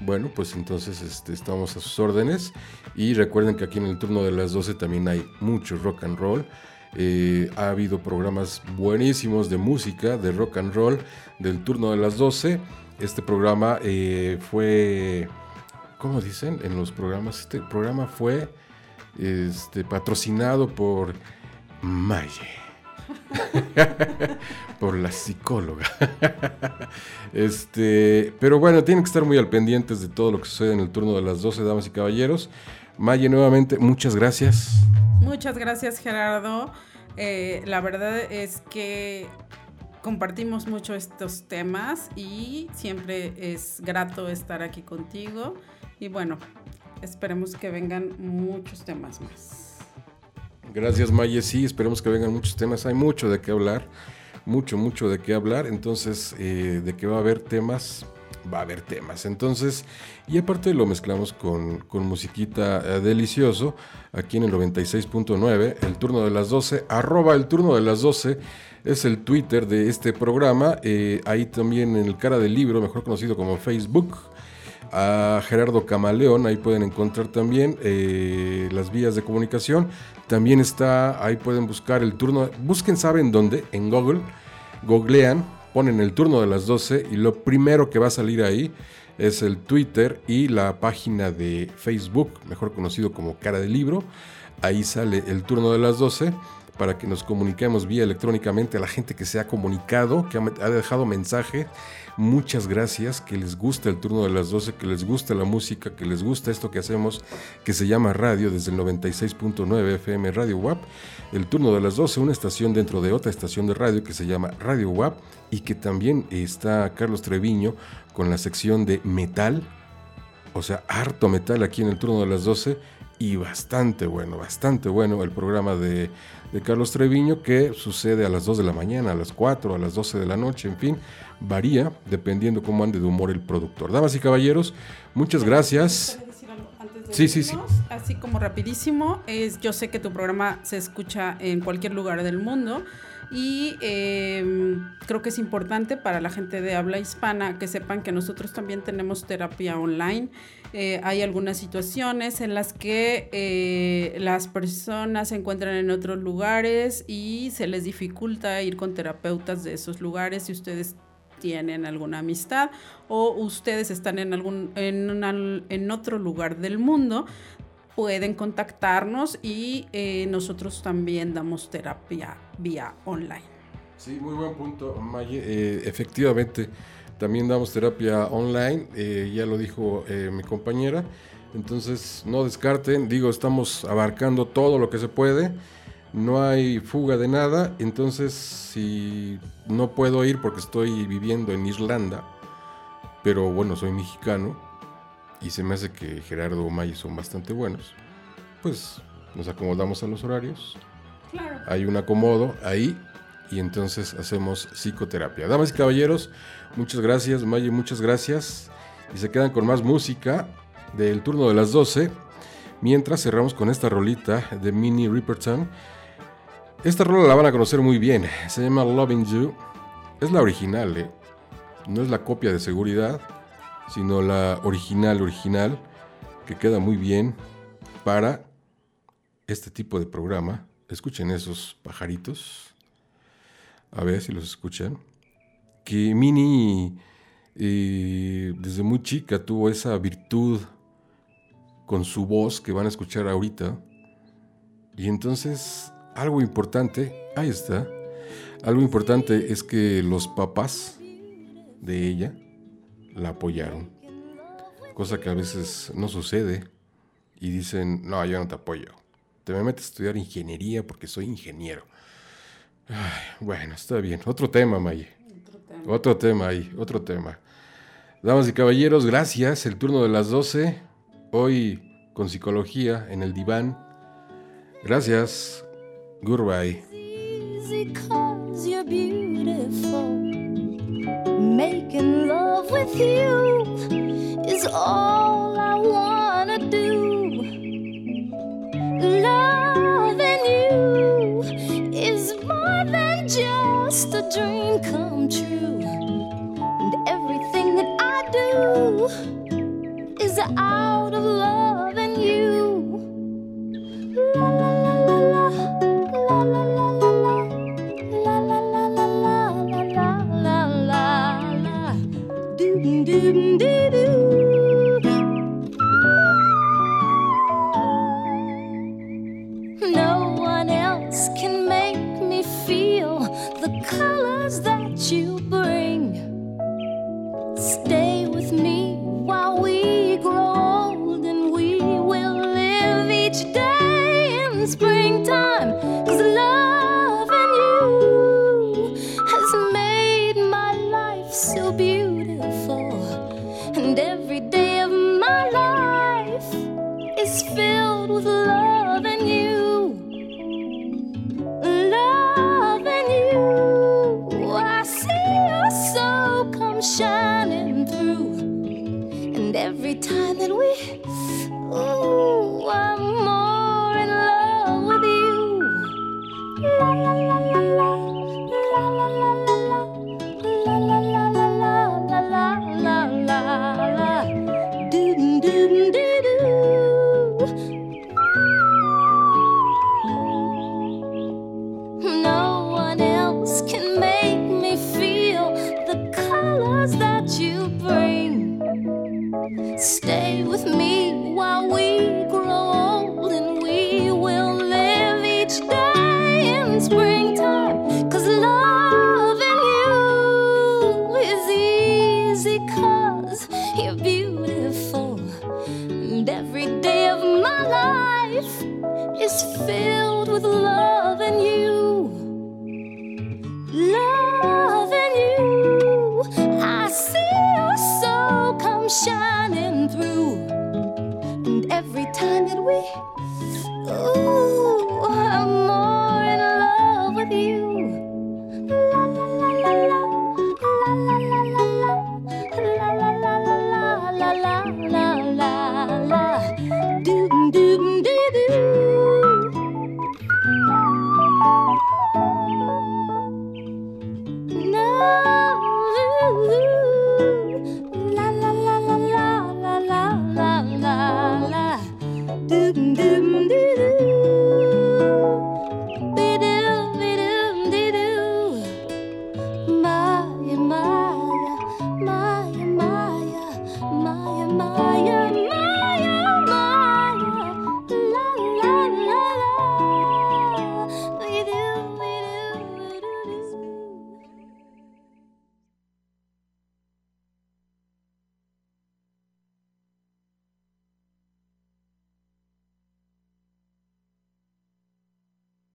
Bueno, pues entonces este, estamos a sus órdenes. Y recuerden que aquí en el turno de las 12 también hay mucho rock and roll. Eh, ha habido programas buenísimos de música, de rock and roll, del turno de las 12. Este programa eh, fue, ¿cómo dicen en los programas? Este programa fue este, patrocinado por Maye. por la psicóloga. este, pero bueno, tienen que estar muy al pendientes de todo lo que sucede en el turno de las 12, damas y caballeros. Maye, nuevamente, muchas gracias. Muchas gracias, Gerardo. Eh, la verdad es que compartimos mucho estos temas y siempre es grato estar aquí contigo. Y bueno, esperemos que vengan muchos temas más. Gracias, Maye. Sí, esperemos que vengan muchos temas. Hay mucho de qué hablar. Mucho, mucho de qué hablar. Entonces, eh, de que va a haber temas, va a haber temas. Entonces, y aparte lo mezclamos con, con musiquita eh, delicioso. Aquí en el 96.9, el turno de las 12, arroba el turno de las 12. Es el Twitter de este programa. Eh, ahí también en el cara del libro, mejor conocido como Facebook a Gerardo Camaleón, ahí pueden encontrar también eh, las vías de comunicación. También está, ahí pueden buscar el turno, busquen, ¿saben dónde? En Google, googlean, ponen el turno de las 12 y lo primero que va a salir ahí es el Twitter y la página de Facebook, mejor conocido como Cara del Libro. Ahí sale el turno de las 12 para que nos comuniquemos vía electrónicamente a la gente que se ha comunicado, que ha, dejado mensaje. Muchas gracias, que les gusta el turno de las 12, que les gusta la música, que les gusta esto que hacemos, que se llama radio desde el 96.9 FM Radio WAP. El turno de las 12, una estación dentro de otra estación de radio que se llama Radio WAP y que también está Carlos Treviño con la sección de metal, o sea, harto metal aquí en el turno de las 12 y bastante bueno, bastante bueno el programa de, de, Carlos Treviño que sucede a las 2 de la mañana, a las 4, a las 12 de la noche, en fin, varía dependiendo cómo ande de humor el productor. Damas y caballeros, muchas gracias. Sí, sí, sí. Así como rapidísimo, es, yo sé que tu programa se escucha en cualquier lugar del mundo Y eh, creo que es importante para la gente de habla hispana que sepan que nosotros también tenemos terapia online. Eh, hay algunas situaciones en las que eh, las personas se encuentran en otros lugares y se les dificulta ir con terapeutas de esos lugares si ustedes tienen alguna amistad o ustedes están en algún en, una- en otro lugar del mundo pueden contactarnos y eh, nosotros también damos terapia vía online. Sí, muy buen punto, Maye. Eh, efectivamente, también damos terapia online, eh, ya lo dijo eh, mi compañera. Entonces, no descarten, digo, estamos abarcando todo lo que se puede. No hay fuga de nada. Entonces, si no puedo ir porque estoy viviendo en Irlanda, pero bueno, soy mexicano y se me hace que Gerardo o Maye son bastante buenos, pues nos acomodamos a los horarios Claro. hay un acomodo ahí y entonces hacemos psicoterapia. Damas y caballeros, muchas gracias, Maye, muchas gracias. Y se quedan con más música del turno de las 12, mientras cerramos con esta rolita de Minnie Riperton. Esta rola la van a conocer muy bien, se llama Loving You. Es la original, ¿eh? no es la copia de seguridad, sino la original, original, que queda muy bien para este tipo de programa. Escuchen esos pajaritos. A ver si los escuchan. Que Minnie eh, desde muy chica tuvo esa virtud con su voz que van a escuchar ahorita. Y entonces, algo importante, ahí está. Algo importante es que los papás de ella la apoyaron. Cosa que a veces no sucede. Y dicen, no, yo no te apoyo. Te me metes a estudiar ingeniería porque soy ingeniero. Ay, bueno, está bien. Otro tema, Maye. Otro tema ahí, otro tema. Damas y caballeros, gracias. El turno de las 12. Hoy con psicología en el diván. Gracias. Goodbye. Making love with you is all I wanna do. Loving you is more than just a dream come true. Everything that I do is out of loving